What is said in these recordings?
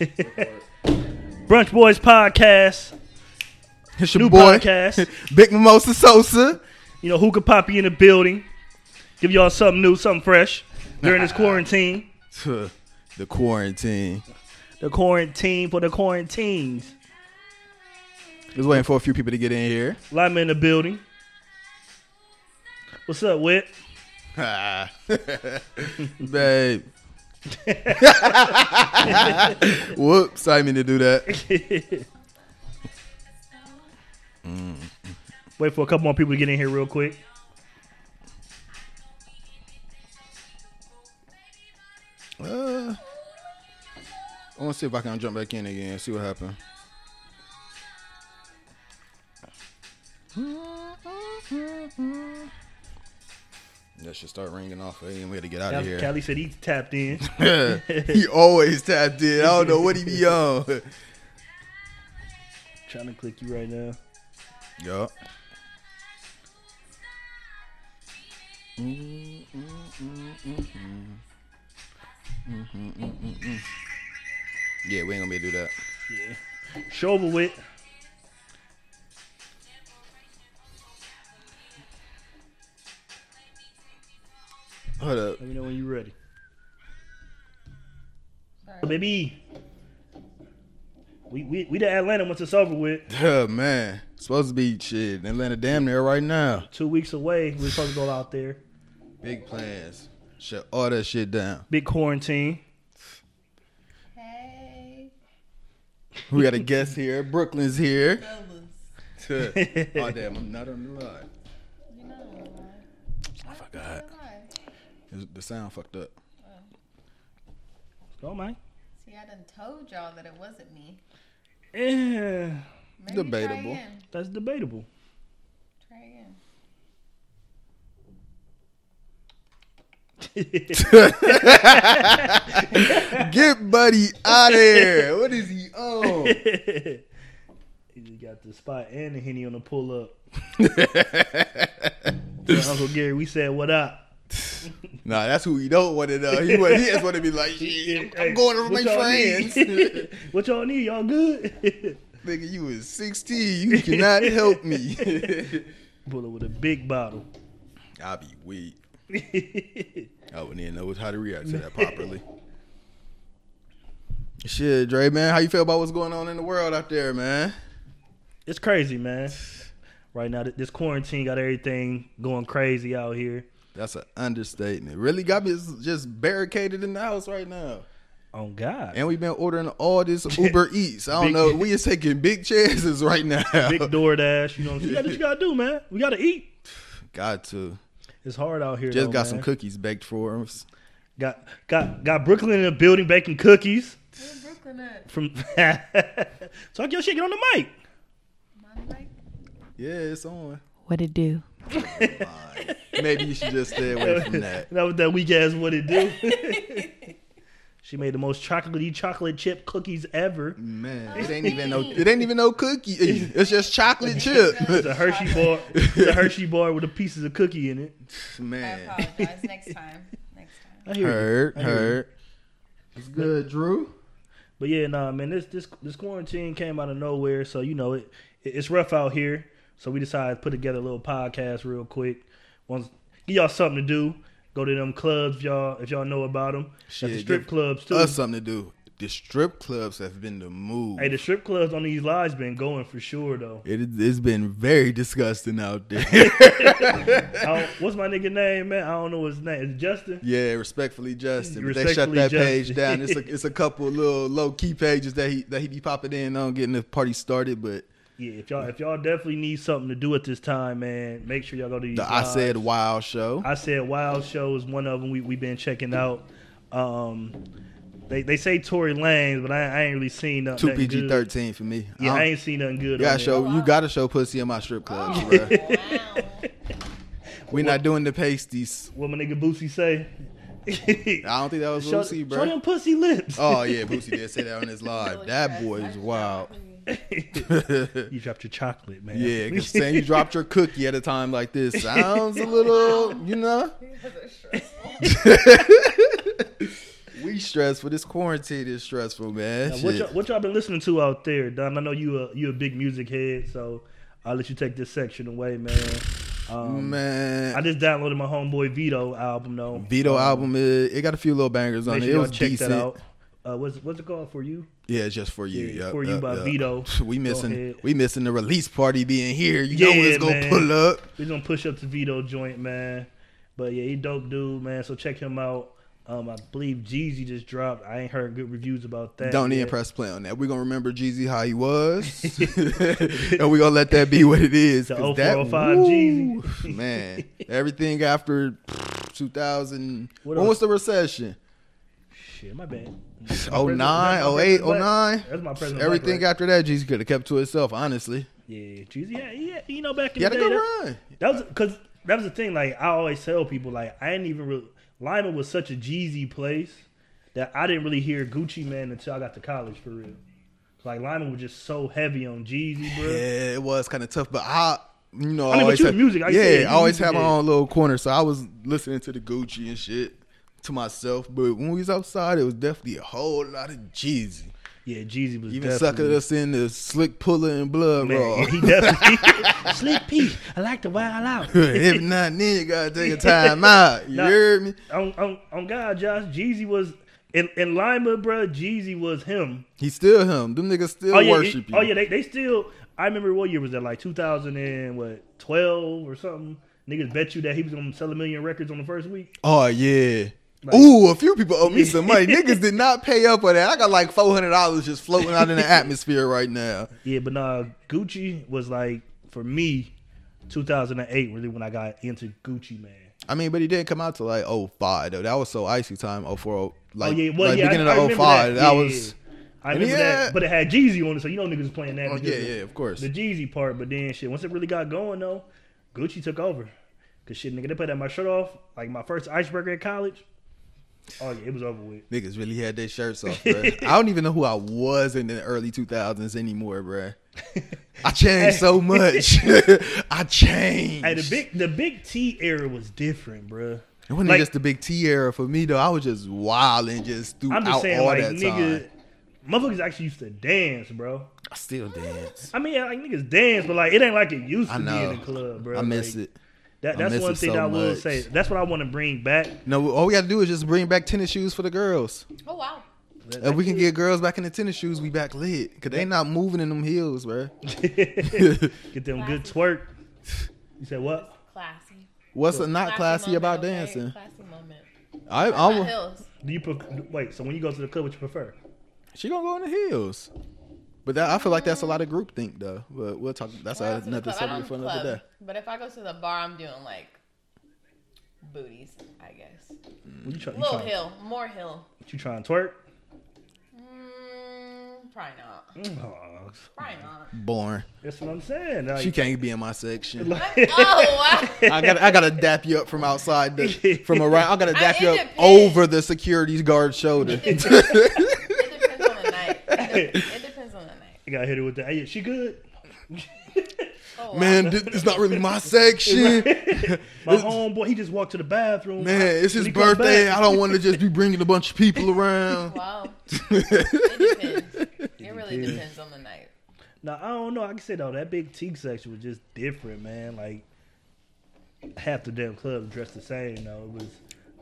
Brunch Boys Podcast. It's your New boy, podcast. Big Mimosa Sosa. You know, who could pop you in the building. Give y'all something new, something fresh during this quarantine. the quarantine. The quarantine for the quarantines. Just waiting for a few people to get in here. Lyman in the building. What's up, Wit? Babe. Whoops, I mean to do that. Wait for a couple more people to get in here real quick. Uh, I want to see if I can jump back in again. See what happened. That should start ringing off. Hey, we had to get out of here. Callie said he tapped in. he always tapped in. I don't know what he be on. Trying to click you right now. Yup. Yeah, we ain't gonna be able to do that. Yeah. Show with. Hold up. Let me know when you're ready. Baby. We, we we the Atlanta once it's over with. Oh man, supposed to be shit in Atlanta, damn near right now. Two weeks away. We're supposed to go out there. Big plans. Shut all that shit down. Big quarantine. Hey, We got a guest here. Brooklyn's here. fellas. oh damn, I'm not on the line. You know, I forgot. Why? The- The sound fucked up. Go, man. See, I done told y'all that it wasn't me. Yeah, Maybe Debatable. Try again. that's debatable. Try again. Get Buddy out of here. What is he on? he just got the spot and the henny on the pull up. Uncle Gary, we said what up. nah, that's who he don't want to know. He, wa- he just want to be like, shit, I'm going over my friends. what y'all need? Y'all good? Nigga, you was 16. You cannot help me. Pull up with a big bottle. I'll be weak. I wouldn't even know how to react to that properly. Shit, Dre, man, how you feel about what's going on in the world out there, man? it's crazy, man. Right now, this quarantine got everything going crazy out here. That's an understatement. Really got me just barricaded in the house right now. On Oh, God, And we've been ordering all this Uber Eats. I don't Big- know. We is taking big chances right now. big DoorDash. You know, what I'm saying? What you gotta do, man. We gotta eat. Got to. It's hard out here. Just though, got man. some cookies baked for us. Got got got Brooklyn in the building baking cookies. Where Brooklyn at? From talk your shit. Get on the mic. My mic? Yeah, it's on. What it do? Maybe you should just stay away from that. That was that weak ass what it do. she made the most chocolatey chocolate chip cookies ever. Man, it oh, ain't even no. It ain't even no cookie. It's just chocolate chip. It's a Hershey bar. It's a Hershey bar with a pieces of cookie in it. I Man, apologize. Next time. Next time. I hear you. heard, I hear you. heard. It's good, Drew. But yeah, nah, man, this this this quarantine came out of nowhere, so you know it, it it's rough out here. So we decided to put together a little podcast real quick. Once give y'all something to do. Go to them clubs, if y'all if y'all know about them. That's the strip clubs too. Us something to do. The strip clubs have been the move. Hey, the strip clubs on these lives been going for sure though. It, it's been very disgusting out there. What's my nigga name, man? I don't know his name. Justin? yeah, respectfully, Justin. But they shut that Justin. page down. It's a, it's a couple little low key pages that he that he be popping in on getting the party started. But Yeah, if y'all if y'all definitely need something to do at this time, man, make sure y'all go to these. the I lives. said Wild show. I said Wild Show is one of them we we've been checking out. Um, they they say Tory Lanez, but I, I ain't really seen nothing. Two PG thirteen for me. Yeah, I I'm- ain't seen nothing good. You on gotta there. show you gotta show pussy in my strip clubs, bro. Wow. we not doing the pasties. What my nigga Boosie say? I don't think that was show, Lucy, show them pussy lips. Oh yeah, Boosie did say that on his live. That boy is wild. you dropped your chocolate, man. Yeah, because saying you dropped your cookie at a time like this sounds a little, you know. We we stressful. This quarantine is stressful, man. Now, what, y'all, what y'all been listening to out there, Don? I know you a you a big music head, so I'll let you take this section away, man. Um, man, I just downloaded my homeboy Vito album though. Vito Um, album, it, it got a few little bangers on it. It was check decent. that out. Uh, what's what's it called for you? Yeah, it's just for you. Yeah, Yup, For You yup, by yup. Vito. We missing we missing the release party being here. You know Yeah, it's gonna man. pull up. We're gonna push up to Vito joint, man. But yeah, he dope dude, man. So check him out. Um, I believe Jeezy just dropped. I ain't heard good reviews about that. Don't even press play on that. We're gonna remember Jeezy how he was, and we're gonna let that be what it is. The 'cause that 0405 woo, Jeezy. man, everything after 2000. What when was the recession? Shit, my bad. Oh nine, oh eight, oh nine. That's my president. Everything Black, after that, Jeezy could have kept to itself. Honestly. Yeah, Jeezy. Yeah, yeah. You know, back in the day, good that, run. that was because that was the thing. Like I always tell people, like I didn't even really. Lima was such a Jeezy place that I didn't really hear Gucci Mane until I got to college for real. Like Lima was just so heavy on Jeezy, bro. Yeah, it was kind of tough, but I, you know, I mean, but always you had, music, I yeah, said, I always had my yeah. own little corner, so I was listening to the Gucci and shit to myself. But when we was outside, it was definitely a whole lot of Jeezy. Yeah, Jeezy was Even definitely. sucking us in the Slick Pulla and blood raw. He definitely Slick Pete. I like to wild out. if not, then you gotta take a time out. You Nah. heard me? on, on, on God, Josh, Jeezy was in, in Lima, bro. Jeezy was him. He still him. Them niggas still Oh yeah, worship he- you. oh yeah. They, they still. I remember what year was that? Like 2000 and what 12 or something. Niggas bet you that he was gonna sell a million records on the first week. Oh yeah. Like- Ooh, a few people owe me some money. Niggas did not pay up on that. I got like four hundred dollars just floating out in the atmosphere right now. Yeah, but nah, Gucci was like for me, 2008 really when I got into Gucci Mane. I mean, but he didn't come out to like 05 though. That was so icy time. 04, like, oh yeah, well like yeah, beginning I, of remember 05. That, Yeah, was. yeah. I and remember that, but it had Jeezy on it, so you know niggas was playing that. Oh yeah, yeah, of course. The Jeezy part, but then shit, once it really got going though, Gucci took over. Cause shit, nigga, they played that my shirt off, like my first icebreaker at college. Oh yeah, it was over with. Niggas really had their shirts off, bro. I don't even know who I was in the early 2000s anymore, bro. I changed so much. I changed. Hey, the big the big T era was different, bruh. It wasn't like- just the big T era for me though. I was just wild and just throughout I'm just saying, all like that nigga, time. motherfuckers actually used to dance, bro. I still dance. I mean, like niggas dance, but like it ain't like it used to be in the club, bro. I miss Like, it. That, that's one thing so I will much. say. That's what I want to bring back. No, all we got to do is just bring back tennis shoes for the girls. Oh wow. If we can get girls back in the tennis shoes, we back lit. Cause they not moving in them heels, bro. get them good twerk. You said what? Classy. What's not classy moment, about okay? dancing? Classy moment. I, Not I'm, hills. Do you pref- wait? So when you go to the club, what you prefer? she gonna go in the heels. But that, I feel like that's a lot of group think though. But we'll talk. That's When I go to the another club, I subject for another day. But if I go to the bar, I'm doing like booties, I guess. What you try? You Little try, hill, more hill. What You trying to twerk? Mm, probably not. Oh, Probably not. Born. that's what I'm saying. Like, She can't be in my section. oh wow. I got I gotta dap you up from outside the from around. I gotta I- dap you up depends. over the security guard's shoulder. It depends. it depends on the night. It depends on the night. You gotta hit her with the. Hey, she good? Oh, wow. Man, this is not really my section. My homeboy, he just walked to the bathroom. Man, it's his birthday. I don't want to just be bringing a bunch of people around. Wow. It depends. It really depends. depends on the night. Now I don't know. I can say though that big T section was just different, man. Like half the damn club dressed the same. though. it was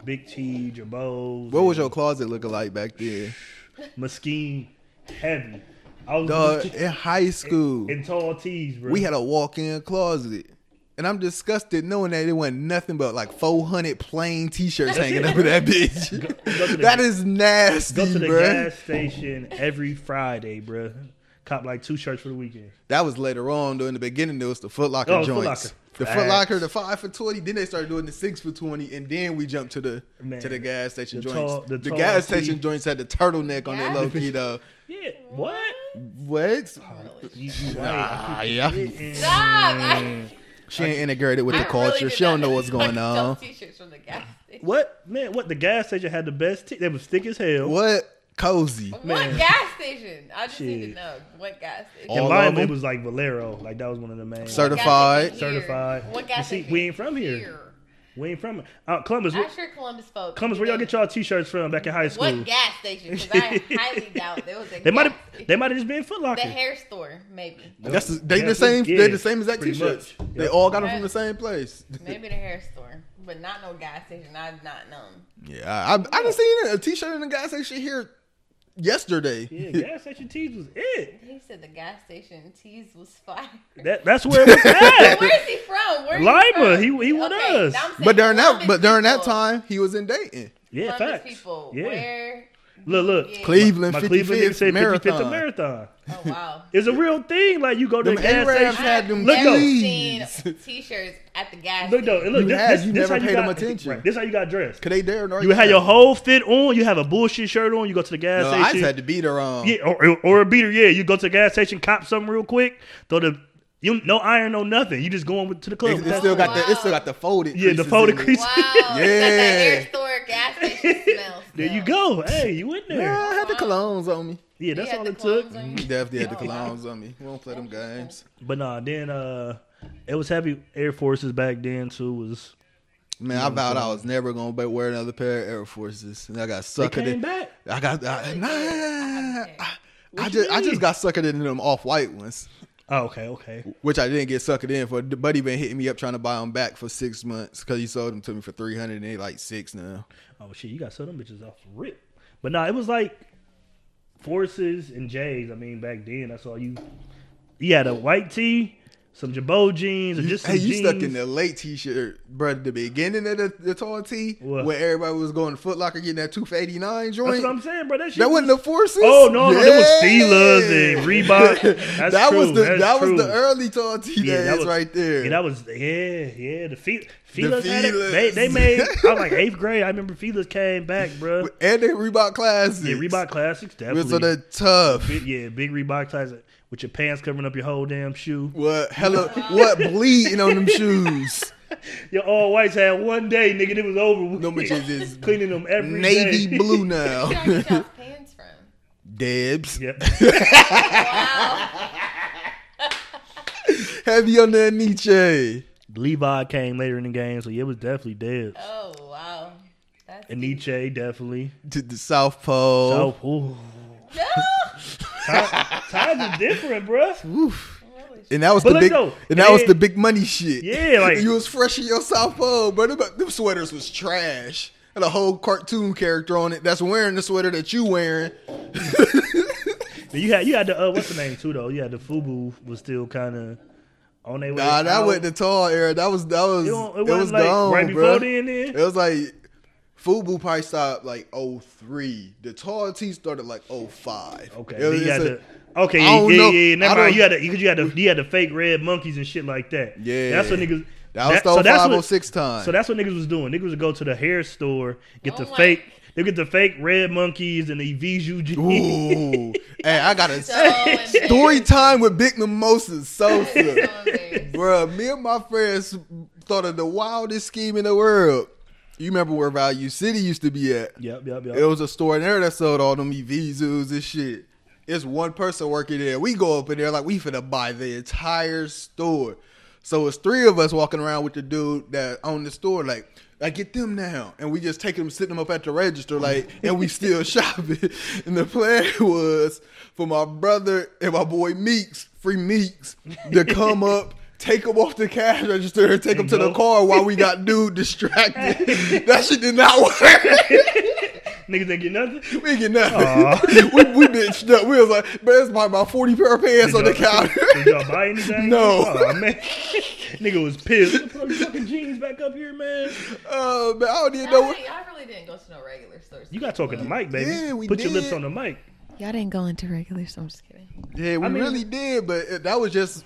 Big T, Jabos. What was your closet looking like back then? Mesquite heavy? I was Dog, in high school, in tall tees, bro. we had a walk-in closet. And I'm disgusted knowing that it wasn't nothing but like 400 plain t-shirts hanging up in that bitch. go to the- that is nasty, go to the bruh. gas station every Friday, bro. Cop like two shirts for the weekend. That was later on. Though in the beginning, there was the Foot Locker Oh, Foot joints. Locker. The Facts. Foot Locker, the five for twenty. Then they started doing the six for twenty, and then we jumped to the Man, to the gas station the joints. tall- the the tall gas station joints had the turtleneck on their Yeah. low key though. Yeah, what? What? You, you right. Ah, yeah. Stop! I, She ain't integrated with the I culture. really did she don't not know what's like going on. T-shirts from the gas station. What man? What the gas station had the best? T- they was thick as hell. What cozy? What gas station? I just need Shit. to know what gas station. In All of Lima, it was like Valero. Like that was one of the main. Certi- certified. Certified. What You gas see, station we ain't from here. We ain't from uh, Columbus. I'm Where, sure Columbus folk. Columbus, where y'all get y'all t-shirts from back in high school? What gas station? Because I highly doubt there was a. They might gas have. They might have just been Foot Locker. The hair store, maybe. That's the, they Yeah, the same. yeah, they're the same exact t-shirts. much. They Yep. all got them from the same place. Maybe the hair store, but not no gas station. I've not known. Yeah, I, I, I done seen a t-shirt in the gas station here yesterday. yeah, gas station tees was it. He said the gas station tease was fire. That that's where it was at. Where's he from? Where Lima. He, from? He- he with us. now I'm saying But during that, but during that time, he was in Dayton, yeah, Columbus facts. people. Yeah. Where? Look, look. Yeah. Cleveland, My 55th Cleveland nigga said 55th marathon. marathon. Oh wow. It's a real thing. Like you go to Them the gas Arabs station. had them Look, I've though. seen t-shirts at the gas Look though, station. look. You this, had- this, you this never how you paid got, them attention. Right, this how you got dressed. Cause they there. in You had Carolina. your whole fit on. You have a bullshit shirt on. You go to the gas No, I station. just had to beat her on. yeah, or, or a beater. Yeah, you go to the gas station, cop something real quick. Throw the you no iron, no nothing. You just going with, to the club. it with that. still got the. It still got the folded. Yeah, the folded in creases. Wow. It's got that Yeah. smell. there you go. Hey, you in there? Yeah, I had the colognes on me. Yeah, that's all it took. you? Definitely had the colognes on me. We won't play them games. But nah, then uh, it was heavy Air Forces back then too. Was Man, I vowed I was never gonna be- wear another pair of Air Forces, and I got they suckered in. back? I got I, nah, I, I just you I just got suckered into them off white ones, Oh, okay, okay. which I didn't get suckered in for. Buddy been hitting me up trying to buy them back for six months because he sold them to me for three hundred and they like six now. Oh shit, you got of them bitches off the rip. But nah, it was like Forces and J's. I mean, back then that's all you. You had a white tee, some Jabot jeans, or You- just some hey, you jeans. stuck in the late t-shirt, bro. The beginning of the, the tall tee, where everybody was going to Foot Locker getting that two for eighty nine joint. That's what I'm saying, bro. That shit. That wasn't the forces. Oh no, no, that was Yeah. Steelers and Reebok. That was the that's that was the early tall T Yeah, days that was- right there. Yeah, that was yeah, yeah. The fe- Feelers had it. They, they made. I was like eighth grade. I remember Feelers came back, bro. and the Reebok classics. Yeah, Reebok classics definitely. are the tough. Big- yeah, big Reebok ties with your pants covering up your whole damn shoe. What hella what bleeding on them shoes? Your all whites had one day, nigga. It was over. Them bitches is cleaning them every navy day. blue Where now. y'all get pants from? Debs. Yep. Wow. Heavy on that Nietzsche. Levi came later in the game, so yeah, it was definitely dead. Oh wow. That's And Nietzsche definitely. To the South Pole. So, ooh. No. Time- times are different, bro. Oof. And that was But the big though, and that was the big money shit. Yeah, like- you was fresh in your South Pole, but them, them sweaters was trash. Had a whole cartoon character on it that's wearing the sweater that you wearing. You had you had the uh, what's the name too though? You had the Fubu was still kind of on their way. Nah, that out. wasn't the tall era. That was that was It, it, it was like gone, right bruh. before then. Then It was like Fubu probably stopped like 03. The tall T started like 05. okay, It was then you had just the. Okay, I yeah, don't yeah, know. yeah. Never I mind. You had the, because you had the you had the fake red monkeys and shit like that. Yeah. that's what niggas. that was that- the that's 0506 time. So that's what niggas was doing. Niggas would go to the hair store, get Oh the my- fake, they get the fake red monkeys and the Viju jeans. Ooh. hey, I got a So story time with Big Mimosa Sosa. So embarrassing. Bruh, me and my friends thought of the wildest scheme in the world. You remember where Value City used to be at? Yep, yep, yep. It was a store in there that sold all them Evisus and shit. It's one person working there. We go up in there like we finna buy the entire store. So it's three of us walking around with the dude that owned the store, like, I get them now. And we just take them, sitting them up at the register, like, and we still shopping. And the plan was for my brother and my boy Meeks, free Meeks, to come up. Take them off the cash register and take them And to the car while we got dude distracted. that shit did not work. Niggas didn't get nothing. We get nothing. We we bitched up. We was like, man, it's probably about forty pair of pants on the Did y'all- counter. Did y'all buy anything? No. Oh, man. Nigga was pissed. Put these fucking jeans back up here, man. Oh man, I don't even know. Y'all, What, y'all really didn't go to no regular stores. You got talking to Mike, baby. Yeah, we Put your lips on the mic. Y'all didn't go into regular stores. I'm just kidding. yeah, we I mean- really did, but that was just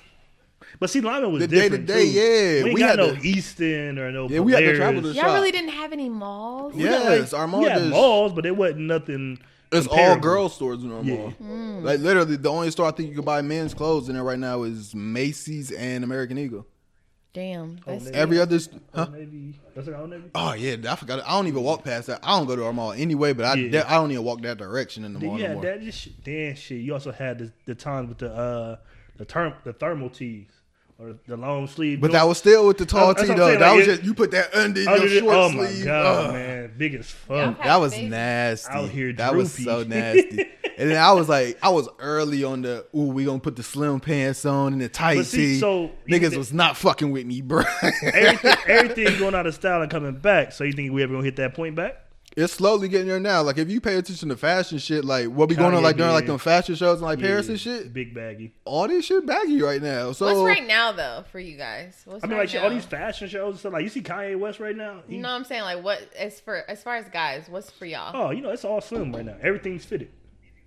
But see, Lima was The day to different day, too. yeah. We We got had no to- Easton or no. Yeah, we had to travel to Y'all shop. really didn't have any malls. We got, Yes, our mall We had malls, but it wasn't nothing. it's all comparable. girls stores in our Yeah. mall. Mm. Like literally, the only store I think you can buy men's clothes in there right now is Macy's and American Eagle. Damn. That's man. Every other, st- huh? Maybe that's like Navy. Oh yeah, I forgot. I don't even walk past that. I don't go to our mall anyway, but I Yeah. I don't even walk that direction in the Then mall you no that just shit, then shit. You also had the, the times with the uh the term the thermal tees. Or the long sleeve. But joint. that was still with the tall That's tee though. saying, That like, was it- just you put that under, Under your the- short oh my sleeve. god, Ugh. man, big as fuck. okay. That was Baby. nasty. Out here that was so nasty. and then I was like, I was early on the. Ooh, we gonna put the slim pants on and the tight But see, tee. so niggas thi- was not fucking with me, bro. everything, everything going out of style and coming back. So you think we ever gonna hit that point back? It's slowly getting there now. Like if you pay attention to fashion shit, like what be going on like during like did. them fashion shows in like Paris and shit. Big baggy. All this shit baggy right now. So What's right now though for you guys? What's I mean, right like now? all these fashion shows and stuff. Like you see Kanye West right now. He, You know what I'm saying? Like what as for as far as guys, what's for y'all? Oh, you know it's all slim right now. Everything's fitted.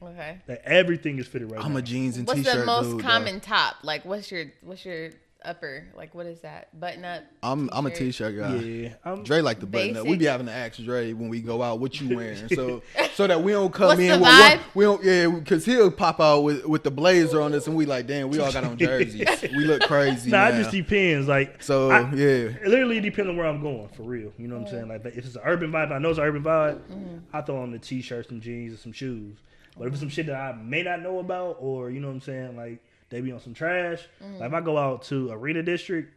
Okay. Like, everything is fitted right now. I'm now. a jeans and What's t-shirt What's the most dude, though. common top? Like what's your what's your upper? Like what is that? Button up? I'm I'm a t-shirt? t-shirt guy. yeah, I'm, Dre like the button up. We be having to ask Dre when we go out what you wearing, so so that we don't come What's in. the with vibe? one- we don't yeah, because he'll pop out with with the blazer on us, and we like, damn, we all got on jerseys. we look crazy. Nah, it now. just depends. Like so I- yeah, It literally depends on where I'm going, for real. You know what I'm saying? Like, if it's an urban vibe, I know it's an urban vibe. Mm-hmm. I throw on the t-shirts, some jeans, and some shoes. But if it's some shit that I may not know about, or you know what I'm saying, like they be on some trash. Mm-hmm. Like if I go out to Arena District,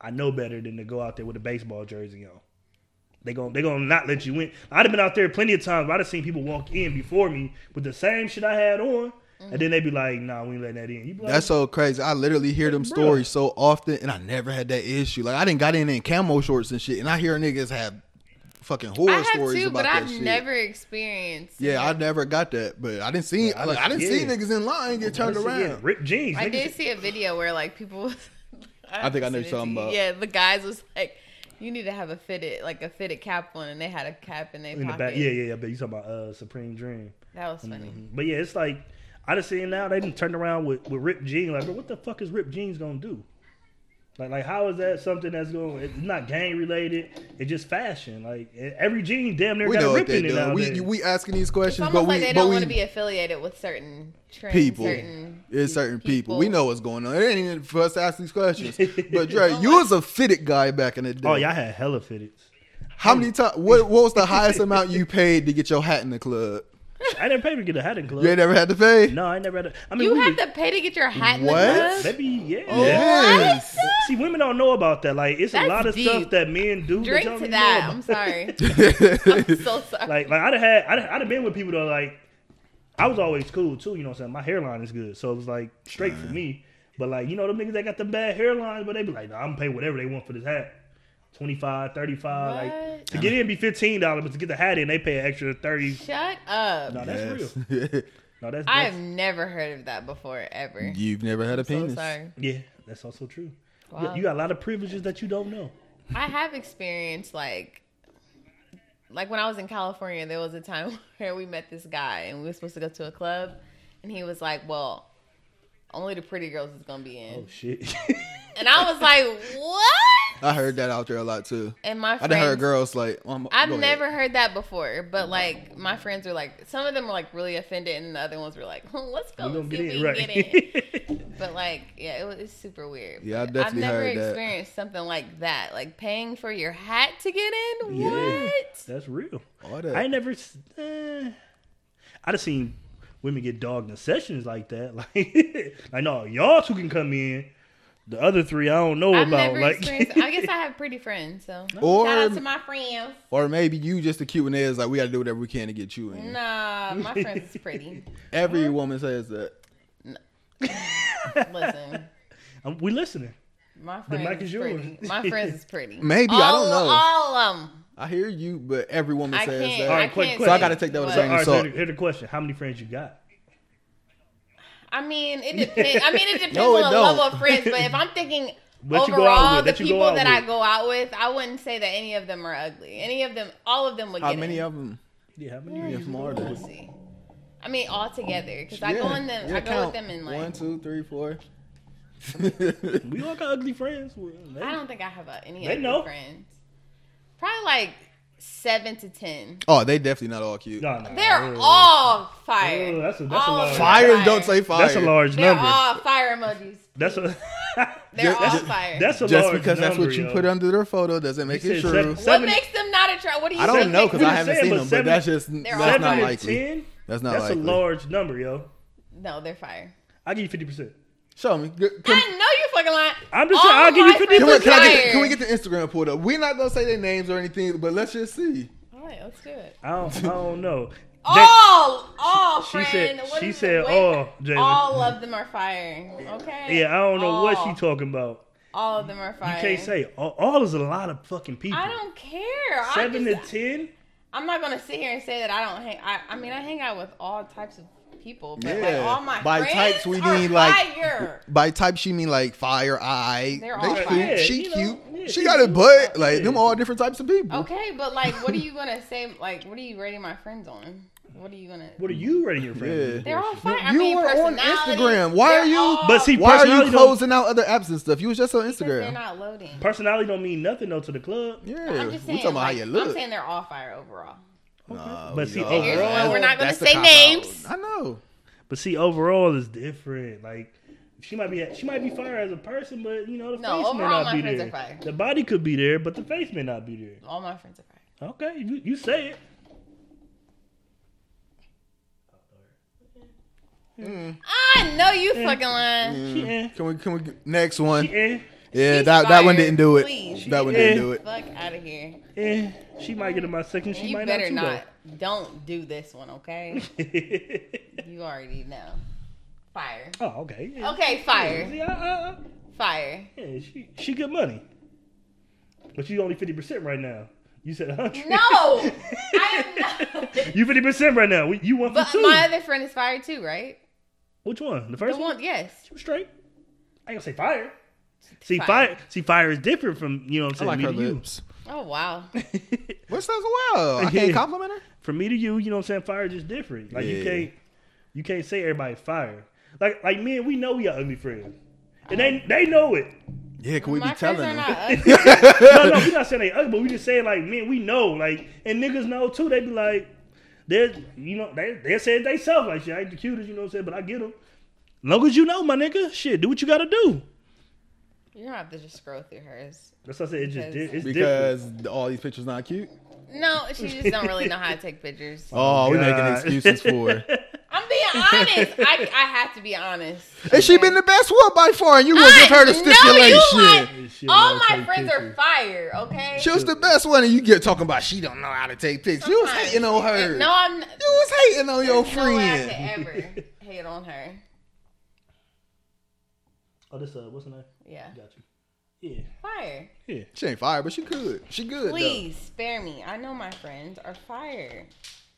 I know better than to go out there with a baseball jersey on. They gon' they gonna not let you in. I'd have been out there plenty of times. But I'd have seen people walk in before me with the same shit I had on, and then they be like, "Nah, we ain't letting that in." Like, that's so crazy. I literally hear them Bruh. stories so often, and I never had that issue. Like I didn't got in in camo shorts and shit, and I hear niggas have fucking horror I have stories too, about but that I've shit. never experienced. yeah, it. I never got that, but I didn't see. Bro, I like, I didn't- didn't see niggas in line get turned around. yeah, ripped jeans. I Niggas- did see a video where like people. I think I know sent it you're talking to you. about. Yeah, the guys was like, "You need to have a fitted, like a fitted cap on," and they had a cap in their in the pocket. back. Yeah, yeah, yeah. But you talking about uh, Supreme Dream. That was funny. Mhm. But yeah, it's like I just seen now they didn't turn around with, with ripped jeans. Like, bro, what the fuck is ripped jeans gonna do? Like, like how is that something that's going? It's not gang related. It's just fashion. Like every jean damn near We got know a what rip they in it do. nowadays. We we asking these questions, almost but we like they don't want to be affiliated with certain trends, people. certain It's certain people. We know what's going on. It ain't even for us to ask these questions. But Dre, Oh you my- was a fitted guy back in the day. oh, y'all had hella fitteds. How many times? What, what was the highest amount you paid to get your hat in the club? I didn't pay to get a hat in club. You ain't never had to pay. no, I never had. A, I mean, You we have was- to pay to get your hat in What? the club. That be yeah. Oh, yes. See, women don't know about that. Like, it's a lot of deep. stuff that men do. that Drink y'all to that. I'm sorry. I'm so sorry. like like I'd have had I'd, I'd have been with people that like I was always cool too, you know what I'm saying? My hairline is good. So it was like straight for me. But like, you know, them niggas that got the bad hairlines, but they be like, nah, I'm gonna pay whatever they want for this hat. 25 35 like to get in be $15 but to get the hat in they pay an extra 30 Shut up. no that's real no that's, I've never heard of that before, ever. You've never had a so penis. sorry. yeah that's also true Wow. got, you got a lot of privileges that you don't know I have experienced like like when I was in California, there was a time where we met this guy and we were supposed to go to a club and he was like, Well, only the pretty girls is gonna be in. oh shit And I was like, What? I heard that out there a lot too. And my I friends done heard girls like, I've go ahead. never heard that before, but like my friends were like, some of them were like really offended, and the other ones were like, "Let's go we and see get if in we right can get in." But like, yeah, it was it's super weird. Yeah, I definitely I've never heard that. experienced something like that, like paying for your hat to get in. Yeah. What? that's real All that. I never. s- Eh, I'd have seen women get dogged in sessions like that. Like, like no, y'all two can come in. The other three, I don't know I've about. never like. I guess I have pretty friends, so Or- shout out to my friends. Or maybe you just a cute one is like we got to do whatever we can to get you in. Nah, my friends is pretty. Every woman says that. Listen, Um, we listening. my The mic is is yours. pretty. My friends is pretty. Maybe, I don't know. All of them. I hear you, but every woman I says can't. that. Alright, quick can't. So I gotta take that with a? So, grain all of right, so salt. here's the question: How many friends you got? I mean, it depends. I mean, it depends No, it on the don't. level of friends. But if I'm thinking That go out overall, with, the that you go people out that I go out with, I wouldn't say that any of them are ugly. Any of them, all of them would How get many in. of them? Yeah, how many? Yeah, you from go our out Let's see. I mean, all together because I go in them. Yeah, I go count. with them in like. one, two, three, four. We all got ugly friends. Well, they- I don't think I have uh, any They other know. friends. Probably like seven to ten. oh, they definitely not all cute. No, no, They're no. all fire. Oh, that's a- that's All lot. of them Fire, don't say fire. That's a large They're number. all fire emojis. That's a. They're Ju- all ju- fire. that's a large number. Just large because that's what you yo. put under their photo doesn't make You it true. seven- what makes them not attractive? What do you? I don't know because I haven't saying, seen them, seven- but that's just They're that's all Seven not and likely. ten. That's not That's likely. a large number, yo. No, they're fire. I give you fifty percent. Show me. G- com- I know you fucking lying. I'm just saying, I'll give you my 50%. Can we, can, I get, fire. can we get the Instagram pulled up? We're not gonna say their names or anything, but let's just see. All right, let's do it. I don't, I don't know. All, all, She said- What she is said all, Jalen. All of them are fire. Okay. Yeah, I don't know what All. she talking about. All of them are firing. You can't say all, all is a lot of fucking people. I don't care. Seven just- to ten. I'm not gonna sit here and say that I don't hang. I, I mean, I hang out with all types of people, but like Yeah. all my By friends types, we are mean, like- fire. By type, she mean like fire, eye. They're they all cute. fire. Yeah, she you know, cute. yeah, she she got a butt. Like Yeah. them all different types of people. Okay, but like, what are you gonna say? Like, what are you rating my friends on? What are you gonna? What are you rating your friends? Yeah. They're all fire. I You mean, were on Instagram. Why they're you- all- But see, Why are you closing out other apps and stuff? You was just on because they're Instagram. not loading. Personality don't mean nothing though to the club. Yeah, I'm just saying. we talking about like, how you look. I'm saying they're all fire overall. Nah, But we see, overall- We're not gonna say cop-out. names. I know. But see, overall is different. Like she might be she might be fire as a person, but you know the No, face may not my be friends there. are fire. The body could be there, but the face may not be there. All my friends are fire. Okay, you, you say it. I know you fucking lying. She eh. Can we? Can we? Next one. She eh. Yeah, She's that that one didn't do it. Please. That one didn't do it. Fuck out of here. Eh. She might get in my section. She you might better not. not. Don't do this one, okay? you already know. Fire. oh, okay. Yeah. Okay, fire. See, I, I, I- Fire. yeah, she she good money, but you only fifty percent right now. You said hundred. No, I am not. you fifty percent right now. We- You want for But two. my other friend is fire too, right? Which one? The The first one? one, yes. She was straight. I ain't gonna say fire. See, Fire. fire. See, fire is different from you know what I I'm like saying. her me to you. Lips. Oh wow. What's that? Wow, I can't compliment her. from me to you, you know what I'm saying. Fire is just different. Like you Yeah. can't, you can't say everybody fire. Like like me and we know we are ugly friends, and they they know it. Yeah, can we my be telling friends are them? not ugly. no, no, we not saying they ugly, but we just saying like man, we know like, and niggas know too. They be like, they you know they they said they self like shit. I ain't the cutest, you know what I'm saying, but I get them. Long as you know, my nigga, shit, do what you gotta do. You don't have to just scroll through hers. That's what I said. It's just di- Because- different. Because all these pictures not cute. No, she just don't really know how to take pictures. Oh, we're making excuses for her. I'm being honest. I, I have to be honest. And she been the best one by far, and you gonna give her the I- no, you stipulation. like- Shit, all my take friends are pictures. fire. Okay. She was the best one, and you get talking about she don't know how to take pics. You was hating on her. No, I'm. You was hating on your There's no way I friend. could ever hate on her. Oh, this uh, what's the name? Yeah. Got you. Yeah, Fire. yeah. She ain't fire, but she could. She good Please spare me. I know my friends are fire.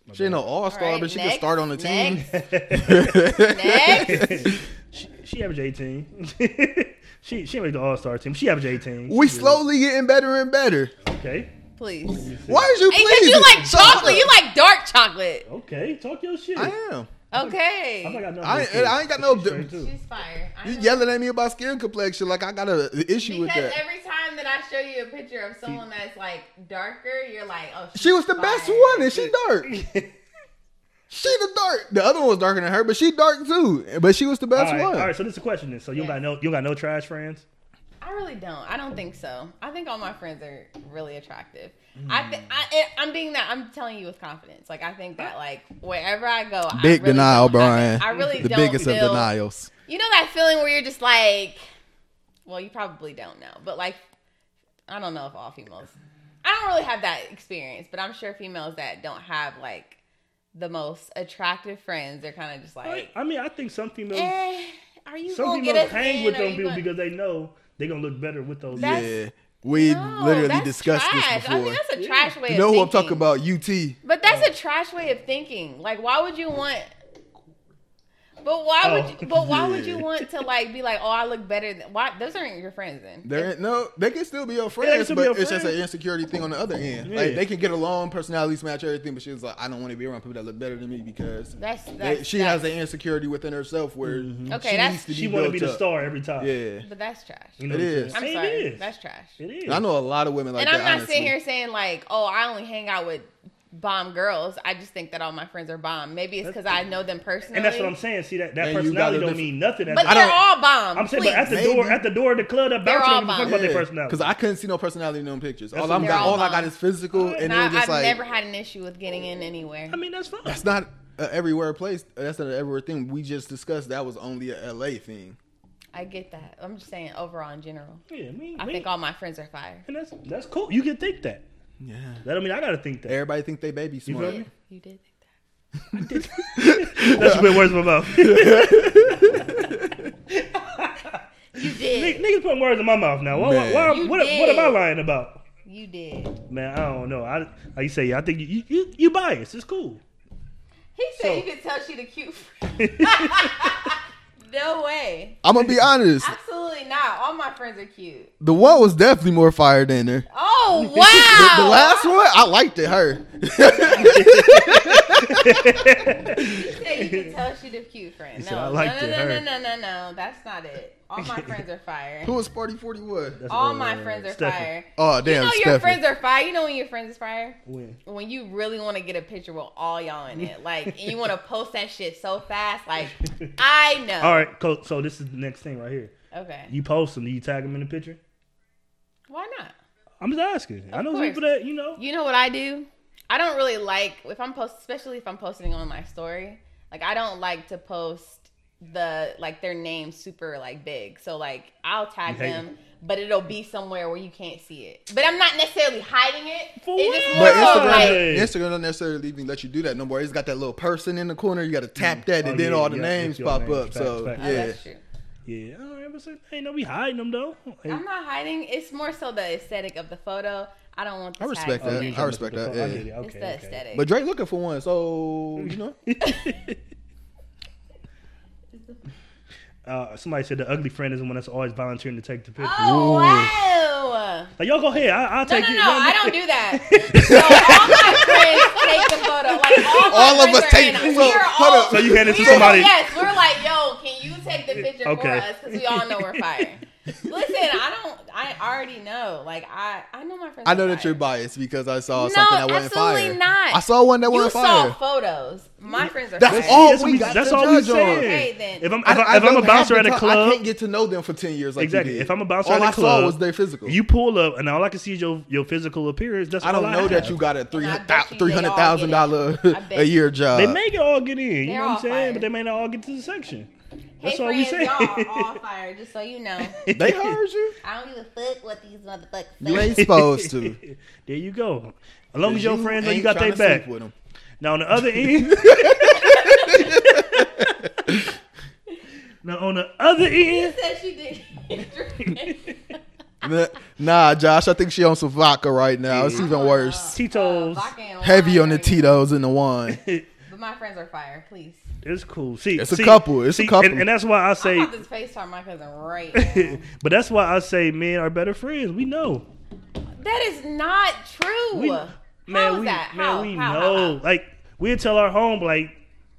though. She ain't no all star, All right, but she next, can start on the team. Next. Next. she, she averaged eighteen. she she made the All Star team. She averaged eighteen. we She slowly getting better and better. okay. Please. Why is you Because pleasing? you like chocolate. You like dark chocolate. Okay, talk your shit. I am. Okay. I, think I, know I- her. I ain't got no- She's straight. She's fire. I You know. yelling at me about skin complexion like I got an a issue with Because that. every time that I show you a picture of someone that's like darker, you're like, oh, she's She was the best one, and she dark. She the dark. The other one was darker than her, but she dark too. But she was the best right, one. all right. So this is a question. Then. So you Yeah. got no you got no trash friends. I really don't. I don't think so. I think all my friends are really attractive. Mm. I, th- I I'm being that. I'm telling you with confidence. Like I think that like wherever I go, I Big really denial, Brian. that- I really the don't biggest feel, of denials. You know that feeling where you're just like, well, you probably don't know, but like, I don't know if all females. I don't really have that experience, but I'm sure females that don't have like the most attractive friends, they're kind of just like, I mean, I think some females eh, are you some gonna females us hang in, with or those people gonna- because they know they're gonna look better with those. That's- yeah, we No, literally discussed trash. this before. I mean, that's a Yeah. trash way you of know who I'm talking about? UT. But that's oh. a trash way of thinking. Like, why would you want? But why Oh. would you? But why would you want to like be like, oh, I look better than? Why? Those aren't your friends then. There ain't no, they can still be your friends, still but your it's just an insecurity thing on the other end. Yeah. Like they can get along, personalities match everything, but she's like, I don't want to be around people that look better than me because That's they- she that's, has an insecurity within herself where mm-hmm. Okay, she that's- needs to be She want to be the up. star every time. Yeah, But that's trash. You know It what I'm is. saying? I'm It sorry. is. That's trash. It is. I know a lot of women like and that. I'm not honestly. sitting here saying like, oh, I only hang out with bomb girls. I just think that all my friends are bomb. Maybe it's because I know them personally. And that's what I'm saying. See that that And you personality got a don't diff- mean nothing. At But the, I they're don't- all bomb. I'm saying, but at the Maybe. door, at the door of the club, that They're bouncer all don't give a fuck bomb. about their personality. Because I couldn't see no personality in them pictures. All, I'm got, they're all I all got is physical, and and they're I, just I've like never had an issue with getting in anywhere. I mean, that's fine. that's not a everywhere place. That's not an everywhere thing. We just discussed that was only a LA thing. I get that. I'm just saying overall in general. Yeah, me. I me. think all my friends are fire. and that's that's cool. You can think that. Yeah. That don't mean I gotta think that. Everybody think they baby feel smart. me? You did think that. That's put words in my mouth. You Nigg- did. Niggas putting words in my mouth now. Why, why, Man. why- what, what am I lying about? You did. Man, I don't know. I like you say, I think you you, you biased. It's cool. He said So- you could tell she the cute friend. No way. I'm gonna be honest. Absolutely not. All my friends are cute. The one was definitely more fire than her. Oh The, wow. the last one, I liked it. Her. You said you could tell she the cute friend. He No, said, "I no, liked no, it, no, no, no, no, no. That's not it. All my friends are fire. Who was Party Forty One? That's All uh, my friends are Stefan. fire. Oh damn! You damn, know your Stephanie. friends are fire. You know when your friends is fire? When? When you really want to get a picture with all y'all in it, like, and you want to post that shit so fast, like, I know. All right, cool. so this is the next thing right here. Okay. You post them. Do you tag them in the picture? Why not? I'm just asking. I know course. people that you know. You know what I do? I don't really like if I'm post, especially if I'm posting on my story. Like I don't like to post the like their name super like big. So like I'll tag You hate them, but it'll be somewhere where you can't see it. But I'm not necessarily hiding it. For it's just more But so Instagram, like, Instagram don't necessarily even let you do that no more. It's got that little person in the corner. You got to tap mm. that, and Oh, then all the yeah, names pop names. up. Facts, so facts. oh, yeah, that's true. Yeah, all right, but so, ain't no be hiding them though. Hey, I'm not hiding. It's more so the aesthetic of the photo. I don't want. The I respect tags oh, that. in you it. I respect that, photo. I yeah. get it. Okay, it's the okay. aesthetic. but Drake looking for one. So you know, Uh, somebody said the ugly friend is the one that's always volunteering to take the picture. oh wow. Like y'all go ahead. I, I'll No, take no, it. no, Y'all I don't do that. So all my friends take the photo. Like all, All of us are take- in. so, hold all, up. So you hand it to somebody- Yes, we're like, yo, can you take the picture Okay. for us? Because we all know we're fire. Listen, I don't. I already know. Like I, I know my friends. I know that you're biased because I saw No, something that wasn't absolutely fire. not. I saw one that wasn't fire. You saw photos. My friends are That's fire. all That's we got That's all we judge saying. Okay, then. If I'm if, I, I, I if I'm a bouncer at a club, I can't get to know them for ten years. Like exactly. You did. If I'm a bouncer all at a I club, saw was their physical. You pull up, and all I can see is your your physical appearance. That's I don't know that have. you got a three I bet you they three hundred thousand dollar all get it. I bet a year job. They may all get in. You know what I'm saying? But they may not all get to the section. Hey That's all we friends, say. y'all are all fired, Just so you know, They heard you. I don't give a fuck what these motherfuckers You ain't supposed to. there you go. As long as your friends know you got their tryna sleep back. with 'em. Now on the other end. now on the other end. said she did. Nah- Nah, Josh, I think she on some vodka right now. It's even worse. Tito's. Vodka and Heavy on the right. Tito's and the wine. But my friends are fire. Please. It's cool. See, It's a couple. It's a couple. And, and that's why I say. I'm say. about to FaceTime my cousin right now. but that's why I say men are better friends. We know. that is not true. We, man, is we, that? man, How? we How? How? know. How? Like we'll tell our home like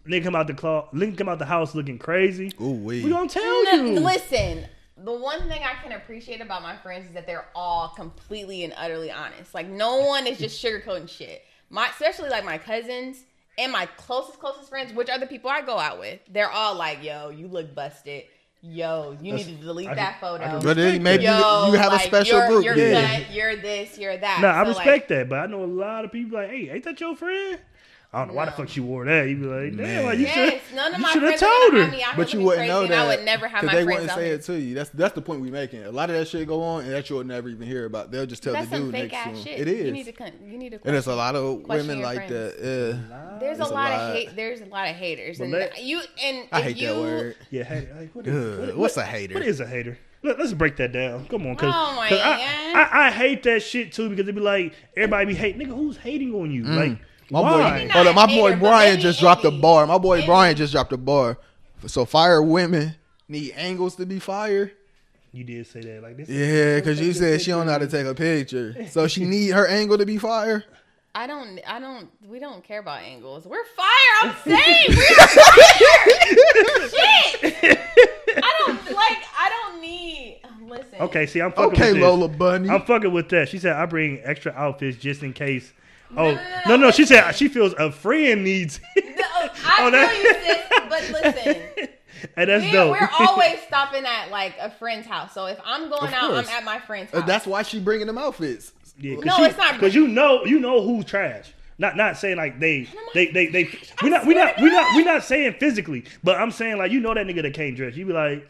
nigga come out the closet, nigga come out the house looking crazy. Ooh wee. We gonna tell No, you. Listen, the one thing I can appreciate about my friends is that they're all completely and utterly honest. Like no one is just sugarcoating shit. My especially like my cousins and my closest closest friends, which are the people I go out with. They're all like, "Yo, you look busted. Yo, you That's- need to delete I that I photo." But then maybe you, Yo, you have a special you're, group. You're yeah. gut, you're this, you're that. Nah, I respect like, that, but I know a lot of people like, hey, ain't that your friend? I don't know why the fuck she wore that. You'd be like, damn, Man. like, you should. Yes, none of you shoulda told her. me But you wouldn't know that. I would never have 'cause my they wouldn't say here. it to you. That's that's the point we're making. A lot of that shit go on, and that you'll never even hear about. They'll just tell That's the some dude fake next to him. them. shit. It You need to, con- you need to. and there's a lot of women like friends. that. Yeah. There's a It's a lot, lot. of hate. There's a lot of haters, But and let- you and I hate you, that word. Yeah, hater. Like, what what- what's a hater? What is a hater? Let, us break that down. Come on, cause, Oh my 'cause I, I, I hate that shit too because they be like everybody be hating. Nigga, who's hating on you? Like, Mm. My why? boy, Maybe hold not up, my boy Brian maybe just dropped a envy. bar. My boy Envy. Brian just dropped a bar. So fire women need angles to be fire. You did say that. Like this. Yeah, because you said she don't know how to take a picture, so she need her angle to be fire. I don't, I don't, we don't care about angles. We're fire. I'm saying we're fire. Shit. I don't like. I don't need. Listen. Okay, see, I'm fucking Okay, with this. Lola Bunny. I'm fucking with that. She said I bring extra outfits just in case. No, Oh no, no, no, no. no, She said she feels a friend needs. No, I Oh, feel that- you, sis. But listen. hey, that's We're, dope. we're always stopping at like a friend's house. So if I'm going Of out, course. I'm at my friend's Uh, house. That's why she bringing them outfits. Yeah, cause No, she, it's not- because you know you know who's trash. Not not saying like they they they they. We not we swear not to we not God. we not saying physically, but I'm saying like you know that nigga that can't dress. You be like,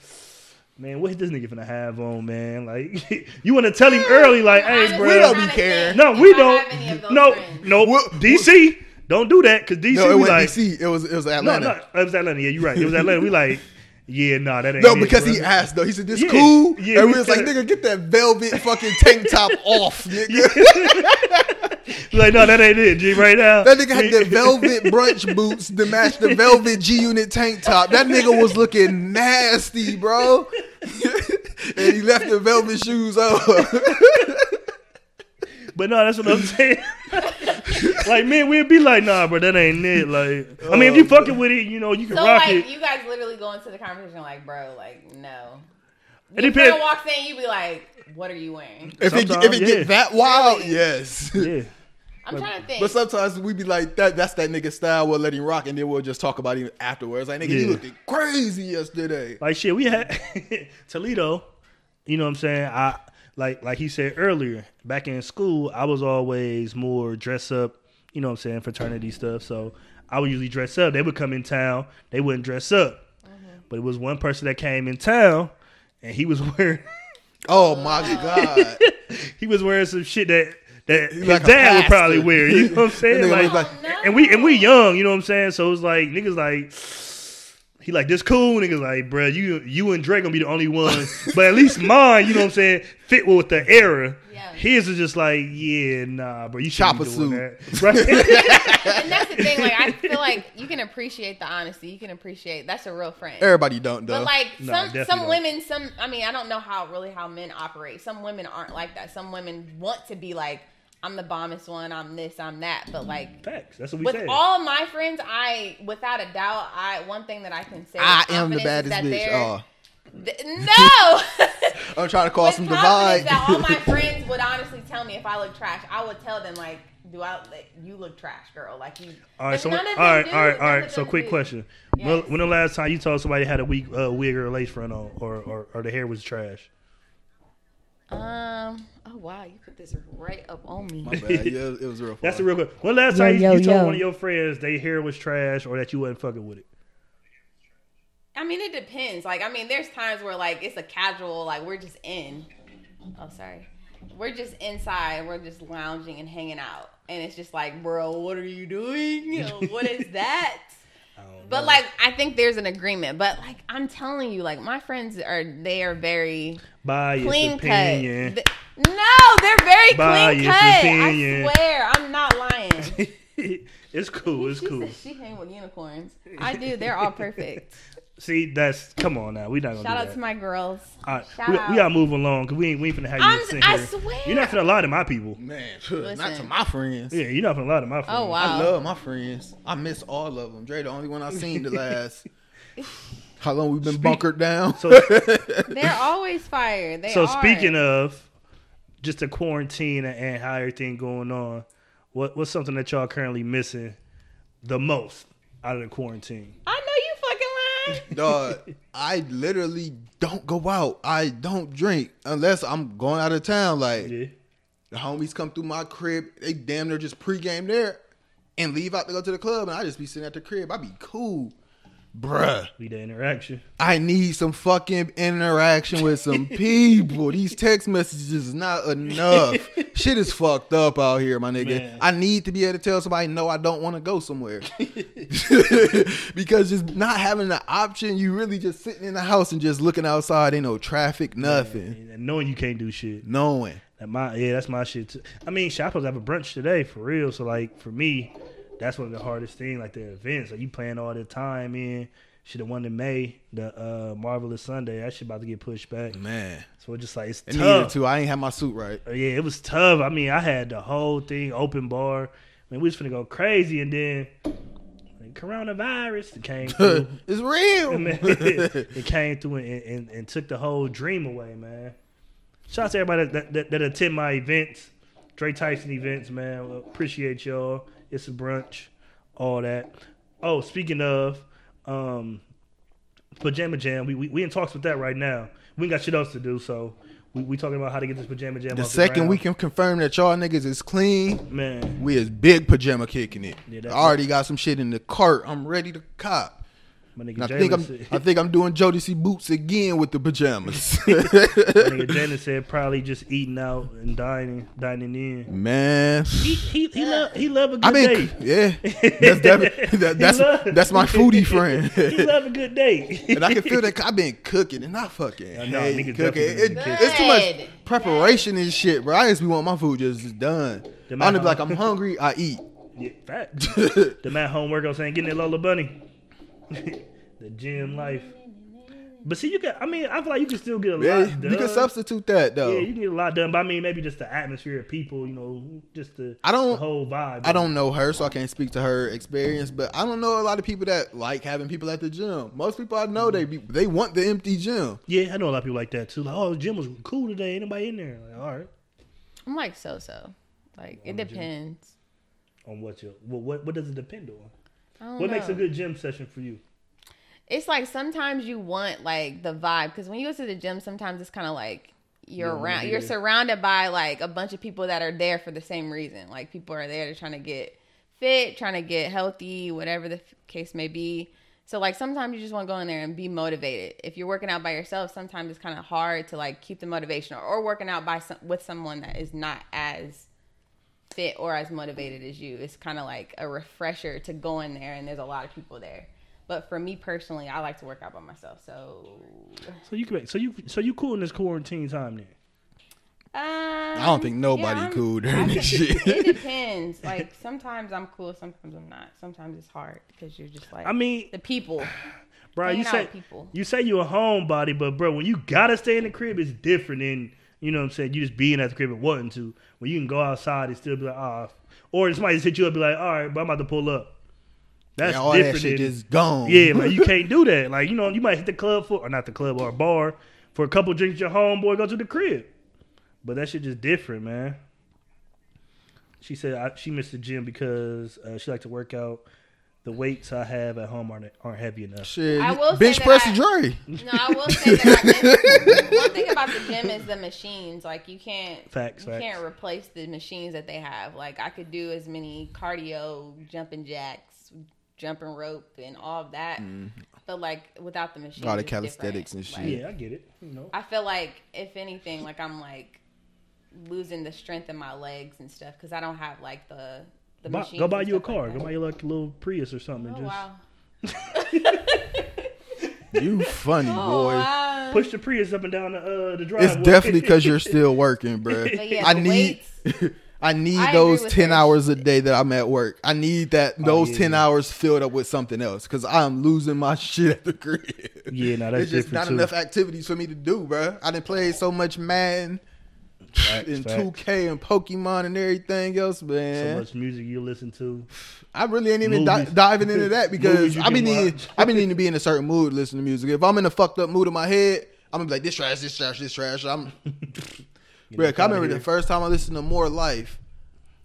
Man, what this nigga finna have on, man? Like, you want to tell him early, like, hey, Honestly, bro. We don't be trying caring. No, we I have any of don't. No, friends. no. What- DC, don't do that because DC No, it wasn't like. DC. It was it was Atlanta. no, it was Atlanta. Yeah, you're right. It was Atlanta. We like, yeah, nah, that ain't. No, it, because bro. he asked though. He said, "This Yeah, cool," yeah, and we we was like, "Nigga, get that velvet fucking tank top off, nigga." Like, no, that ain't it, G. Right now, That nigga had the velvet brunch boots to match the velvet G Unit tank top. That nigga was looking nasty, bro. and he left the velvet shoes on. But no, that's what I'm saying. like, man, we'd be like, nah, bro, that ain't it. Like, I mean, if you Oh, fucking with it, you know, you can So rock like it. you guys literally go into the conversation like, bro, like no. It Your depends- friend walks in, you be like, what are you wearing? if it, if it yeah. get that wild, Really? yes. Yeah, I'm trying to think. But sometimes we be like, that that's that nigga style, we'll let him rock, and then we'll just talk about him afterwards. Like, nigga, you looked crazy yesterday. like shit. We had Toledo. You know what I'm saying? I like like he said earlier. Back in school, I was always more dress up. You know what I'm saying? Fraternity stuff. So I would usually dress up. They would come in town. They wouldn't dress up. Mm-hmm. But it was one person that came in town, and he was wearing Oh my god. he was wearing some shit that that his like dad would probably wear. You know what I'm saying? Like, like- and we and we young. You know what I'm saying? So it's like niggas like. He like this cool niggas like, bruh, you you and Drake gonna be the only one, but at least mine, you know what I'm saying, fit with the era. Yeah. His is just like, yeah, nah, bro, you should a suit. that, right? and that's the thing. Like I feel like you can appreciate the honesty. You can appreciate that's a real friend. Everybody don't though. But like No, some definitely some don't. women, some I mean I don't know how really how men operate. Some women aren't like that. Some women want to be like I'm the bombest one. I'm this. I'm that. But like Facts. That's what we with say. all my friends, I without a doubt, I one thing that I can say I am the confidence baddest that bitch. they're- Oh, th- no. I'm trying to cause some confidence divide. that all my friends would honestly tell me if I look trash. I would tell them like, "Do I? Like, you look trash, girl. Like you." all right, But so none all of them right, do. all right, all None right. of So quick do. question: when, when the last time you told somebody had a weak uh, wig or a lace front on, or, or or the hair was trash? Um. Oh wow, you put this right up on me. My bad. Yeah, it was real. Fun. That's the real quick. When last Yo, time you, yo, you told yo. one of your friends they hair was trash or that you wasn't fucking with it? I mean, it depends. Like, I mean, there's times where like it's a casual, like we're just in. Oh, sorry. We're just inside. We're just lounging and hanging out, and it's just like, bro, what are you doing? what is that? But like, I think there's an agreement. But like, I'm telling you, like, my friends are they are very biased clean opinion. cut. Th- No, they're very Biased clean cut. opinion. I swear, I'm not lying. it's cool. It's she cool. she hang with unicorns. I do. They're all perfect. See, that's come on now. We not gonna Shout do out that. to my girls. All right, Shout we, out. we gotta move along because we ain't we ain't finna have you I'm- sit I here. swear. You're not finna lie to my people. man. not to my friends. Yeah, you're not finna lie to my oh, friends. Oh wow. I love my friends. I miss all of them. Dre, the only one I've seen the last. How long we been Speak- bunkered down? So They're always fired. They so are. speaking of just the quarantine and, and how everything going on, what what's something that y'all currently missing the most out of the quarantine? I know you fucking lying. Dog, I literally don't go out. I don't drink unless I'm going out of town. Like Yeah. the homies come through my crib, they damn near just pregame there and leave out to go to the club, and I just be sitting at the crib. I be cool, bruh. Need the interaction. I need some fucking interaction with some people. These text messages is not enough. Shit is fucked up out here, my nigga. Man. I need to be able to tell somebody no, I don't want to go somewhere. because just not having the option, you really just sitting in the house and just looking outside. Ain't no traffic, nothing. And knowing you can't do shit. Knowing. That my yeah, that's my shit too. I mean, shit, I supposed to have a brunch today for real. So like for me, that's one of the hardest thing. Like the events, like you plan all the time in. Should have won in May, the uh, Marvelous Sunday. That shit about to get pushed back. Man. So it's just like it's It needed tough. to. I ain't have my suit right. Uh, Yeah, it was tough. I mean, I had the whole thing open bar. I mean, we was finna go crazy, and then like, coronavirus came through. it's real. Man, it came through and, and, and took the whole dream away, man. Shout out to everybody that, that, that attend my events, Dre Tyson events, man. Well, appreciate y'all. It's a brunch, all that. Oh, speaking of um, pajama jam, we, we we in talks with that right now. We ain't got shit else to do, so we, we talking about how to get this pajama jam. the second ground. we can confirm that y'all niggas is clean, man. we is big pajama kicking it. Yeah, I already got some shit in the cart. I'm ready to cop. My nigga I think I'm said, I think I'm doing Jodeci boots again with the pajamas. my nigga Jalen said probably just eating out and dining, dining in. Man, He he he love he love a good I mean, date. yeah, that's that, that's love- that's my foodie friend. he love a good date. and I can feel that I've been cooking and I fucking I know, hate cooking. It- been it's too much Good. preparation and shit, bro. I just be want my food just done. The I'm man- like I'm hungry, I eat. Yeah, fact. the man homework I was saying, getting that Lola Bunny. the gym life. But see, you can. I mean, I feel like you can still get a Yeah, lot you done. can substitute that though. Yeah, you can get a lot done. But I mean, maybe just the atmosphere of people. You know, just the I don't- the whole vibe. I don't know her, so I can't speak to her experience. But I don't know a lot of people that like having people at the gym. Most people I know they be, they want the empty gym. Yeah, I know a lot of people like that too. Like, oh, the gym was cool today. Anybody in there? Like, all right. I'm like so so. Like it depends. On what you? Well, what what does it depend on? What makes a good gym session for you? It's like sometimes you want like the vibe because when you go to the gym, sometimes it's kind of like you're You around, be you're surrounded by like a bunch of people that are there for the same reason. Like people are there to trying to get fit, trying to get healthy, whatever the case may be. So like sometimes you just want to go in there and be motivated. If you're working out by yourself, sometimes it's kind of hard to like keep the motivation, or, or working out by some, with someone that is not as fit or as motivated as you. It's kind of like a refresher to go in there and there's a lot of people there. But for me personally, I like to work out by myself. So So you can. So you so you cool in this quarantine time then? um, I don't think nobody I'm- cool during I this shit. It depends. Like sometimes I'm cool, sometimes I'm not. Sometimes it's hard because you're just like I mean, the people. bro, you say people. you say you're a homebody, but bro, when you gotta stay in the crib, it's different than you know what I'm saying. You just being at the crib and wanting to. When you can go outside and still be like, ah, or somebody just hit you up, and be like, all right, but I'm about to pull up. That's Yeah, all that different. shit than, is gone. yeah, like you can't do that. Like you know, you might hit the club for or not the club or a bar for a couple drinks. Your homeboy go to the crib, but that shit just different, man. She said I, she missed the gym because uh, she like to work out. The weights I have at home aren't aren't heavy enough. Shit, I will bench press I- and Dre. No, I will say that I, one thing about the gym is the machines. Like you can't Facts, you facts. can't replace the machines that they have. Like I could do as many cardio, jumping jacks, jumping rope, and all of that. Mm-hmm. But like without the machines. All the it's calisthenics and shit. Like, Yeah, I get it. You know, I feel like if anything, like I'm like losing the strength in my legs and stuff because I don't have like the the Buy- go buy you a stuff like car. go buy you like a little Prius or something. Oh just wow! You funny Oh boy. wow! push the Prius up and down the uh, the driveway. It's definitely because you're still working, bro. Yeah, I need, I need I those ten her. hours a day that I'm at work. I need that those Oh, yeah. ten hours filled up with something else because I'm losing my shit at the crib. Yeah, nah, that's it's just different, not too. enough activities for me to do, bro. I didn't play so much Madden Facts, and facts. 2K and Pokemon and everything else, man. So much music you listen to. I really ain't even di- diving into that because I be can needing watch. I be needing to be in a certain mood to listen to music. If I'm in a fucked up mood in my head, I'm gonna be like this trash, this trash, this trash. I'm Get Bro, I fuck outta remember the first time I listened to More Life,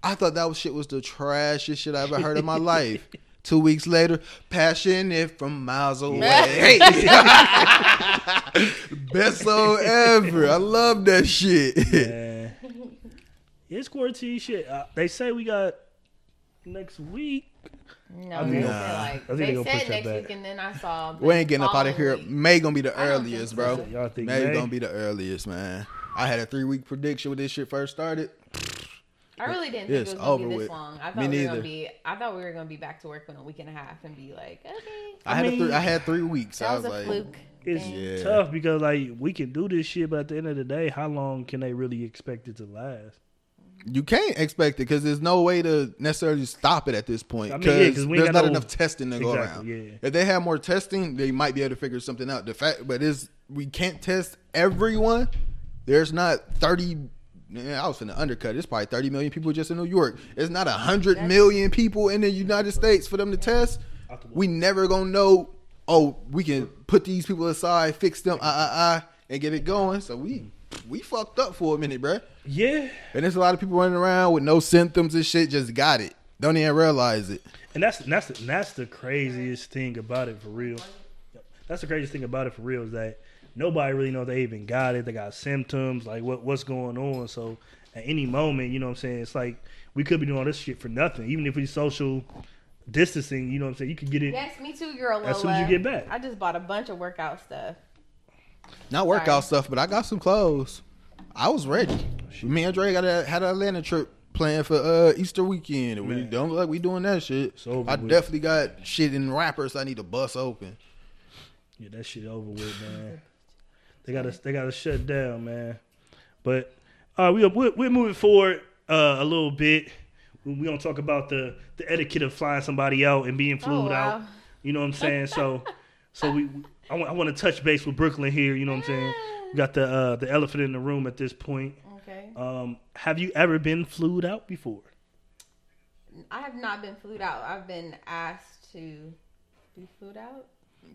I thought that was shit was the trashiest shit I ever heard in my life. Two weeks later, passionate from miles away. Best song ever. I love that shit. Yeah. It's quarantine shit. Uh, they say we got next week. No, I they Nah. like I they they said next back. week, and then I saw we ain't getting up out of here. week. May gonna be the earliest, think bro. Y'all think May May? gonna be the earliest, man. I had a three week prediction when this shit first started. I really didn't think it was gonna be this with. long. I Me thought we were gonna be. I thought we were gonna be back to work in a week and a half and be like, okay, I, I had a three, I had three weeks. that I was, was a like, fluke. It's. Yeah. tough because like we can do this shit, but at the end of the day, how long can they really expect it to last? You can't expect it because there's no way to necessarily stop it at this point I mean, because yeah, 'cause we ain't there's got not no- enough testing to go around. yeah. If they have more testing, they might be able to figure something out. The fact, but is we can't test everyone. There's not thirty. Man, I was finna undercut. It's probably thirty million people just in New York. It's not a hundred people in the United States for them to test. We never gonna know. Oh, we can put these people aside, fix them, ah ah ah, and get it going. So we we fucked up for a minute, bruh. Yeah, And there's a lot of people running around with no symptoms and shit, just got it. Don't even realize it. and that's and that's the, and that's the craziest thing about it for real. That's the craziest thing about it for real is that nobody really knows they even got it. They got symptoms, like what what's going on. So at any moment, you know what I'm saying, it's like we could be doing all this shit for nothing. Even if we social distancing, you know what I'm saying? You can get it. Yes, me too, girl. Lola. As soon as you get back. I just bought a bunch of workout stuff. Not workout stuff, but I got some clothes. I was ready. Me and Dre got a, had an Atlanta trip planned for uh, Easter weekend. And we don't look like we doing that shit. So I with. definitely got shit in wrappers I need to bust open. Yeah, that shit over with, man. They gotta they gotta shut down, man. But uh, we we're, we're moving forward uh, a little bit. We gonna talk about the the etiquette of flying somebody out and being flued Oh, wow. out. You know what I'm saying? So so we I want I want to touch base with Brooklyn here. You know what I'm saying? We got the uh, the elephant in the room at this point. Okay. Um, have you ever been flued out before? I have not been flued out. I've been asked to be flued out,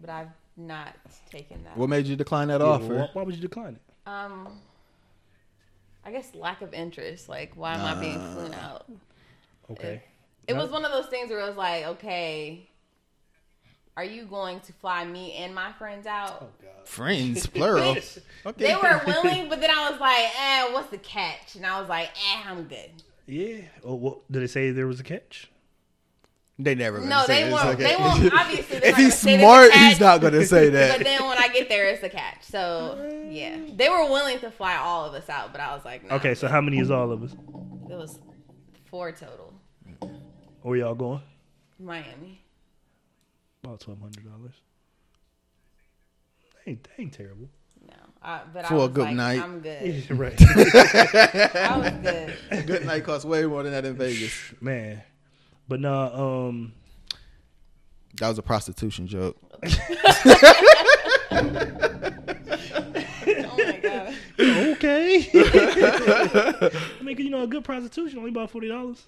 but I've not taken that. What made you decline that Yeah, offer? why, why would you decline it? Um, I guess lack of interest. Like, why am I being flown out? Okay. It No. was one of those things where it was like, okay, are you going to fly me and my friends out? Oh God. Friends, plural. Okay. They were willing, but then I was like, eh, what's the catch? And I was like, eh, I'm good. Yeah. Oh, what did they say there was a catch? They never. gonna No, say they it's won't. okay. They won't. Obviously, if he's gonna say there's a smart, catch, he's not gonna say that. But then when I get there, it's a catch. So yeah, they were willing to fly all of us out, but I was like, nah. Okay, so how many is all of us? it was four total. Where y'all going? Miami. About twelve hundred dollars. Ain't that ain't terrible. No, I, but For I a was good like, night. I'm good. right, I was good. A Good night costs way more than that in Vegas. man. But nah, um, That was a prostitution joke. Oh my god. okay. I mean, 'cause, you know, a good prostitution only about forty dollars.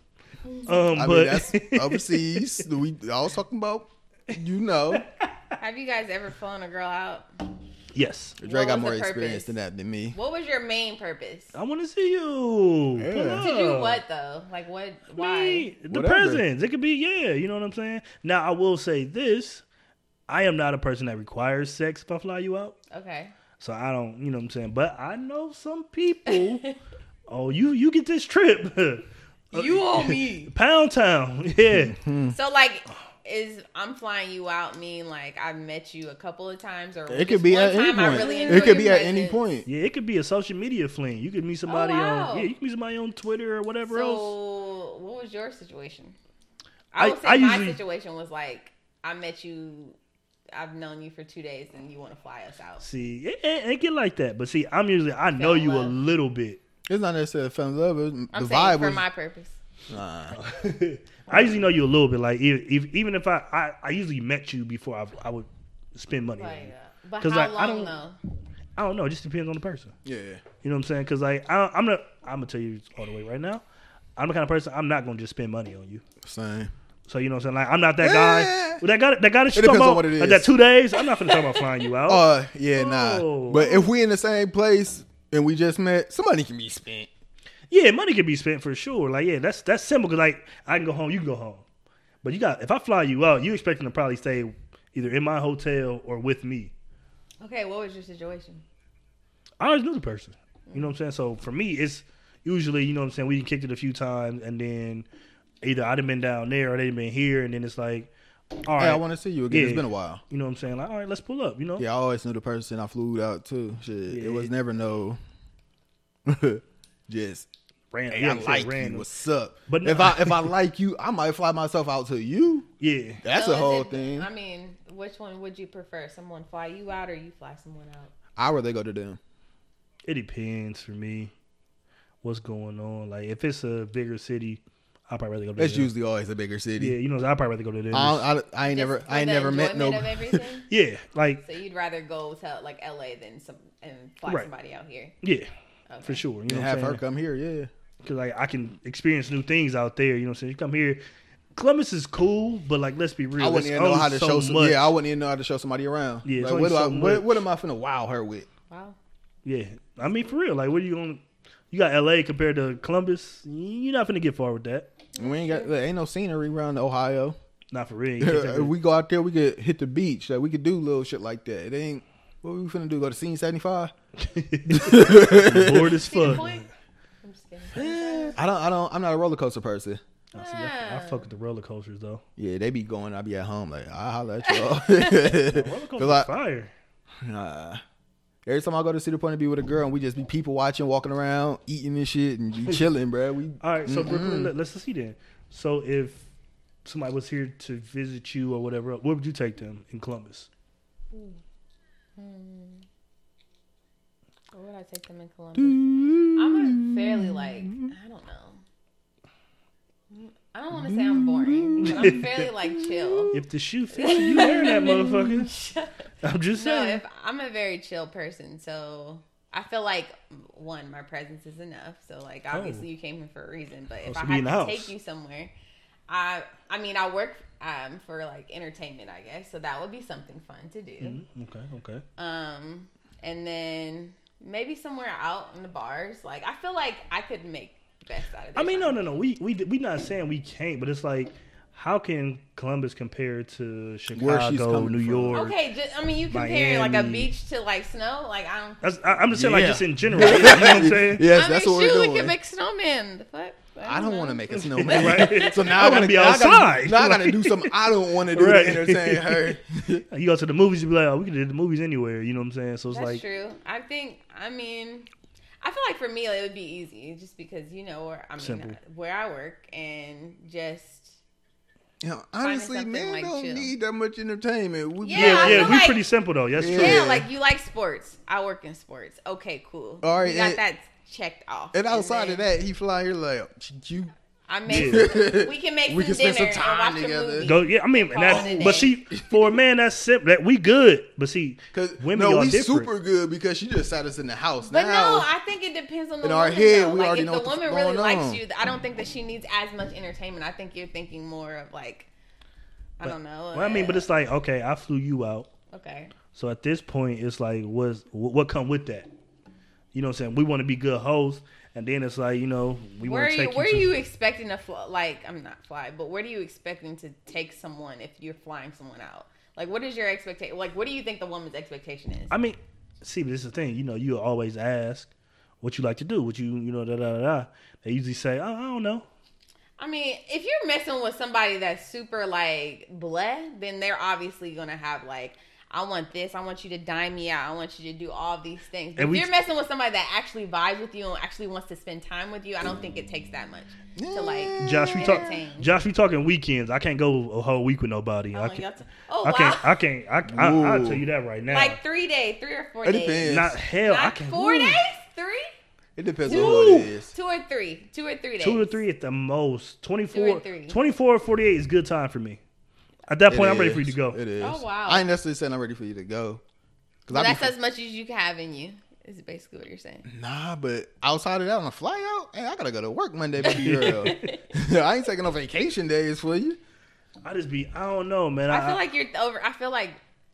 Um, I but mean, that's overseas. we I was talking about, you know, Have you guys ever flown a girl out? Yes, Dre got more experience than that than me. What was your main purpose? I want to see you. Yeah. To To do what though? Like what? I Why? mean, the Whatever. presents. It could be yeah. You know what I'm saying. Now I will say this: I am not a person that requires sex if I fly you out. Okay. So I don't, you know what I'm saying. But I know some people. oh, you you get this trip. You owe me. Pound Town, yeah. So like, is I'm flying you out mean like I've met you a couple of times or It could be at any point. really it could be your at any point. Yeah, it could be a social media fling. You could meet somebody Oh, wow. on yeah, you can meet somebody on Twitter or whatever else. So what was your situation? I I- would say I my usually- situation was like I met you. I've known you for two days, and you want to fly us out. See, it, it, it get like that. But see, I'm usually I know Fell in you a little bit. It's not necessarily fell in love. it I'm the saying vibe for was. my purpose. Nah. I usually know you a little bit. Like if, if, even if I, I I usually met you before I, I would spend money. on you. but 'Cause, how like, I long don't- though? I don't know. It just depends on the person. Yeah. You know what I'm saying? Because like I, I'm not. I'm gonna tell you all the way right now. I'm the kind of person. I'm not gonna just spend money on you. Same. So you know what I'm saying? Like I'm not that guy. Well, that guy. That guy that you It talking depends on about. what it Like that two days. I'm not gonna talk about flying you out. Uh, yeah, nah. But if we in the same place and we just met, some money can be spent. Yeah, money can be spent for sure. Like, yeah, that's that's simple. Cause like I can go home, you can go home. But you got if I fly you out, you expecting to probably stay either in my hotel or with me. Okay, what was your situation? I always knew the person. You know what I'm saying? So for me, it's usually you know what I'm saying. We kicked it a few times, and then either I'd have been down there or they'd been here, and then it's like, all right, Hey, I want to see you again. Yeah. It's been a while. you know what I'm saying? Like, all right, let's pull up. You know? Yeah, I always knew the person I flew out too. Shit, Yeah. it was never no. just ran. hey, yeah, I you like random. you. What's up? But But if I if I like you, I might fly myself out to you. Yeah. That's So the whole it- thing. I mean, which one would you prefer? Someone fly you out or you fly someone out? I would rather go to them. It depends for me. What's going on? Like if it's a bigger city, I'll probably rather go to That's them. usually always a bigger city. Yeah, you know, I'll probably rather go to them. I, I, I ain't never Just for I ain't never met no. enjoyment of everything. yeah, like so you'd rather go to like LA than some and fly Right. somebody out here. yeah, Okay. for sure. You know, have her come here. Yeah, Because like I can experience new things out there. You know, what I'm saying you come here. Columbus is cool, but like let's be real. I wouldn't even know how to so show. Some, yeah, I wouldn't even know how to show somebody around. Yeah, like, what, do I, so what, what am I finna wow her with? Wow. Yeah, I mean for real. Like, what are you gonna? You got L.A. compared to Columbus. You're not gonna get far with that. We ain't got there ain't no scenery around Ohio. Not for real. If we go out there, we could hit the beach. Like we could do little shit like that. It ain't. What we finna do? Go to scene seventy five? it. bored as fuck. I'm just kidding. I don't. I don't. I'm not a roller coaster person. I, see, I, I fuck with the roller coasters though. Yeah, they be going. I be at home like I holler at y'all. Roller coasters I- fire. Nah. Every time I go to Cedar Point to be with a girl, and we just be people watching, walking around, eating and shit, and be chilling, bro. We All right, so Brooklyn, let, let's see then. So if somebody was here to visit you or whatever, where would you take them in Columbus? Hmm. Where would I take them in Columbus? Hmm. I'm a fairly like I don't know. I don't want to say I'm boring, but I'm fairly like chill. If the shoe fits you, you wearing that motherfucker. I'm just No, saying. if I'm a very chill person, so I feel like one, my presence is enough. So like oh. obviously Oh. you came here for a reason, but Oh, if so I had the to house. take you somewhere, I I mean I work um for like entertainment, I guess. So that would be something fun to do. Mhm, Okay, okay. Um and then maybe somewhere out in the bars. Like I feel like I could make best out of it. I mean, no, no, no. We we we not saying we can't, but it's like, how can Columbus compare to Chicago, coming New from. York? Okay, just, I mean, you compare like a beach to like snow. Like I don't. That's, I, I'm just saying, like, just in general. You know what I'm saying? yes, I that's mean, what shoot, we're we doing. can make snowmen. The fuck? I don't know. want to make a snowman. Right. So now I I wanna gotta be now I gotta- outside. Now I gotta do something I don't want to do Right. to entertain her. You go to the movies, you be like, oh, we can do the movies anywhere. You know what I'm saying? So it's That's like, true. I think. I mean, I feel like for me it would be easy, just because you know where I mean Simple. where I work and just. You know, honestly, men like, don't chill. need that much entertainment. We Yeah, yeah, yeah, feel we like- pretty simple though. That's Yeah. true. Yeah, like you like sports. I work in sports. Okay, cool. All right, you got and- that checked off. and outside of then that, he fly here like you. I mean, Yeah. We can make We some can spend dinner some time together. Go, yeah, I mean, and Call that, but day. see, for a man, that's simple. That we good, but see, Cause women no, are we different. super good because she just sat us in the house. But now, no, I think it depends on the in our head, though. we like, already if know the what the woman really going likes on. you, I don't think that she needs as much entertainment. I think you're thinking more of like, I don't know. Well, I mean, but uh, it's like, okay, I flew you out. okay. So at this point, it's like, what's what, what come with that? You know what I'm saying? We want to be good hosts, and then it's like, you know, we Where want to you? take Where you. are you expecting to fly? Like, I'm not fly, but where do you expecting to take someone if you're flying someone out? Like, what is your expectation? Like, what do you think the woman's expectation is? I mean, see, this is the thing. You know, you always ask what you like to do. What you, you know, da da da. da. They usually say, oh, I don't know. I mean, if you're messing with somebody that's super like bleh, then they're obviously gonna have like, I want this, I want you to dine me out, I want you to do all these things. But And if we- you're messing with somebody that actually vibes with you and actually wants to spend time with you, I don't think it takes that much to like. Josh, we talk. Josh, we talking weekends. I can't go a whole week with nobody. Oh, I can't. t- oh I wow! can't. I can't. I, I, I'll tell you that right now. like three days, three or four It days. depends. not hell. I Not can. four ooh. days, three, it depends on Ooh. who it is. two or three, two or three days. Two or three at the most. 24, Two or three. 24 or 48 is good time for me. At that point, It I'm ready is. for you to go. It is. Oh, wow. I ain't necessarily saying I'm ready for you to go. Cause Well, I that's be, as much as you can have in you. Is basically what you're saying. nah, but outside of that, on a fly out, hey, I gotta go to work Monday, baby girl. I ain't taking no vacation days for you. I just be. I don't know, man. I feel like you're over. I feel like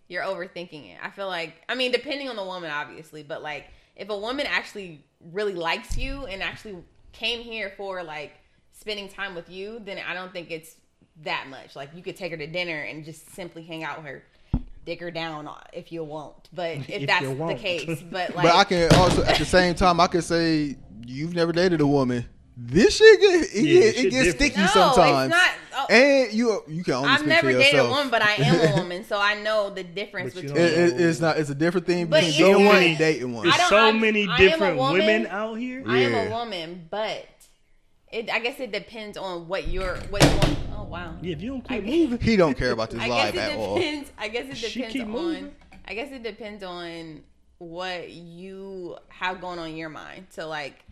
you're overthinking it. I feel like. I mean, depending on the woman, obviously, but like if a woman actually really likes you and actually came here for like spending time with you, then I don't think it's that much. Like you could take her to dinner and just simply hang out with her, dick her down if you won't. But if, If that's the case, but like, but I can also at the same time I can say you've never dated a woman. This shit get it, Yeah, get, shit it gets different. sticky no, sometimes. it's not. Oh, And you you can only I've speak never for dated a yourself. woman, but I am a woman, so I know the difference But between. It, it, it's not. It's a different thing But between it's dating one and dating one. There's so I'm- many I am a different woman. women out here. I am Yeah. a woman, but it. I guess it depends on what you're. What you want. Oh wow. Yeah, if you don't I guess- moving, He don't care about this I live guess at it all. depends. I guess it She depends keep on. moving. I guess it depends on what you have going on in your mind. So like,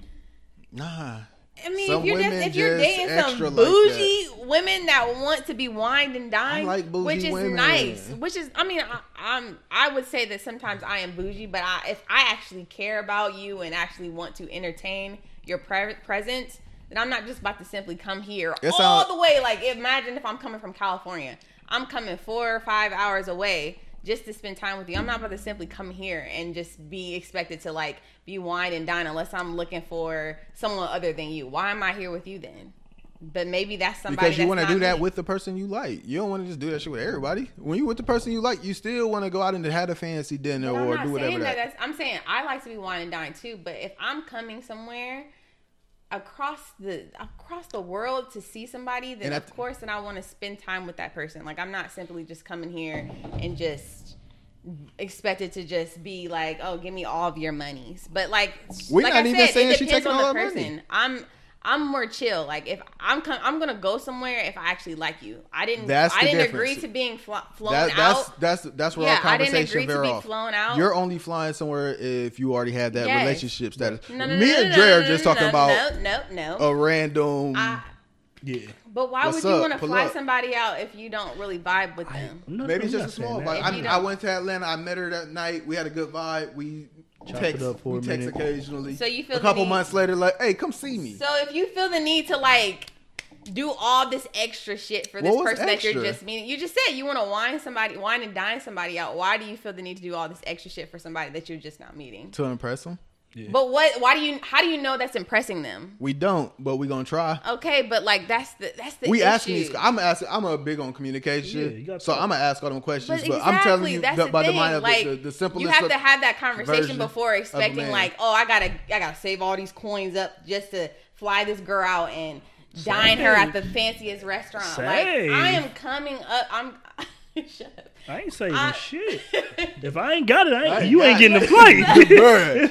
Nah. I mean, Some if you're just if you're dating extra some like bougie women that want to be wined and dined, like which is women. nice. Which is, I mean, I, I'm I would say that sometimes I am bougie, but I, if I actually care about you and actually want to entertain your pre- presence, then I'm not just about to simply come here It all sound- the way. Like, imagine if I'm coming from California, I'm coming four or five hours away just to spend time with you. I'm not about to simply come here and just be expected to like be wine and dine unless I'm looking for someone other than you. Why am I here with you then? But maybe that's somebody Because you want to do that with the person you like. You don't want to just do that shit with everybody. When you with the person you like, you still want to go out and have a fancy dinner I'm or do whatever that. that. I'm saying I like to be wine and dine too. But if I'm coming somewhere, across the across the world to see somebody, then of course, and I want to spend time with that person. Like I'm not simply just coming here and just expected to just be like, oh, give me all of your monies. But like, We're like not I even said, saying it she depends taking on all the our money. person. I'm. I'm more chill. Like if I'm com- I'm gonna go somewhere if I actually like you. I didn't. That's I didn't difference. agree to being fl- flown That, out. that's that's that's where Yeah, our I didn't conversation agree to veer be off. flown out. You're only flying somewhere if you already had that Yes. relationship status. No, no, Me no, and no, Dre no, are just talking no, about no, no, no. a random. I, Yeah. but why What's would you want to fly up. somebody out if you don't really vibe with them? No, Maybe no, it's just a small saying vibe. that. If I, I went to Atlanta. I met her that night. We had a good vibe. We Chopped text, it up for we a text minute. occasionally. So you feel a couple need- months later, like, hey, come see me. So if you feel the need to like do all this extra shit for this What was person that you're just meeting, you just said you want to wine somebody, wine and dine somebody out. Why do you feel the need to do all this extra shit for somebody that you're just not meeting? to impress them, But what? Why do you? How do you know that's impressing them? we don't, but we gonna try. Okay, but like that's the that's the we issue. asking these. I'm asking. I'm a big on communication, Yeah, so talk. I'm gonna ask all them questions. But But, exactly, I'm telling you that's the, the by thing. the mind of like the, the, the simplest. you have to have that conversation before expecting like, oh, I gotta, I gotta save all these coins up just to fly this girl out and dine her at the fanciest restaurant. Like I am coming up. I'm. Shut up. I ain't saving I- shit. If I ain't got it, I ain't, I ain't you ain't getting it. the flight.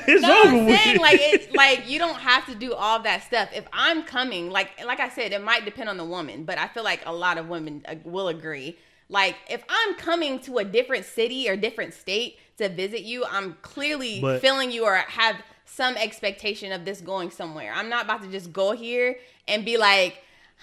It's No, over I'm with. saying like it's like you don't have to do all that stuff. If I'm coming, like like I said, it might depend on the woman, but I feel like a lot of women uh, will agree. Like if I'm coming to a different city or different state to visit you, I'm clearly But- feeling you or have some expectation of this going somewhere. I'm not about to just go here and be like.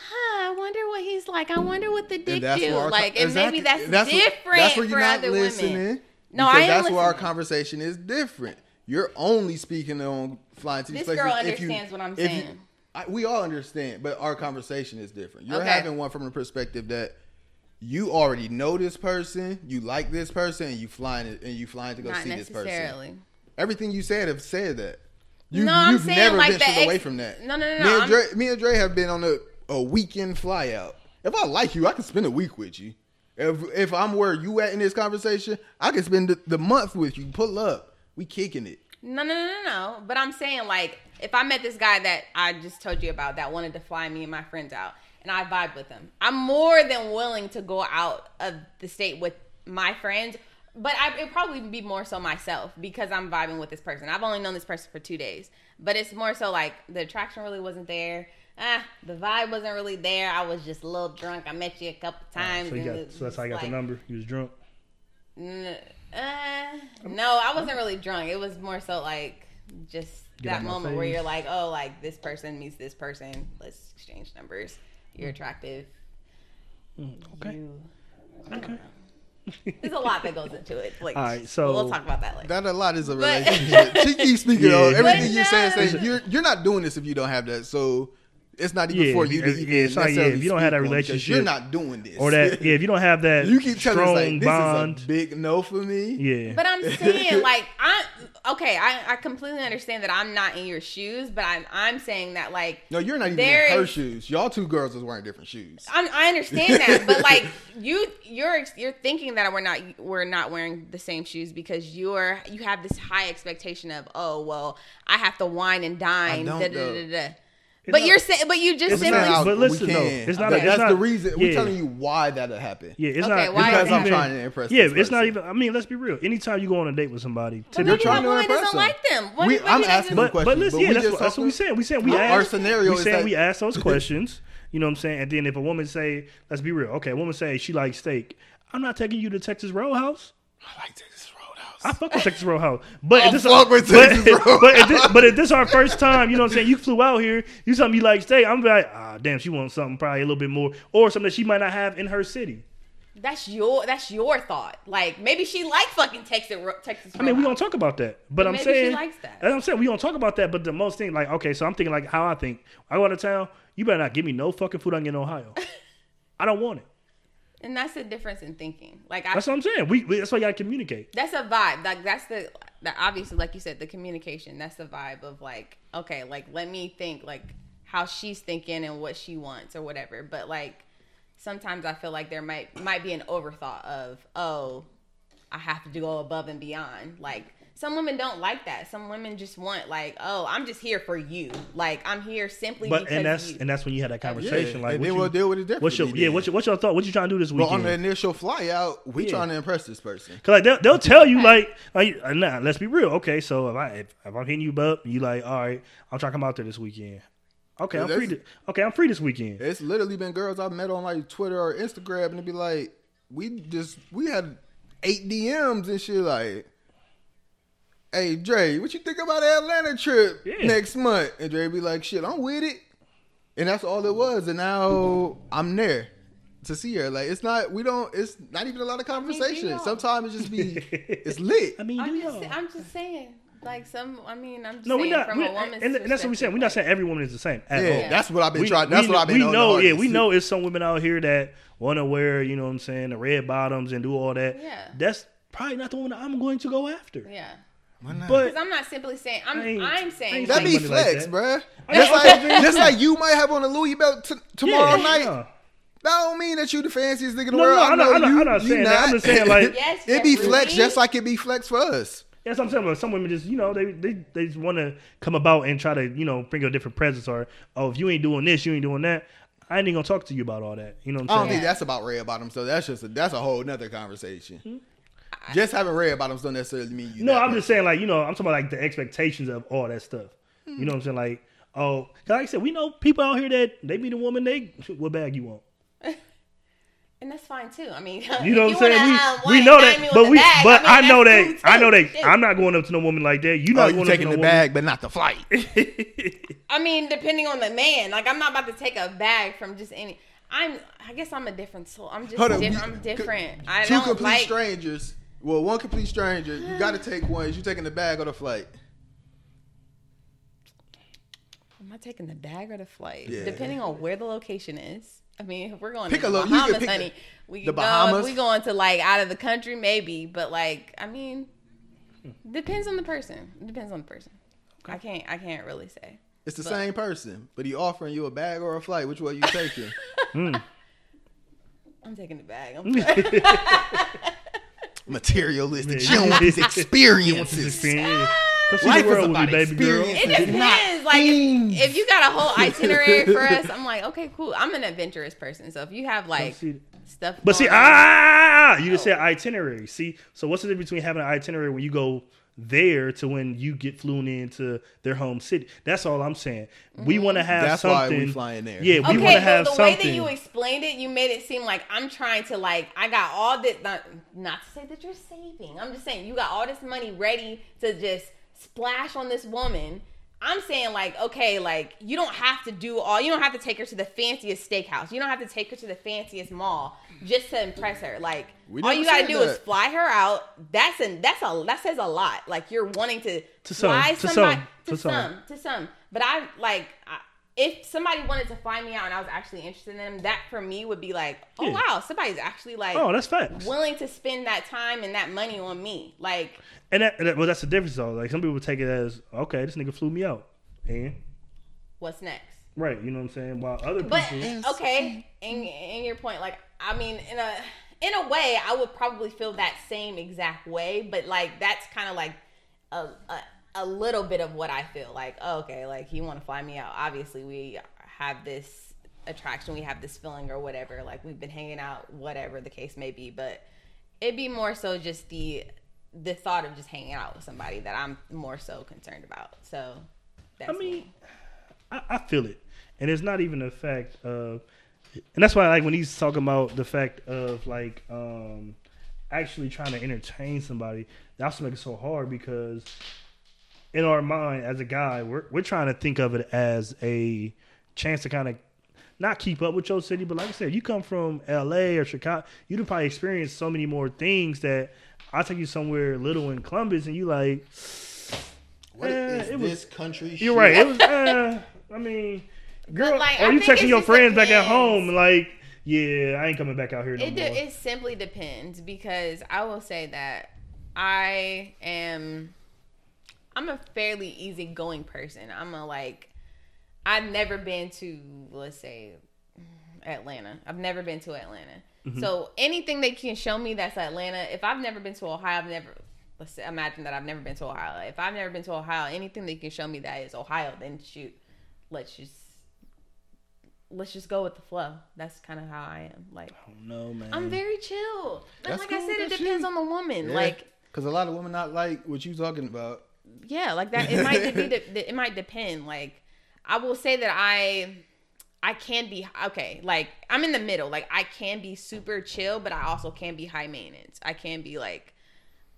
Huh, I wonder what he's like. I wonder what the dick that's do. our Like, and maybe that's, what- different That's where for you're not other listening. women. No, I am that's where our conversation is different. You're only speaking on flying to these This places. girl if you- understands what I'm if you- saying. I, we all understand, but our conversation is different. You're Okay. having one from the perspective that you already know this person, you like this person, and you flying and you flying to go Not see this person. Everything you said have said that. You, No, I'm you've saying, never like, the ex- away from that. No, no, no, Me no, and, Dre, me and Dre have been on a, a weekend fly out. If I like you, I can spend a week with you. If if I'm where you at in this conversation, I can spend the, the month with you. Pull up, we kicking it. No, no, no, no. But I'm saying like if I met this guy that I just told you about that wanted to fly me and my friends out and I vibe with him, I'm more than willing to go out of the state with my friends. But I, it'd probably be more so myself because I'm vibing with this person. I've only known this person for two days, but it's more so like the attraction really wasn't there. Ah, the vibe wasn't really there. I was just a little drunk. I met you a couple times. So, you got, so that's how I was got the number. You was drunk. N- uh, no, I wasn't really drunk. It was more so like just Get that moment where you're like, oh, like this person meets this person. Let's exchange numbers. You're attractive. Mm, Okay. You, Okay. there's a lot that goes into it. Like, All right, so- we'll talk about that later. That a lot is a But- relationship. she keeps speaking Yeah. on everything you're saying. saying you're you're not doing this if you don't have that. So it's not even Yeah, for you to yeah, even it's not- yeah, if you don't have that speak on because relationship- you're not doing this. Or that yeah, if you don't have that you keep telling us strong like this bond, is a big no for me. yeah. But I'm saying, like, I okay, I, I completely understand that I'm not in your shoes, but I'm I'm saying that like No, you're not even in her is- shoes. Y'all two girls is wearing different shoes. I'm, I understand that, but like you, you're you're thinking that we're not we're not wearing the same shoes because you're you have this high expectation of oh well I have to wine and dine. don't, da, da, da, da, da. It's But not- you're saying, but you just simply not but listen, can. though, it's not- But it's that's not- the reason we're telling you why that'll happen. Yeah, it's Okay, not. why it's because I'm that? trying to impress. Yeah, this it's not even. I mean, let's be real. Anytime you go on a date with somebody, But typically, maybe trying that to woman impress doesn't them. like them. What We- if I'm he doesn't- asking but but listen, but yeah, we that's, just what, that's what we talking- saying. We saying we Our ask. scenario we is saying we ask those questions. You know what I'm saying? And then if a woman say, let's be real. Okay, a woman say she likes steak. I'm not taking you to Texas Roadhouse. I like Texas Roadhouse. I fuck with Texas Roadhouse, but I this, fuck with but, Texas Roadhouse. but if this, but if this our first time, you know what I'm saying? You flew out here, you tell me you like stay. I'm like, ah, damn, she wants something probably a little bit more, or something that she might not have in her city. That's your that's your thought. Like maybe she like fucking Texas Ro- Texas. I mean, we Roadhouse. don't talk about that, but, I'm maybe she saying, likes that. As I'm saying, we don't talk about that. But the most thing, like, okay, so I'm thinking like how I think. I go out of town, you better not give me no fucking food I get in Ohio. I don't want it. And that's the difference in thinking. Like I, That's what I'm saying. We, we that's why you gotta communicate. that's a vibe. Like that's the that obviously, like you said, the communication. That's the vibe of like, okay, like let me think like how she's thinking and what she wants or whatever. But like sometimes I feel like there might might be an overthought of oh, I have to go above and beyond. Like some women don't like that. Some women just want like, oh, I'm just here for you. Like I'm here simply But because and that's you. and that's when you had that conversation. Yeah, like, and what then you, we'll deal with it differently. what's your yeah? What's your, what's your thought? What you trying to do this But on the initial fly out, we Yeah. trying to impress this person. Cause like they'll, they'll tell you like like uh, nah, let's be real. Okay, so if I if, if I'm hitting you up, you like all right, I'm trying to come out there this weekend. Okay, I'm free. To, okay, I'm free this weekend. It's literally been girls I've met on like Twitter or Instagram, and they be like, we just we had eight DMs and shit. Like, hey Dre, what you think about the Atlanta trip Yeah. next month? And Dre be like, shit, I'm with it. And that's all it was. And now I'm there to see her. Like, it's not. We don't. It's not even a lot of conversation. y'all- Sometimes it just be. it's lit. I mean, do I'm y'all? just, I'm just saying, like some. I mean, I'm just no, saying we're not. from we- a woman's and, and that's what we're saying. We're not saying every woman is the same at yeah, all. that's what I've been We, trying. That's we, what I've been. we know. Yeah, hardest. we know it's some women out here that want to wear, you know what I'm saying, the red bottoms and do all that. Yeah. That's probably not the one that I'm going to go after. Yeah. Why not? But Because I'm not simply saying. I'm. I ain't- I'm saying. ain't That like, be money like flex, that. bruh. Just like, just like you might have on a Louis belt t- tomorrow Yeah, night. yeah. That don't mean that you the fanciest nigga in the No, world. no, I I'm know not- I'm not- you, I'm not you saying that. I'm just saying, like- Yes, it be flex just like it be flex for us. That's what I'm saying. But some women just, you know, they they, they just want to come about and try to, you know, bring a different presence or, oh, if you ain't doing this, you ain't doing that. I ain't even gonna talk to you about all that. You know what I I'm don't think that's about red bottoms. So that's just a, that's a whole nother conversation. Hmm? Just having red bottoms don't necessarily mean you. No, I'm just saying, like, you know, I'm talking about like the expectations of all that stuff. You know what I'm saying? Like, oh, 'cause like I said, we know people out here that they meet a woman, they what bag you want? And that's fine too. I mean, You know what I'm saying? We, we know that, but we, bag, but I, mean, know that, I know that Shit. I'm not going up to no woman like that. You Oh, not you going taking up the to no bag, but not the flight. I mean, depending on the man. Like, I'm not about to take a bag from just any. I'm. I guess I'm a different soul. I'm just Hold different. you- I'm different. I Two don't complete like. strangers. Well, one complete stranger. You got to take one. Is you taking the bag or the flight? Am I taking the bag or the flight? Yeah. Depending on where the location is. I mean, if we're going Pick to a the lo- you can Bahamas, pick honey, the- we the can go. Bahamas? If we going to like out of the country, maybe. But like, I mean, depends on the person. It depends on the person. I can't. I can't really say. It's the But- same person, but he offering you a bag or a flight. Which one you taking? I'm taking the bag. I'm. Materialistic. Yeah, She don't want these This experiences. Experience. Come see Life the is world with me, about baby girl. It depends. Like if, if you got a whole itinerary for us, I'm like, okay, cool. I'm an adventurous person, so if you have like stuff, But see, going ah, on- ah, ah, you just said oh. itinerary. See, so what's the difference between having an itinerary when you go there to when you get flown into their home city? That's all I'm saying. We mm-hmm. want to have That's why something. we flying there. Yeah, we want okay, to have but the way that you explained it, you made it seem like I'm trying to like I got all this. Not, not to say that you're saving. I'm just saying you got all this money ready to just splash on this woman. I'm saying like okay, like you don't have to do all. You don't have to take her to the fanciest steakhouse. You don't have to take her to the fanciest mall just to impress her. Like all you gotta do is fly her out. That's an that's a that says a lot. Like you're wanting to To some, fly to somebody some, to to some. some to some. But I like I, if somebody wanted to find me out and I was actually interested in them, that for me would be like, oh Yeah. wow, somebody's actually like oh, that's facts. willing to spend that time and that money on me. Like And that, and that- well, that's the difference though. Like some people take it as, okay, this nigga flew me out, and what's next? right, you know what I'm saying. While other But people, okay, in in your point, like I mean, in a in a way, I would probably feel that same exact way. But like that's kind of like a, a a little bit of what I feel. Like oh, okay, like you want to fly me out. Obviously, we have this attraction, we have this feeling or whatever. Like we've been hanging out, whatever the case may be. But it'd be more so just the the thought of just hanging out with somebody that I'm more so concerned about. So that's I mean, me. I, I feel it, and it's not even the fact of, and that's why like when he's talking about the fact of like um actually trying to entertain somebody, that's what makes it so hard because in our mind as a guy, we're we're trying to think of it as a chance to kind of not keep up with your city, but like I said, you come from L.A. or Chicago, you'd probably experienced so many more things that I take you somewhere little in Columbus, and you like, What Eh, is it was- this country? you're shit? right. It was, uh, I mean, girl, like, or I you think texting your just friends back at home, like, yeah, I ain't coming back out here no It, more. de- it simply depends because I will say that I am I'm a fairly easygoing person. I'm a like I've never been to let's say Atlanta. I've never been to Atlanta. Mm-hmm. So anything they can show me that's Atlanta, if I've never been to Ohio, I've never let's say, imagine that I've never been to Ohio. If I've never been to Ohio, anything you can show me that is Ohio, then shoot, let's just let's just go with the flow. That's kind of how I am. Like I don't know, man. I'm very chill. But That's like cool I said, it depends shit. on the woman. Yeah. Like because a lot of women not like what you talking about. yeah, like that. It might be. de- It might depend. Like I will say that I. I can be okay, like I'm in the middle. Like I can be super chill, but I also can be high maintenance. I can be like,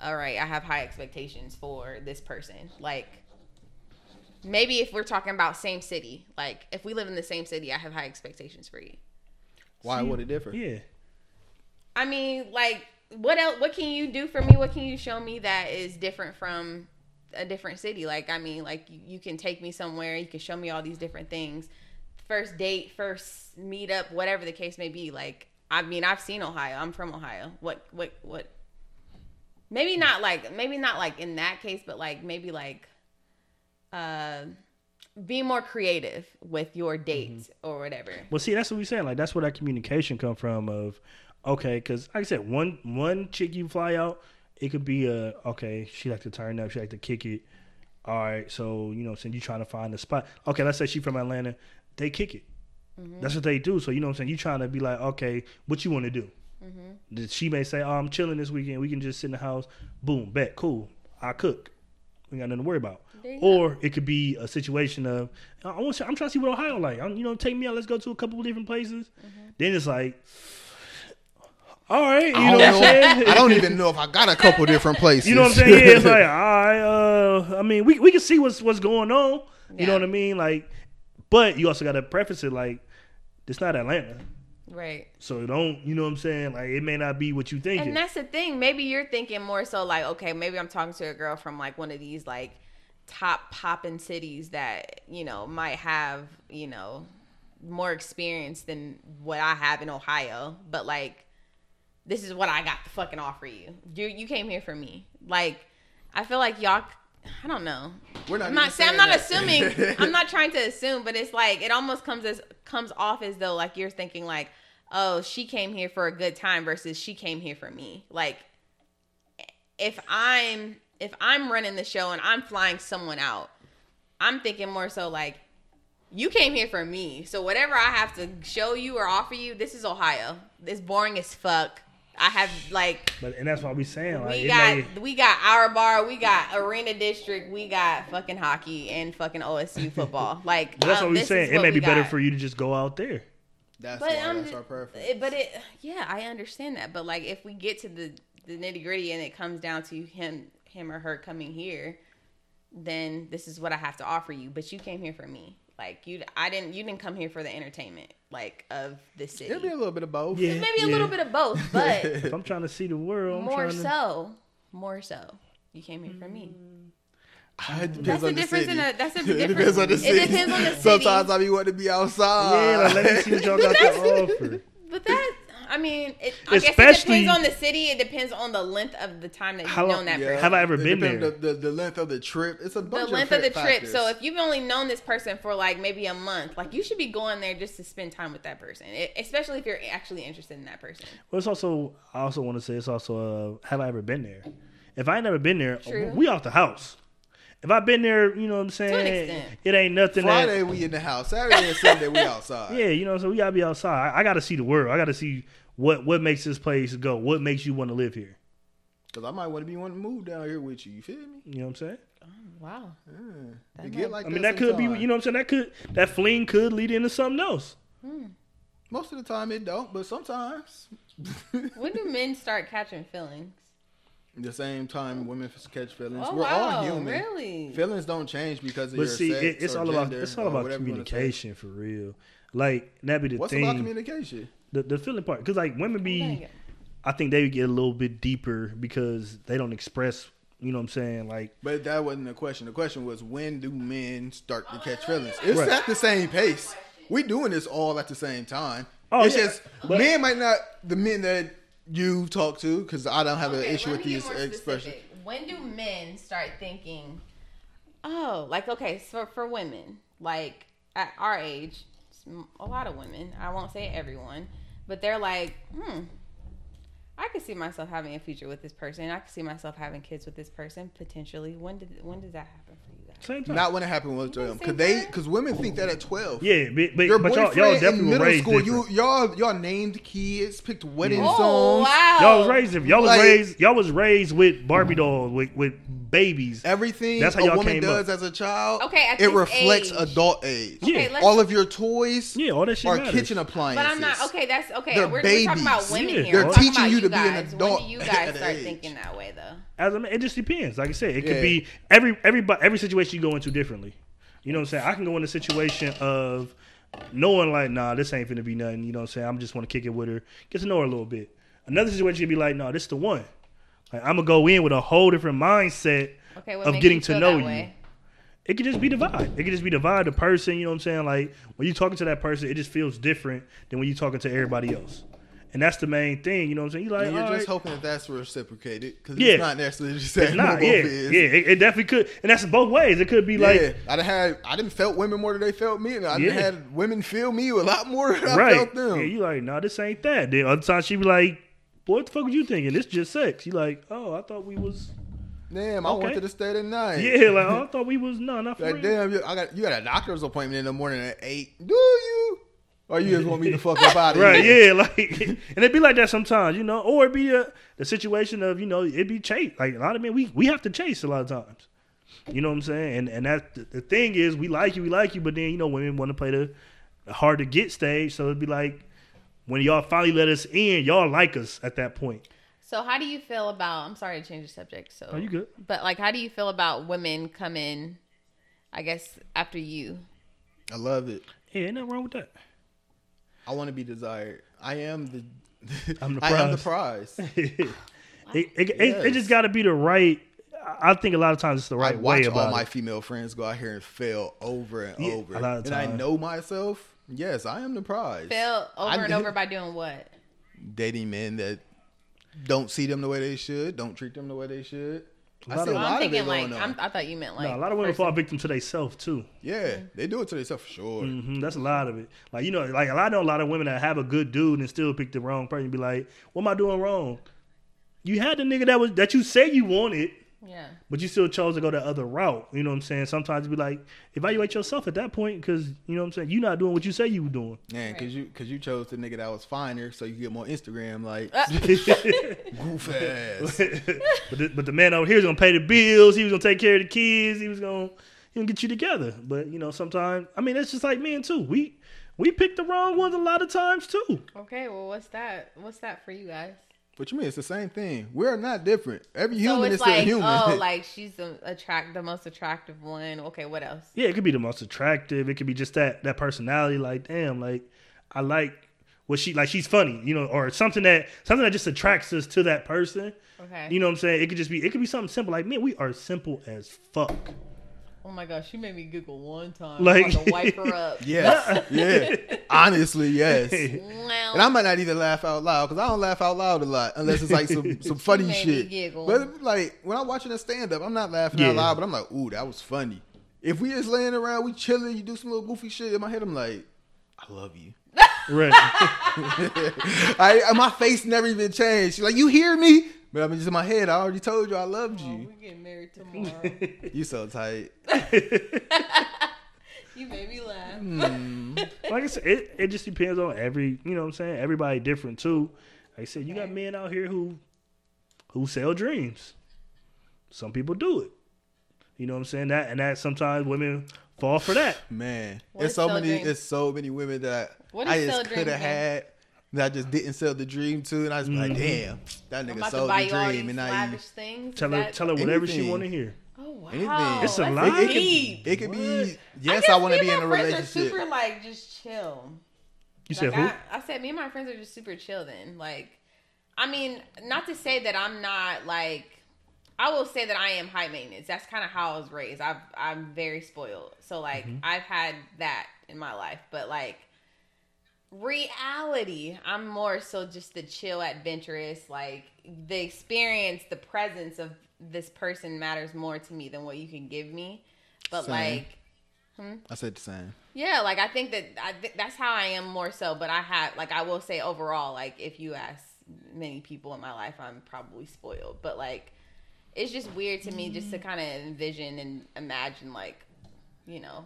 all right, I have high expectations for this person. Like maybe if we're talking about same city, like if we live in the same city, I have high expectations for you. Why See, would it differ? Yeah. I mean, like, what else? What can you do for me? What can you show me that is different from a different city? Like, I mean, like you, you can take me somewhere. You can show me all these different things. First date, first meetup, whatever the case may be. Like, I mean, I've seen Ohio. I'm from Ohio. What? What? What? Maybe not like maybe not like in that case, but like maybe like uh be more creative with your dates or whatever. Well, see, that's what we're saying. Like, that's where that communication come from. Of okay, because like I said, one one chick you fly out, it could be a okay. She like to turn up. She like to kick it. All right, so you know, since you're trying to find a spot. Okay, let's say she from Atlanta, they kick it. That's what they do. So you know, what I'm saying you trying to be like, okay, what you want to do? That She may say, oh, I'm chilling this weekend. We can just sit in the house. Boom, bet, cool. I cook. We got nothing to worry about. There go. Or it could be a situation of I want to, I'm trying to see what Ohio like. I'm, you know, take me out. Let's go to a couple of different places. Mm-hmm. Then it's like, all right, you I know don't, what I'm saying? I don't even know if I got a couple different places. You know what I'm saying? Yeah, it's like, all right. Uh, I mean, we we can see what's what's going on. You know what I mean? Like, but you also got to preface it like, it's not Atlanta, Right. so don't. You know what I'm saying? Like, it may not be what you think. And that's the thing. Maybe you're thinking more so like, okay, maybe I'm talking to a girl from like one of these like top poppin' cities that, you know, might have, you know, more experience than what I have in Ohio. But like this is what I got to fucking offer you. You you came here for me. Like I feel like y'all I don't know. We're not I'm not saying I'm not assuming. I'm not trying to assume, but it's like it almost comes as comes off as though like you're thinking like, oh, she came here for a good time versus she came here for me. Like if I'm if I'm running the show and I'm flying someone out, I'm thinking more so like you came here for me. So whatever I have to show you or offer you, this is Ohio. It's boring as fuck. I have like But and that's why we saying like we got may, we got our bar, we got Arena District, we got fucking hockey and fucking OSU football. Like but that's um, what we this saying. It what may we be better got. for you to just go out there. That's But why I'm that's just- our preference. it- but it yeah, I understand that. But like if we get to the the nitty gritty and it comes down to him him or her coming here, then this is what I have to offer you. But you came here for me. Like you I didn't you didn't come here for the entertainment like of the city. It'll be a little bit of both. Yeah. Maybe a little bit of both, but If I'm trying to see the world, I'm more trying to, so. More so. You came here for me. Ah, it depends That's the on difference city. in a- that's the it difference- depends on the it depends on the city. Sometimes I be wanting to be outside. Yeah, like, let me see what y'all got to offer. But that, I mean, it, I guess it Especially- depends on the city. It depends on the length of the time that you've How long- known that Yeah. person. Have I ever It been there? The, the, the length of the trip. It's a the bunch length of the fa- trip. So if you've only known this person for like maybe a month, like you should be going there just to spend time with that person, it, especially if you're actually interested in that person. Well, it's also I also want to say it's also uh, have I ever been there? If I ain't never been there, True. we off the house. If I've been there, you know what I'm saying. extent. It ain't nothing Friday that. we in the house. Saturday and Sunday we outside. Yeah, you know, so we gotta be outside. I, I got to see the world. I got to see what what makes this place go. What makes you want to live here? Because I might want to be wanting to move down here with you. You feel me? You know what I'm saying? Oh, wow. Yeah. Might- get like I mean, that could be. You know what I'm saying? That could that fling could lead into something else. Hmm. Most of the time it don't, but sometimes. When do men start catching feelings? the same time women catch feelings. Oh We're wow, all human. really? Feelings don't change because of But your see, sex it, it's or all about gender it's all or about whatever you wanna communication for real. Like that be the thing. What's about communication? The the feeling part because like women be i think they get a little bit deeper because they don't express you know what i'm saying like But that wasn't the question. The question was when do men start to catch feelings? Oh, it's Right. at the same pace. We doing this all at the same time. Oh, it's yeah, just but- men might not the men that you talk to because I don't have an issue with me get these expressions. specific. When do men start thinking, oh, like okay, so for women, like at our age, a lot of women, I won't say everyone, but they're like, hmm, I could see myself having a future with this person. I could see myself having kids with this person potentially. When did when does that happen? Same time. Not when it happened with them, because they because women think that at twelve. yeah, but, but, Your but y'all, boyfriend y'all in definitely were middle raised school, different. you y'all y'all named kids, picked wedding Oh songs. wow! Y'all was raised different. Y'all was Like- raised. Y'all was raised with Barbie dolls, with with babies. Everything That's how a y'all woman came does up. as a child, Okay, at it reflects age. adult age. Yeah. let's- All of your toys Yeah, all that shit are matters. kitchen appliances. But I'm not okay. That's okay. They're We're, we're talking about women Yeah. here. They're We're talking teaching about you to be an guys. adult When do you guys start thinking that way though? As I mean, it just depends. Like I said, it Yeah. could be every everybody every situation you go into differently. You know what I'm saying? I can go in a situation of knowing like, nah, this ain't gonna be nothing. You know what I'm saying? I'm just want to kick it with her, get to know her a little bit. Another situation could be like, nah, this is the one. Like I'm gonna go in with a whole different mindset Okay, of getting to know you. It could just be the vibe. It could just be the vibe, the person. You know what I'm saying? Like when you talking to that person, it just feels different than when you talking to everybody else. And that's the main thing. You know what I'm saying? You like, And you're just right. hoping that that's reciprocated because Yeah. it's not necessarily just It's not, yeah, is. yeah, it, it definitely could, and that's both ways. It could be like, yeah, I done had I didn't felt women more than they felt me, and I Yeah. had women feel me a lot more than I right, felt them. yeah, you like, nah, this ain't that. Then other times she be like, boy, what the fuck was you thinking? This just sex. You like, oh, I thought we was, Damn, I Okay. wanted to stay the night. yeah, like, oh, I thought we was, no, not for Like, real. damn, I got you got a doctor's appointment in the morning at eight. Do you? Or you just want me to fuck up out of Right, here? yeah, like, and it be like that sometimes, you know, or it be a, the situation of, you know, it be chase. Like a lot of men, we we have to chase a lot of times. You know what I'm saying? And and that the, the thing is, we like you, we like you, but then you know, women want to play the, the hard to get stage. So it'd be like when y'all finally let us in, y'all like us at that point. So how do you feel about? I'm sorry to change the subject. So Oh, you good? But like, how do you feel about women coming? I guess after you. I love it. Yeah, ain't nothing wrong with that. I want to be desired. I am the. I'm the I am the prize. prize. it, it, it, it just got to be the right. I think a lot of times it's the right I right watch way all about my it. female friends go out here and fail over and Yeah, over, a lot of and I know myself. Yes, I am the prize. Fail over I and over by doing what? dating men that don't see them the way they should, don't treat them the way they should. I lot see a of- Well, lot I'm of it thinking going like on. I'm, I thought you meant like No, a lot of women person- fall victim to themselves too. yeah, they do it to themselves for sure. hmm that's a lot of it. Like you know, like I know a lot of women that have a good dude and still pick the wrong person. And be like, what am I doing wrong? You had the nigga that was that you say you wanted, Yeah. but you still chose to go the other route. You know what I'm saying? Sometimes you be like, evaluate yourself at that point because you know what I'm saying. You're not doing what you say you were doing. Man, cause you cause you chose the nigga that was finer, so you get more Instagram like Uh, goof ass. but, the, but the man over here is gonna pay the bills. He was gonna take care of the kids. He was gonna he gonna get you together. But you know, sometimes I mean, it's just like men too. We we pick the wrong ones a lot of times too. okay. Well, what's that? What's that for you guys? What you mean? It's the same thing. We're not different. Every So human is it's still like, human. oh, like she's the attract the most attractive one. Okay, what else? Yeah, it could be the most attractive. It could be just that that personality. Like, damn, like I like what she like. She's funny, you know, or something that something that just attracts us to that person. Okay. You know what I'm saying? It could just be. It could be something simple. Like, man, we are simple as fuck. Oh my gosh, she made me giggle one time. Like- Like to wipe her up. Yeah, yeah. Honestly, yes. Well, And I might not even laugh out loud because I don't laugh out loud a lot unless it's like some some funny made me shit. giggle. But like when I'm watching a stand up, I'm not laughing Yeah. out loud, but I'm like, ooh, that was funny. If we just laying around, we chilling, you do some little goofy shit in my head, I'm like, I love you. Right. I my face never even changed. She's like, you hear me? But I mean, just in my head, I already told you I loved oh, you. we're getting married tomorrow. You so tight. you made me laugh. Hmm. like I said, it, it just depends on every. You know what I'm saying? Everybody different too. Like I said, you got men out here who who sell dreams. Some people do it. You know what I'm saying? That and that sometimes women fall for that. Man, What there's is so many. dream? There's so many women that What I just could have had that I just didn't sell the dream to, and I was like, damn, that nigga sold the you all dream, these and now you. things. Tell her, tell her whatever she want to hear. Oh wow, Anything. It's a that's lot. It, it could, it could be. Yes, guess I, want to be in a my Are relationship. super like just chill. You said who? I, I said me and my friends are just super chill. Then, like, I mean, not to say that I'm not like. I will say that I am high maintenance. That's kind of how I was raised. I've I'm very spoiled. So like Mm-hmm. I've had that in my life, but like reality, I'm more so just the chill, adventurous. Like the experience, the presence of this person matters more to me than what you can give me. But Same. like hmm? I said the same. yeah, like I think that I th- that's how I am more so. But I have like I will say overall, like if you ask many people in my life, I'm probably spoiled. But like, it's just weird to me just to mm. kind of envision and imagine like, you know,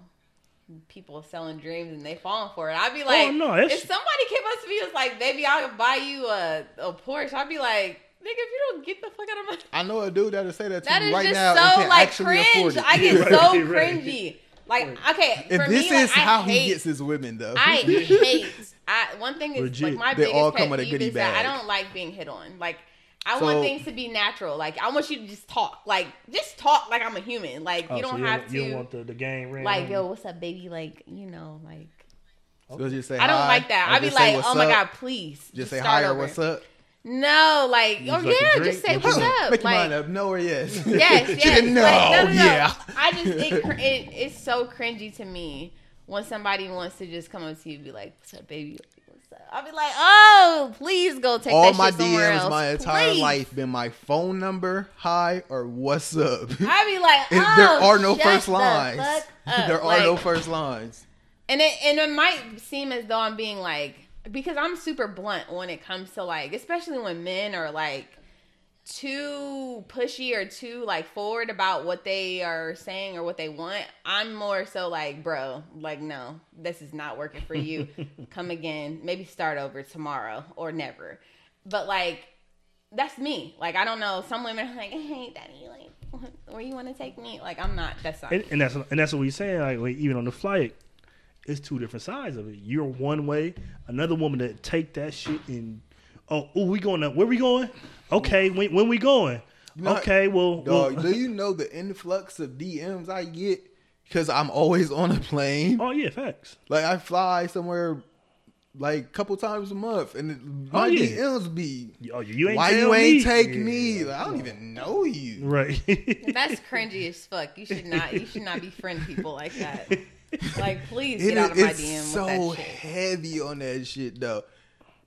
people selling dreams and they falling for it. I'd be oh, like, Oh, no, it's- if somebody came up to me and was like, "Baby, I'll buy you a, a Porsche," I'd be like, "Nigga, if you don't get the fuck out of my I know a dude that'll say that to that you is right just now and so can like actually afford cringe. it. I get Right, so right. cringy. Like, okay, if for this me, is like, how I he hate, gets his women, though, I hate. I one thing is Legit. like my They biggest all pet come with a peeve goodie is that I don't like being hit on. Like, I So- want things to be natural. Like, I want you to just talk. Like, just talk like I'm a human. Like, Oh, you don't you have don't, to. You want the, the game ring. like, yo, what's up, baby? Like, you know, like. So just say I don't hi, like that. I'd be like, "What's oh my up?" god, please. Just say hi or over. what's up. No, like, Use oh like yeah, just say What's what's up? up. Make your mind up. No or yes. Yes, She yes. didn't know. Like, no, no, no. Yeah. I just it, it it's so cringy to me when somebody wants to just come up to you and be like, "What's up, baby? What's up?" I'll be like, "Oh, please go take All that my shit somewhere DMs else, my entire please." life been my phone number, hi, or what's up. I'd be like, "Oh, there are no first the lines. there are no first lines. and it and it might seem as though I'm being like because I'm super blunt when it comes to like especially when men are like too pushy or too like forward about what they are saying or what they want. I'm more so like, bro, like no, this is not working for you. Come again, maybe start over tomorrow or never. But like that's me. Like I don't know. Some women are like, hey, daddy, like where you want to take me? Like I'm not. That's not. and, and that's and that's what we saying. Like when- even on the flight, it's two different sides of it. You're one way. Another woman that take that shit and oh, oh we going to where we going? Okay, when when we going? know- okay, well, well do you know the influx of DMs I get? Because I'm always on a plane. oh yeah, facts. Like I fly somewhere like a couple times a month, and oh, my Oh, yeah. DMs be Oh, you ain't why you ain't me. take Yeah. me? Like, I don't even know you. Right. That's cringy as fuck. You should not. You should not befriend people like that. Like, please It get is- out of my it's DM so with that shit. heavy on that shit though.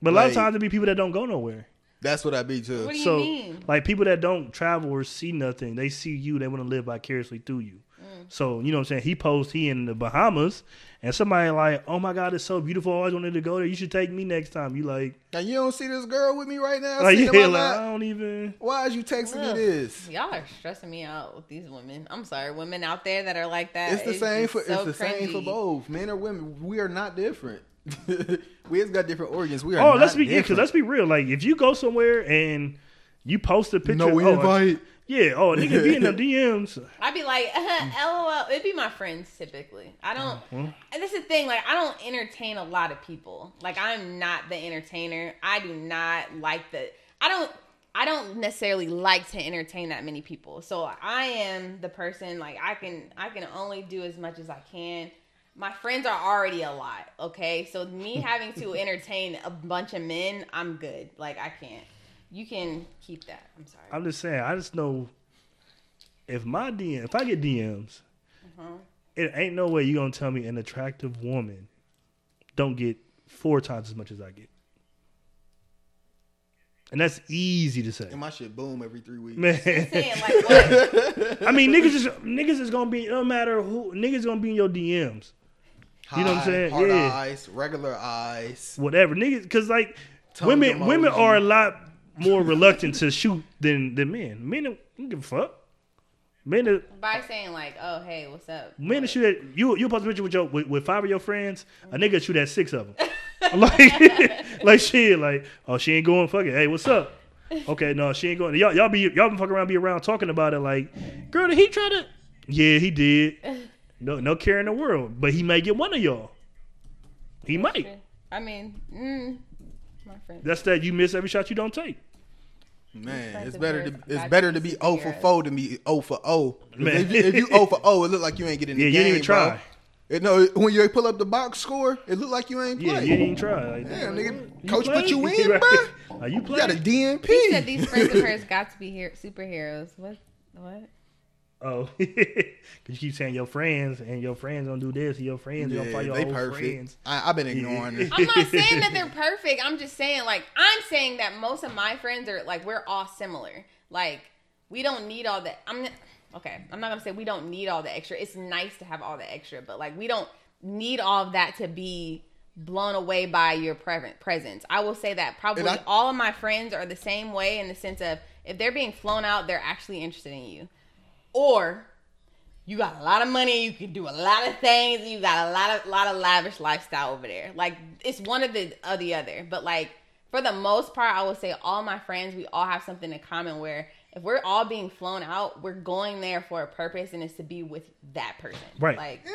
but a lot of Like- times it be people that don't go nowhere. That's what I be too. What do you so mean? like people that don't travel or see nothing, they see you, they want to live vicariously through you. Mm. So you know what I'm saying? He posts he in the Bahamas, and somebody like, oh my god, it's so beautiful. I always wanted to go there. You should take me next time. You like, Now you don't see this girl with me right now. like yeah, like. I don't even. Why is you texting Ugh. me this? Y'all are stressing me out with these women. I'm sorry, women out there that are like that. It's the same for so it's the same for both men or women. We are not different. we just got different organs. We are. Oh, not let's be yeah, because different. let's be real. Like if you go somewhere and you post a picture, no oh, invite. yeah, oh nigga, be in the DMs. I'd be like, LOL. It'd be my friends typically. I don't. Mhm. And this is the thing. Like, I don't entertain a lot of people. Like, I'm not the entertainer. I do not like the. I don't. I don't necessarily like to entertain that many people. So I am the person. Like, I can. I can only do as much as I can. My friends are already a lot. Okay, so me having to entertain a bunch of men, I'm good. Like, I can't. You can keep that. I'm sorry. I'm just saying. I just know if my DM, if I get DMs, Uh-huh. it ain't no way you gonna tell me an attractive woman don't get four times as much as I get. And that's easy to say, And my shit boom every three weeks. man. Saying like? I mean, niggas is niggas is gonna be. no matter who niggas gonna be in your DMs, You know what I'm saying? Hard Yeah. eyes, regular eyes. whatever niggas. Because like Tongue women, women are a lot more reluctant to shoot than than men. Men don't don't give a fuck. Men, are- By saying like, oh hey, what's up? men that shoot at you. You post a picture with your with, with five of your friends. A mm-hmm. nigga shoot at six of them. like like shit. Like oh she ain't going. Fuck it. Hey, what's up? Okay, no, she ain't going. Y'all y'all be y'all been fucking around, be around talking about it. Like, girl, did he try to? Yeah, he did. No, no care in the world, but he may get one of y'all. He might. I mean, mm, my friend. That's that you miss every shot you don't take. Man, it's better to it's better to be some 0 for cigarettes. 4 than be 0 for 0. Man. If you, if you 0 for 0, it look like you ain't getting the Yeah, you game, didn't even bro. try. It, no, when you pull up the box score, it look like you ain't playing. Yeah, you didn't try. Like, Damn, nigga, you coach play? put you in, Right. bro. Are you You got a DNP. He said these friends of hers got to be here superheroes. What? What? Oh, because you keep saying your friends and your friends don't do this. And your friends don't Yeah, fight your they old perfect. friends. I, I've been ignoring Yeah. it. I'm not saying that they're perfect. I'm just saying like I'm saying that most of my friends are like we're all similar. Like we don't need all that. I'm okay. I'm not gonna say we don't need all the extra. It's nice to have all the extra, but like we don't need all of that to be blown away by your pre- presence. I will say that probably I- all of my friends are the same way in the sense of if they're being flown out, they're actually interested in you, or you got a lot of money, you can do a lot of things, you got a lot of lot of lavish lifestyle over there. Like it's one of the or the other. But like for the most part, I would say all my friends, we all have something in common where if we're all being flown out, we're going there for a purpose and it's to be with that person. Right. Like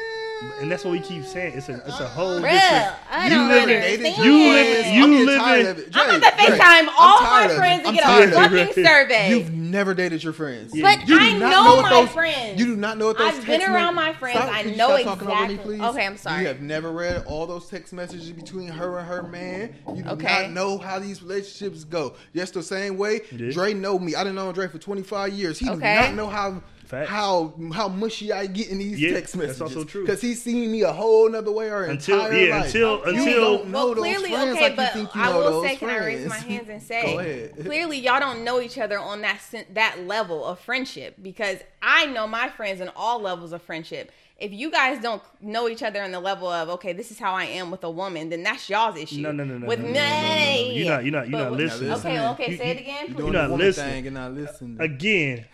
and that's what we keep saying. It's a it's a whole Bruh, different. I You don't live understand. You live- you I'm getting live in- of. I'm Jay, about to FaceTime I'm all my tired of it. friends to get tired a fucking survey. You've never dated your friends. Yeah. But You I not know my those- friends. You do not know what those I've been around my friends. Stop, I could you know stop talking over me, exactly- please? Okay, I'm sorry. You have never read all those text messages between her and her man. You do Okay. not know how these relationships go. Just the same way, Yeah. Dre know me. I didn't know Dre for 25 years. He Okay. do not know how Facts. how how mushy I get in these Yeah, text that's messages. also true. Because he's seen me a whole nother way our Until- entire yeah, life. until- you until- don't know well, those clearly, friends okay, like but you think you I know will those say, can I raise my hands and say, Go ahead. clearly, y'all don't know each other on that that level of friendship because I know my friends on all levels of friendship. If you guys don't know each other on the level of okay, this is how I am with a woman, then that's y'all's issue. No, no, no, no, With no, me, no, no, no, no. You're not- you're not- you're But not with- listening. Okay, okay, You- say it you- again, You please. doing not the woman listening. thing and not listening. Again,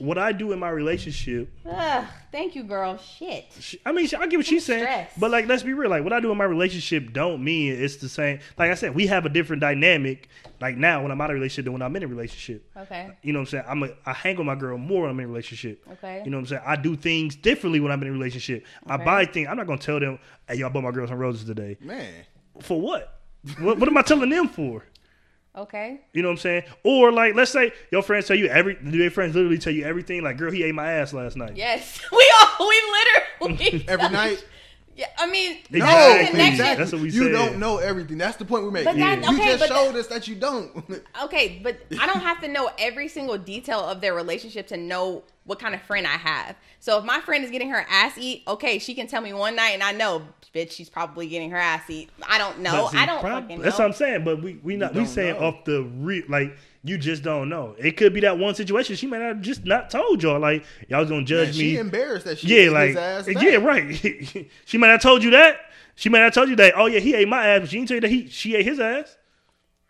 what I do in my relationship Ugh, thank you, girl. Shit. She- I mean, she- I get what she's saying, stressed. but like, let's be real. Like, what I do in my relationship don't mean it's the same. Like I said, we have a different dynamic. Like now, when I'm out of a relationship than when I'm in a relationship. Okay. You know what I'm saying? I'm a, I hang with my girl more when I'm in a relationship. Okay. You know what I'm saying? I do things differently when I'm in a relationship. I buy things. I'm not gonna tell them, "Hey, y'all bought my girl some roses today." Man. For what? what? What am I telling them for? Okay. You know what I'm saying? Or like, let's say your friends tell you every. Do your friends literally tell you everything? Like, girl, he ate my ass last night. Yes. We all we literally Every night. Yeah, I mean, Exactly. that's Exactly. connection. That's what we you said. don't know everything. That's the point we're making. But that- you okay, just but showed us that you don't. Okay, but I don't have to know every single detail of their relationship to know what kind of friend I have. So if my friend is getting her ass eat, okay, she can tell me one night, and I know, bitch, she's probably getting her ass eat. I don't know. See, I don't prob- fucking know. That's what I'm saying. But we we not we don't saying know. off the re like you just don't know. It could be that one situation she might not have just not told y'all. Like y'all was gonna judge Man, me. she embarrassed that she yeah, like his ass back. yeah, right. she might have told you that. She might have told you that. Oh yeah, he ate my ass, but she didn't tell you that he she ate his ass.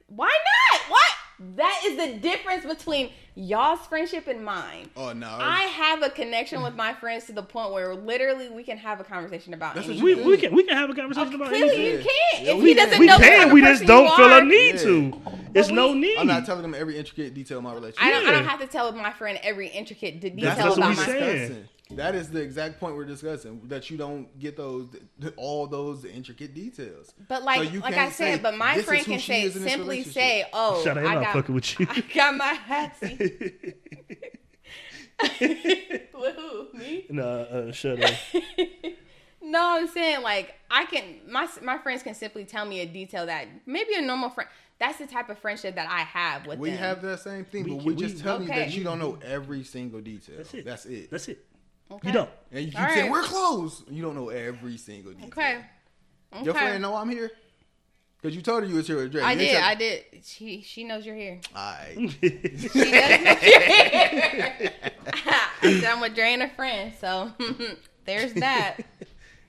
Why not? What? That is the difference between y'all's friendship and mine. Oh no. I have a connection with my friends to the point where literally we can have a conversation about That's anything. We, we can we can have a conversation about Clearly, anything. you can't. Yeah, if we he doesn't can. We know the kind can. of We just don't feel a need Yeah. to. It's But no need. I'm not telling them every intricate detail of my relationship. I don't, I don't have to tell my friend every intricate detail That's, That's what what about we my saying. Discussing. That is the exact point we're discussing. That you don't get those all those intricate details. But like, So like I said, say, but my "This friend can say is in this simply say, "Oh, Shut up, I'm not got, fucking with you. I got my hat seat." Who? Me? nah, uh, shut up. No, I'm saying like I can. My my friends can simply tell me a detail that maybe a normal friend. That's the type of friendship that I have with We them. have that same thing, We but can- we we- just telling you that you don't know every single detail. That's it. That's it. That's it. Okay. You don't. and you keep All saying right. we're close. You don't know every single detail. Okay. Okay. Your friend know I'm here because you told her you was here with Dre. I You did. tell- I did. She she knows you're here. Alright. She does know you're here. I said I'm with Dre and a friend, so there's that.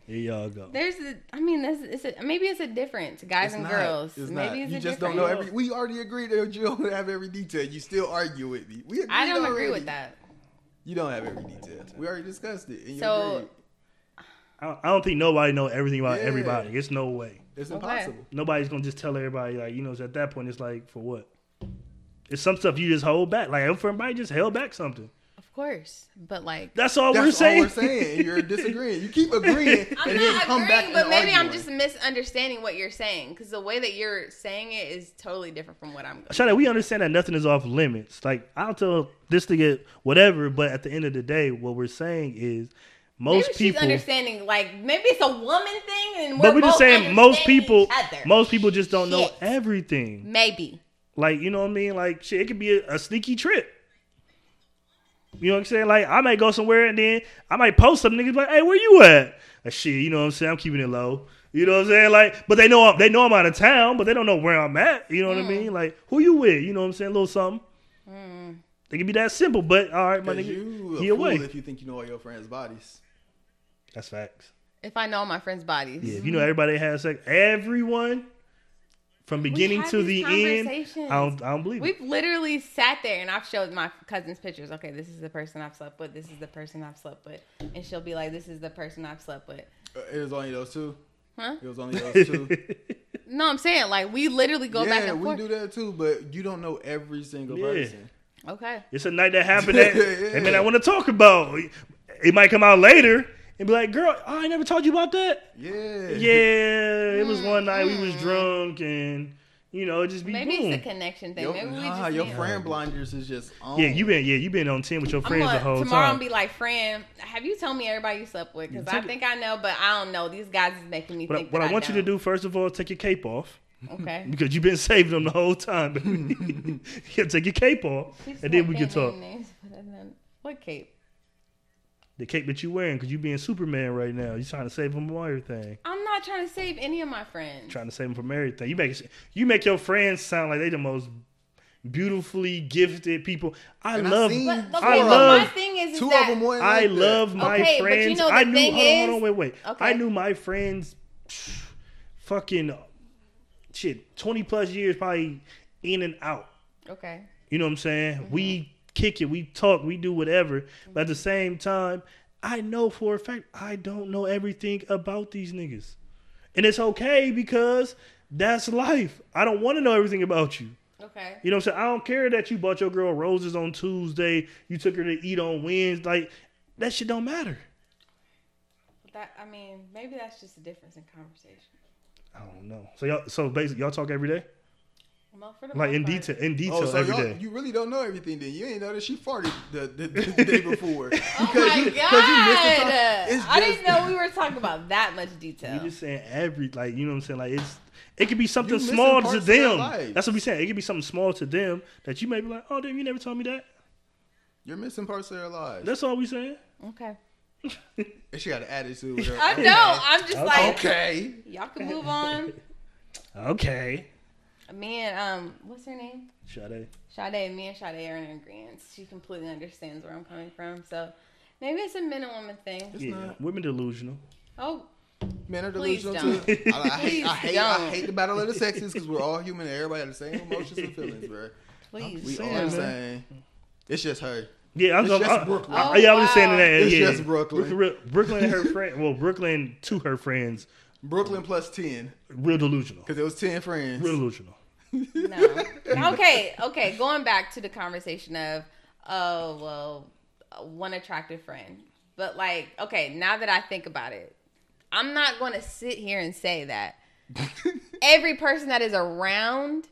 Here y'all go. There's a, I mean, this it's a, maybe it's a difference, guys It's and not. girls. It's maybe not. it's you a just difference. don't know every. We already agreed that you don't have every detail. You still argue with me. We I don't agree already. with that. You don't have every detail. We already discussed it. And you So- agreed. I don't, I don't think nobody know everything about Yeah. everybody. It's no way. it's Okay. impossible. Nobody's gonna just tell everybody like you know. At that point, it's like for what? It's some stuff you just hold back. Like everybody just held back something. Of course, but like That's all we're That's saying. all we're saying. You're disagreeing. You keep agreeing I'm and then not come back agreeing, but and maybe I'm just misunderstanding what you're saying because the way that you're saying it is totally different from what I'm. Shana, we understand that nothing is off limits. Like I'll tell this to get whatever, but at the end of the day, what we're saying is most maybe people. she's understanding like maybe it's a woman thing, and we're But we're just saying most people, most people just don't know everything. maybe. Like you know what I mean? Like shit, it could be a, a sneaky trip. You know what I'm saying? Like I might go somewhere and then I might post some niggas like, "Hey, where you at?" Like, shit, you know what I'm saying? I'm keeping it low. You know what I'm saying? Like, but they know I'm, they know I'm out of town, but they don't know where I'm at. You know what I mm. mean? Like, who you with? You know what I'm saying? A little something. Mm. They can be that simple, but all right, my nigga, you a he fool away. if you think you know all your friends' bodies. That's facts. If I know all my friends' bodies. Yeah, if you know everybody has sex, everyone from beginning to the end. I don't, I don't believe it. We've literally sat there and I've showed my cousins pictures. Okay, this is the person I've slept with. This is the person I've slept with. And she'll be like, this is the person I've slept with. Uh, It was only those two. Huh? It was only those two. No, I'm saying like we literally go back yeah, and we do that too, but you don't know every single Yeah. person. Okay. It's a night that happened that Yeah. and man, I want to talk about. It might come out later and be like, "Girl, I never told you about that." Yeah. Yeah, it was one night we was mm. drunk and you know just be Maybe boom. it's a connection thing. Yo, Maybe we nah, just your need- friend blinders is just on. yeah, you been yeah you been on ten with your friends gonna, the whole tomorrow time. I'm be like, friend, have you told me everybody you slept with? Because I take it- think I know, but I don't know. These guys is making me But think. what that I want you to don't. first of all, take your cape off Okay. because you've been saving them the whole time. baby. you take your cape off, Please and then we can't talk. names, but I don't- What cape? The cape that you're wearing because you're being Superman right now. You're trying to save them from everything. I'm not trying to save any of my friends. Trying to save them from everything. You make you make your friends sound like they the most beautifully gifted people. I And I love. seen But, okay, I love- my thing is, is Two that of them went I like that. love my Okay, but you friends. know the I knew. thing hold on, hold on, wait, wait. Okay. I knew my friends. Fucking shit, twenty plus years, probably in and out. okay. You know what I'm saying? Mm-hmm. We kick it, we talk, we do whatever. But at the mm-hmm. same time, I know for a fact I don't know everything about these niggas. And it's okay because that's life. I don't want to know everything about you. Okay. You know what I'm saying? I don't care that you bought your girl roses on Tuesday, you took her to eat on Wednesday. Like, that shit don't matter. That I mean, maybe that's just a difference in conversation. I don't know. So y'all so basically y'all talk every day? Well, for the Like in part. detail in detail Oh, so every y'all, day. you really don't know everything then. You ain't know that she farted the, the, the day before. Oh because Oh my you, god! 'cause you missed the time. It's I didn't know we were talking about that much detail. We just saying every like you know what I'm saying like it's it could be something missing small to them. That's what we saying. It could be something small to them that you may be like, oh damn, you never told me that. You're missing parts of their lives. That's all we saying. okay. And she got an attitude with her. I okay. know. I'm just like, Okay. y'all can move on. Okay. Me and um, what's her name? Sade. Sade. Me and Sade are in agreement. She completely understands where I'm coming from. So maybe it's a men and women thing. It's Yeah, not. women delusional. Oh, Men are delusional don't. too. I, I hate, I hate, I don't. hate the battle of the sexes because we're all human and everybody has the same emotions and feelings, bro. please. We saying, all the same. It's just her. Yeah, I'm It's talking. just I, Brooklyn. I- Oh, yeah, I was just saying that. It's yeah, just Brooklyn. Brooklyn, Brooklyn and her friend. Well, Brooklyn to her friends, Brooklyn plus ten real delusional. because it was ten friends. Real delusional. No. Okay, okay. Going back to the conversation of, oh well, one attractive friend. But like, okay, now that I think about it, I'm not going to sit here and say that every person that is around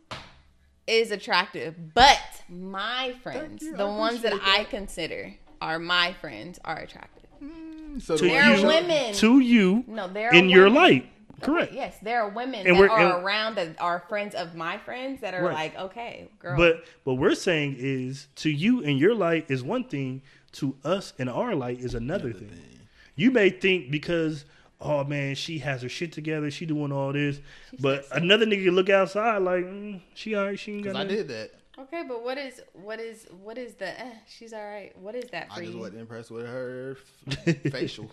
is attractive, but my friends, you, I the ones that appreciate I consider are my friends, are attractive. Mm, so To the There are women. to you, No, there are in your women- light. Correct. Yes, there are women And that we're- and- around that are friends of my friends that are Right. like, okay, girl. But what we're saying is to you in your light is one thing, to us in our light is another thing. You may think because oh man, she has her shit together, she doing all this, but sexy. another nigga look outside like mm, she alright, she ain't got 'cause I did that. Okay, but what is what is what is the? Eh, she's all right. What is that for I just you? wasn't impressed with her facial.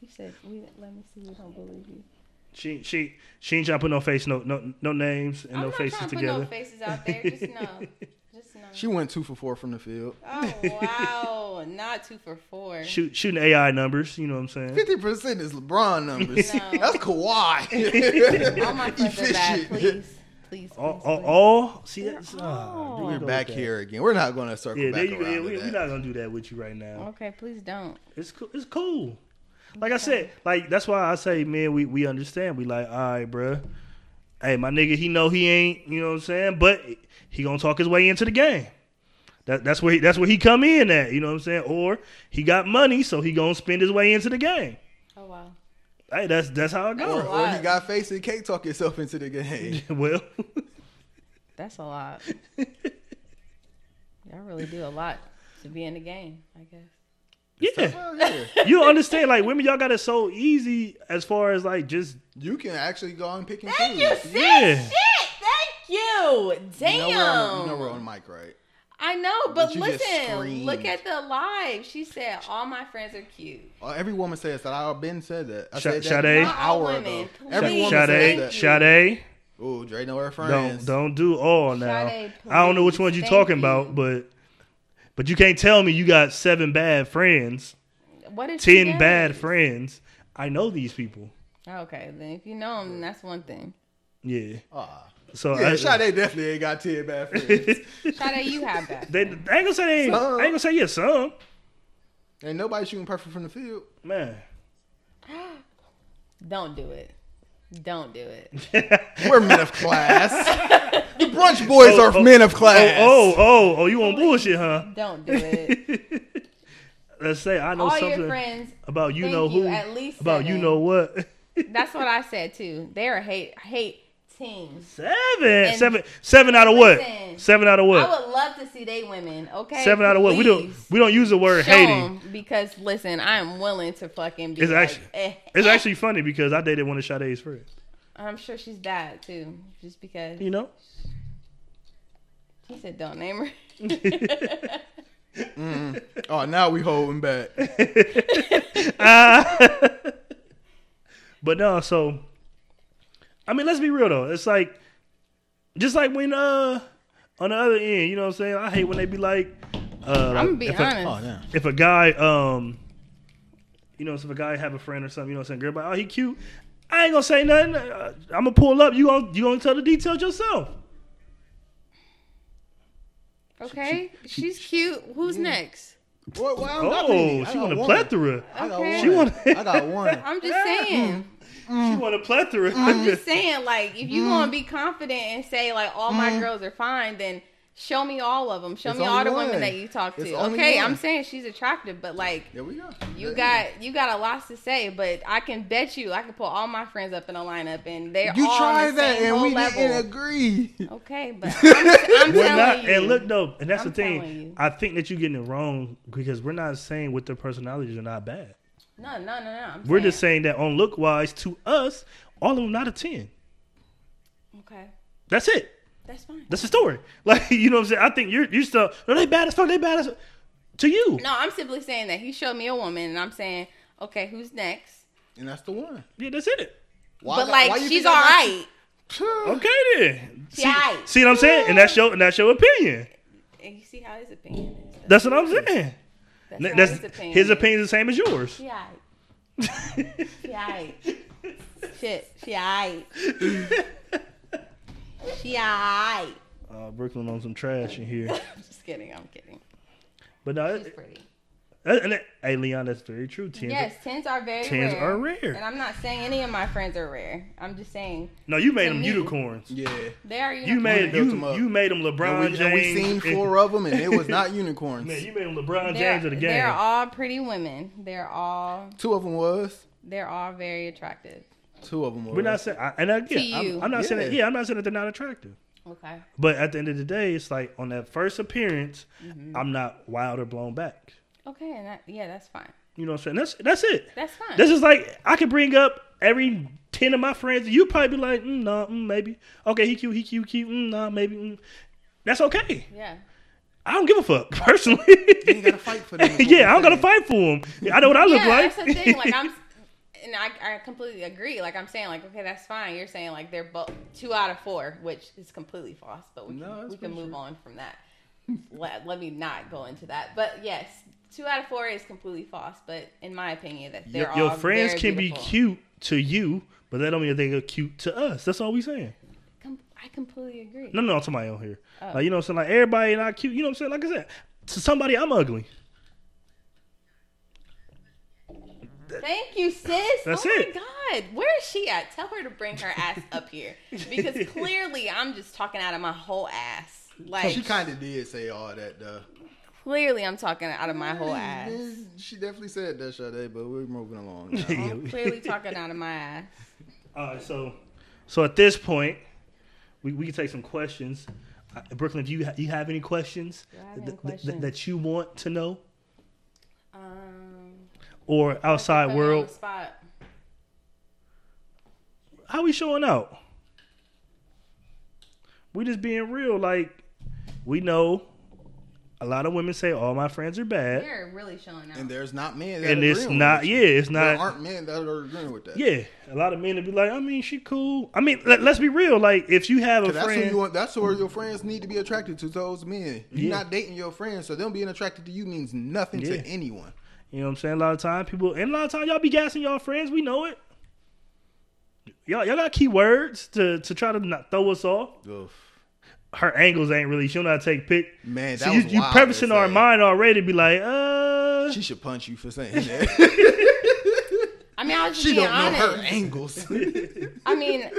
He said, "Let me see. We don't believe you." She she she ain't trying to put no face, no no no names and I'm no not faces to together. put no faces out there. Just know. Just know. She went two for four from the field. oh wow, not two for four. Shoot shooting AI numbers, you know what I'm saying? Fifty percent is LeBron numbers. No. That's Kawhi. All my friends are bad. Efficient. Please, please, please. All, all, please. all see They're that's all. ah, We're back here again. We're not going to circle Yeah, there back you, around yeah to that. we're not gonna do that with you right now. Okay, please don't. It's cool. It's cool. Like I said, like that's why I say, man, we we understand. We like, all right, bruh. Hey, my nigga, he know he ain't, you know what I'm saying, but he gonna talk his way into the game. That that's where he, that's where he come in at, you know what I'm saying? Or he got money, so he gonna spend his way into the game. Oh wow. Hey, that's that's how it or, goes. or he got face and can't talk himself into the game. well, That's a lot. Y'all really do a lot to be in the game, I guess. Yeah, Well, yeah. you understand? Like women, y'all got it so easy as far as like just You can actually go and pick and Thank choose. you, sis. Yeah. Shit, thank you. Damn. You know, we're on, you know we're on mic, right? I know, but, But listen, look at the live. She said all my friends are cute. Uh, every woman says that. I've been said that. I Sh- said that Sade? an Not all hour women, ago. please. Every woman Sade, says that. Sade, Ooh, Dre know her don't don't do all now. Sade, I don't know which ones you Thank talking you. about, but but you can't tell me you got seven bad friends, What is she ten gay? bad friends. I know these people. Okay, then if you know them, then that's one thing. Yeah. Ah. So Yeah, I, Sade definitely ain't got ten bad friends. Sade, you have that. they, I ain't gonna say they ain't, I ain't gonna say yeah some ain't nobody shooting perfect from the field. man. Don't do it. Don't do it. We're men of class. the brunch boys Oh, are oh, men of oh, oh, class. Oh, oh, oh, you on bullshit, huh? Don't do it. Let's say I know All something your friends. about you thank know you, who, at least about you know what. That's what I said too. They're hate hate teams. seven, seven, seven out of what? Listen, Seven out of what? I would love to see they women. Okay, Seven out of what? We don't we don't use the word Show hating. 'em, because listen, I am willing to fucking be It's like, actually- eh, It's eh. actually funny because I dated one of Sade's friends. I'm sure she's bad too, just because You know. he said don't name her. Oh, now we holding back. But no, so I mean, let's be real though. It's like just like when uh on the other end, you know what I'm saying? I hate when they be like uh I'm gonna be if a- honest. Oh, damn. if a guy um you know if a guy have a friend or something, you know what I'm saying, girl, but oh he cute. I ain't gonna say nothing. Uh, I'm gonna pull up. You gonna you gonna tell the details yourself. Okay, she's cute. Who's next? Well, well, I don't got many. Oh, she want a one. plethora. I got Okay. one. She want- I got one. I'm just saying. She mm. want a plethora. I'm just saying, like, if you mm. want to be confident and say like all my mm. girls are fine, then show me all of them. Show It's me all only the women that you talk to. only Okay, one. I'm saying she's attractive, but like. There we go. You There got you got a lot to say, but I can bet you I can put all my friends up in a lineup and they're You all tried on the that same and we level. didn't agree. Okay, but I'm, I'm We're telling not, you. and look though, and that's I'm the thing. I think that you're getting it wrong because we're not saying what their personalities are not bad. No, no, no, no. I'm We're saying, just saying that on look wise, to us, all of them not a ten. okay, That's it. that's fine. That's the story. Like you know what I'm saying. I think you're you still no they bad as fuck. They bad as to you. No, I'm simply saying that he showed me a woman, and I'm saying, okay, who's next? And that's the one. Yeah, that's it. Why but like, why she's all right. all I got- right. Okay then. See, aight. see what I'm saying? And that's your and that's your opinion. And you see how his opinion is. That's what I'm saying. That's, That's his opinion. his is. opinion is the same as yours. She aight. She aight. Shit, she aight. She aight. Uh, Brooklyn on some trash in here, just kidding. I'm kidding. but no. She's it- pretty. And hey, Leon, that's very true. Tens, Yes, tens are very tens rare. are rare. And I'm not saying any of my friends are rare. I'm just saying No, you made them me. unicorns. Yeah. they are. You made you, them up. you made them And LeBron we, James. and we seen four of them, and it was not unicorns. Man, you made them LeBron They're, James of the game. they're all pretty women. They're all Two of them was. they're all very attractive. Two of them was. We're not saying, I, and again, To I'm. I'm not saying that. Yeah. Yeah, I'm not saying that they're not attractive. Okay. But at the end of the day, it's like on that first appearance, Mm-hmm. I'm not wild or blown back. Okay, and that yeah, that's fine. You know what I'm saying? That's that's it. That's fine. This is like I could bring up every ten of my friends. You probably be like, mm, no, mm, maybe. Okay, he cute, he cute, cute. Mm, nah, maybe. Mm. That's okay. yeah. I don't give a fuck personally. You ain't gotta fight for them. yeah, we're I'm gonna fight for him. I know what I look yeah, like. that's the thing. Like I'm, and I, I completely agree. Like I'm saying, like okay, that's fine. You're saying like they're both two out of four, which is completely false. But we can, that's we can move true. on from that. let, let me not go into that. But yes, two out of four is completely false. But in my opinion, that they're Your, your all friends very can beautiful. be cute to you, but that don't mean that they're cute to us. That's all we saying. Com- I completely agree. No, no, I'm talking about on here. Oh. Like, you know what I'm saying? Like everybody not cute. You know what I'm saying? Like I said, to somebody I'm ugly. Thank you, sis. That's oh it. my god, where is she at? Tell her to bring her ass up here because clearly I'm just talking out of my whole ass. Like She kind of did say all that though. Clearly I'm talking out of my whole ass. She definitely said that, Sade, but we're moving along. Now. I'm clearly talking out of my ass. All right, so so at this point, we, we can take some questions. Uh, Brooklyn, do you ha- you have any questions, Do I have any th- th- questions? that you want to know, Um, or outside put me on world? spot. How we showing out? We just being real. Like we know A lot of women say all my friends are bad, They're really showing out. And there's not men that and it's not. with. Yeah, it's not. There not. aren't men that are agreeing with that. Yeah, a lot of men would be like, I mean, she cool. I mean, let, us be real. Like, if you have a that's who friend, you want. That's where your friends need to be attracted to those men. You're Yeah. not dating your friends, so them being attracted to you means nothing Yeah. to anyone. you know what I'm saying? A lot of time, people, and a lot of time, y'all be gassing y'all friends. We know it. Y'all, y'all got key words to to try to not throw us off. Her angles ain't really. She don't know how to take pic. Man, that So you, was you wild prefacing our mind already. Be like, uh, She should punch you for saying that. I mean, I was just she being don't know honest. her angles. I mean, that's,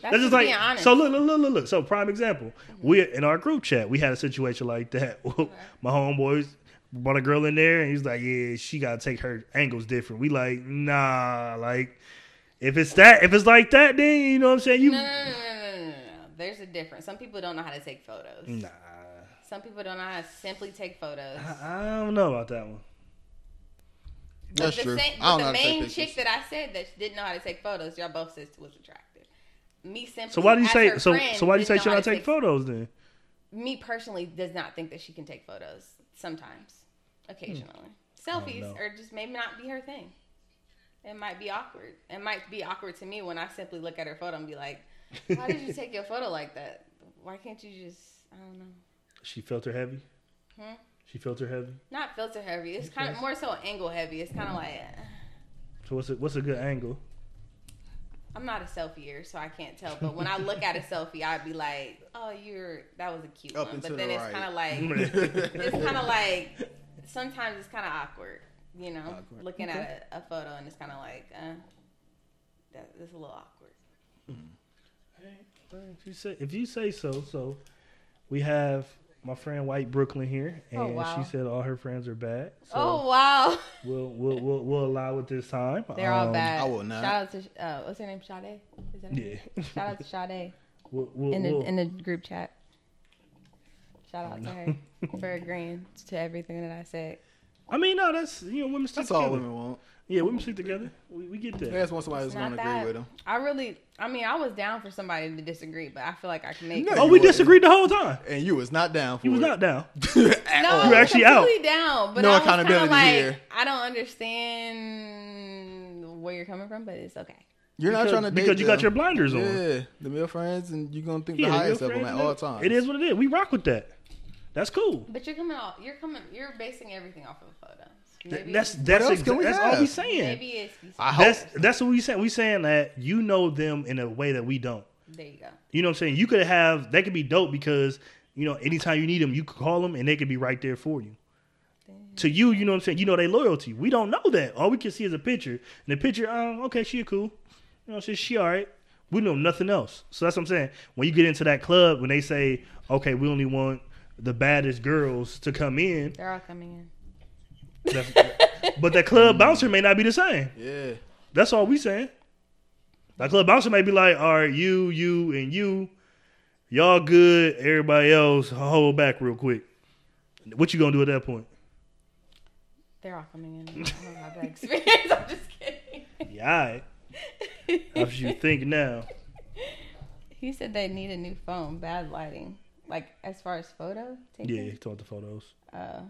That's just just like being honest. so. Look, look, look, look, look. So prime example. We in our group chat, we had a situation like that. My homeboys brought a girl in there, and he's like, "Yeah, she gotta take her angles different." We like, nah, like if it's that, if it's like that, then you know what I'm saying. You no, no, no, no, no, no, no, no. There's a difference. Some people don't know how to take photos. nah. Some people don't know how to simply take photos. I, I don't know about that one. But That's the true. Same, I don't but know how the to take main chick that I said that didn't know how to take photos, y'all both said was attractive. Me simply. So why do you say so? So why do you say didn't should I take photos then? Me personally does not think that she can take photos. Sometimes, occasionally, hmm. selfies know. or just maybe not be her thing. It might be awkward. It might be awkward to me when I simply look at her photo and be like, "Why did you take your photo like that? Why can't you just? I don't know." She filter heavy. Hmm? She filter heavy. Not filter heavy. It's kind of more so angle heavy. It's kind of like. eh. So what's a, what's a good angle? I'm not a selfieer, so I can't tell. But when I look at a selfie, I'd be like, "Oh, you're that was a cute Up one." and to But the then it's right. kind of like it's kind of like sometimes it's kind of awkward, you know, Awkward. looking at a, a photo and it's kind of like, uh, that, that's a little awkward. If you say if you say so, so we have my friend White Brooklyn here, and Oh, wow. she said all her friends are bad. So oh wow, we'll, we'll we'll we'll allow it this time. they're all Um, bad. I will not. Shout out to uh, what's her name? Sade. Is that her? Yeah, Shout out to Sade we'll, we'll, in the we'll- in the group chat. Shout out to her for agreeing to everything that I said. I mean, no, that's you know, women stick That's all together. women want. Yeah, women sleep together. We, we get that. They just want somebody who's going to agree with them. I really, I mean, I was down for somebody to disagree, but I feel like I can make. No, it. oh, we wasn't. disagreed the whole time. And you was not down for He was it. not down. At No, all. You was actually out. completely down, but No I was accountability like, here. I don't understand where you're coming from, but it's okay. You're not trying to date because you got your blinders on. Yeah, the male friends, and you're gonna think Yeah, the highest of them at all it- times. It is what it is. We rock with that. That's cool. But you're coming off, you're coming, you're basing everything off of a Th- Maybe, That's that's else exa- can we that's all have? we saying. maybe it's. I hope. That's that's what we saying. We saying that you know them in a way that we don't. there you go. You know what I'm saying? You could have they could be dope because you know anytime you need them, you could call them and they could be right there for you. To you, you know what I'm saying? You know they loyalty. We don't know that. All we can see is a picture. And the picture, um, okay, she cool. You know, she she all right. We know nothing else. So that's what I'm saying. When you get into that club, when they say, okay, we only want the baddest girls to come in, They're all coming in. But that club bouncer may not be the same. Yeah. That's all we saying. That club bouncer may be like, all right, you, you, and you, y'all good. Everybody else, hold back real quick. What you gonna do at that point? They're all coming in. I don't have that experience. I'm just kidding. Yeah, right. How you think now? He said they need a new phone. Bad lighting. Like as far as photo taking. Yeah, he told the photos. Uh,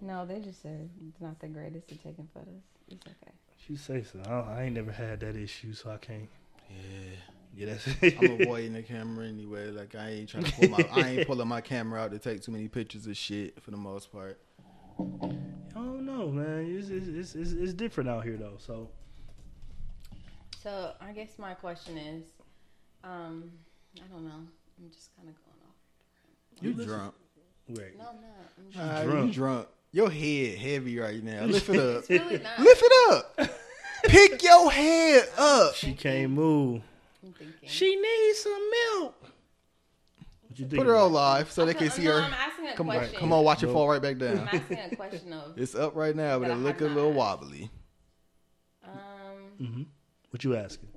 no, they just said it's not the greatest at taking photos. It's okay. She say so. I, I ain't never had that issue, so I can't. Yeah. Yeah, that's I'm avoiding the camera anyway. Like I ain't trying to pull my I ain't pulling my camera out to take too many pictures of shit for the most part. I don't know, man. It's, it's, it's, it's, it's different out here though. So So I guess my question is, um, I don't know. I'm just kind of going off. You listen. drunk. Wait, No, I'm not. I'm just, drunk. You drunk. Your head heavy right now. Lift it up. really. Lift it up. Pick your head up. she can't move. She needs some milk. What you think? Put her on live so they I'm can see no, her. I'm asking a Come on, come on, watch it fall right back I'm down. asking a question of, It's up right now, but it I look a little not wobbly. um, Mm-hmm. What you asking?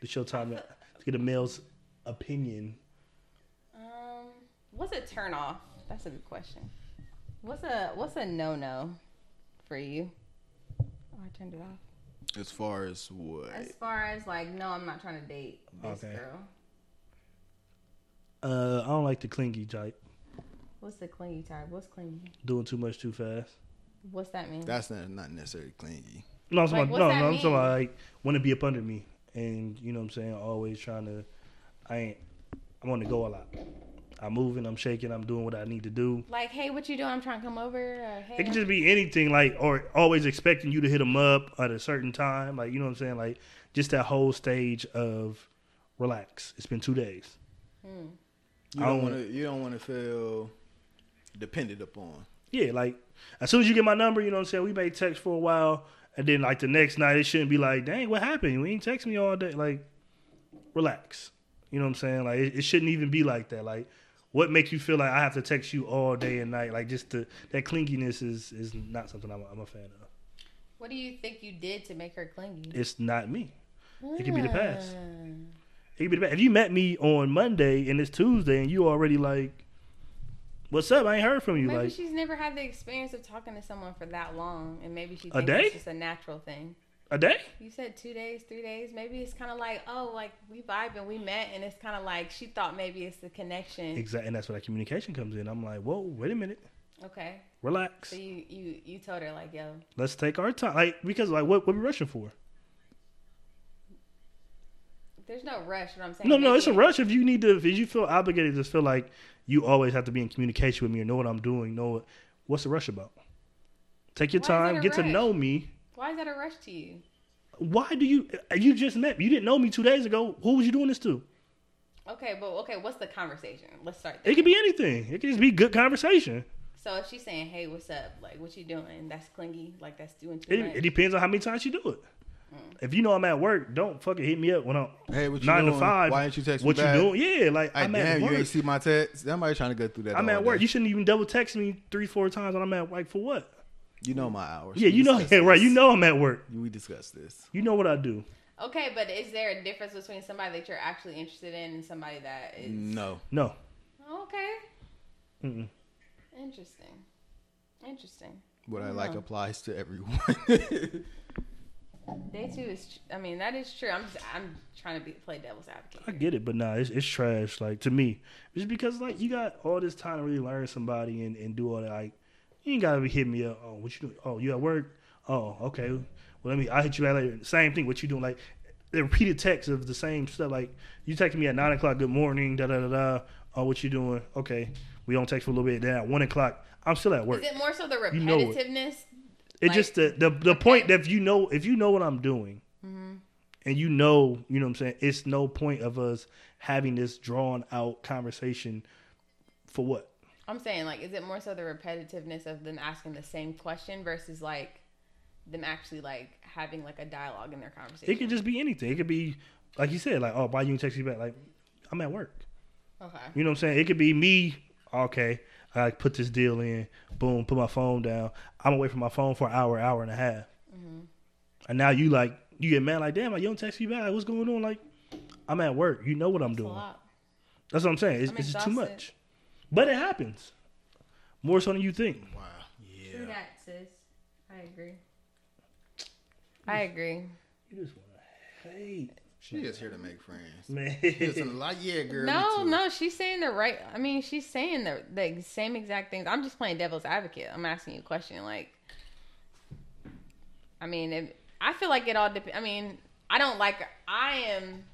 It's your time to to get a male's opinion. What's a turn off? That's a good question. What's a what's a no no for you? Oh, I turned it off. As far as what? As far as like, no, I'm not trying to date this Okay. girl. Uh, I don't like the clingy type. What's the clingy type? What's clingy? Doing too much too fast. What's that mean? That's not, not necessarily clingy. No, I'm talking about, no, no, I'm talking about like want to be up under me, and you know what I'm saying. Always trying to. I ain't. I want to go a lot. I'm moving. I'm shaking. I'm doing what I need to do. like, hey, what you doing? I'm trying to come over. Or, hey, It can just be anything, like or always expecting you to hit them up at a certain time, like you know what I'm saying, like just that whole stage of relax. It's been two days. Hmm. You don't don't- want to. You don't want to feel dependent upon. Yeah, like as soon as you get my number, you know what I'm saying. We may text for a while, and then like the next night, it shouldn't be like, dang, what happened? We ain't text me all day. Like, relax. You know what I'm saying? Like it, it shouldn't even be like that. Like, what makes you feel like I have to text you all day and night? Like just the that clinginess is is not something I'm, I'm a fan of. What do you think you did to make her clingy? It's not me. It could be the past. Ah. It could be the past. If you met me on Monday and it's Tuesday and you already like, what's up? I ain't heard from you. Maybe like she's never had the experience of talking to someone for that long, and maybe she A day? it's just a natural thing. A day. You said two days, three days. Maybe it's kind of like, oh, like we vibe and we met, and it's kind of like she thought maybe it's the connection. Exactly, and that's where that communication comes in. I'm like, whoa, wait a minute, Okay, relax. so you you you told her like, yo, Let's take our time. Like because like what what we rushing for? there's no rush. What I'm saying. No, no, it's a rush if you need to if you feel obligated to feel like you always have to be in communication with me or know what I'm doing. Know what what's the rush about? Take your Why time, get to know me. Why is that a rush to you? Why do you you just met me? You didn't know me two days ago. Who was you doing this to? Okay, but okay, what's the conversation? Let's start there. It could be anything. It could just be good conversation. So if she's saying, "Hey, what's up? Like, what you doing?" That's clingy. Like that's doing too It, much. it depends on how many times you do it. Mm. If you know I'm at work, don't fucking hit me up when I'm Hey, what you nine doing? to five. Why ain't you text me What you doing? Yeah, like Hey, I'm at work. you ain't see my text. Somebody trying to go through that. I'm at work. day. You shouldn't even double text me three, four times when I'm at like for what? You know my hours. Yeah, We you know, discussed yeah, right. You know I'm at work. We discussed this. You know what I do. okay, but is there a difference between somebody that you're actually interested in and somebody that is? No. No. Okay, Mm-mm. interesting, interesting. What I Oh. like applies to everyone. Day two is. tr- I mean, that is true. I'm just. I'm trying to be play devil's advocate. I get it, but nah, it's, it's trash. Like to me, just because like you got all this time to really learn somebody and, and do all that. Like you ain't gotta be hitting me up. Oh, what you doing? Oh, you at work? Oh, okay. Well, let me. I hit you back later. Same thing. What you doing? Like the repeated texts of the same stuff. Like you texting me at nine o'clock. Good morning. Da da da da. Oh, what you doing? Okay. We don't text for a little bit. Then at one o'clock, I'm still at work. Is it more so the You know it. repetitiveness? It's Like, just the the, the okay. point that if you know if you know what I'm doing, Mm-hmm. and you know you know what I'm saying, it's no point of us having this drawn out conversation for what? I'm saying like, is it more so the repetitiveness of them asking the same question versus like them actually like having like a dialogue in their conversation? It could just be anything. It could be like you said, like oh, why you didn't text me back? Like I'm at work. okay. You know what I'm saying? It could be me. Okay, I put this deal in. Boom, put my phone down. I'm away from my phone for an hour, hour and a half. Mm-hmm. And now you like you get mad like damn, like you don't text me back. What's going on? Like I'm at work. You know what I'm That's doing. That's what I'm saying. It's, it's just too much. But it happens. More so than you think. wow. True Yeah. that, sis. I agree. I agree. You just want to hate. She is here to make friends. Man. Listen, like, yeah, girl. No, no, she's saying the right. I mean, she's saying the the same exact things. I'm just playing devil's advocate. I'm asking you a question. Like, I mean, if, I feel like it all depends. I mean, I don't like. I am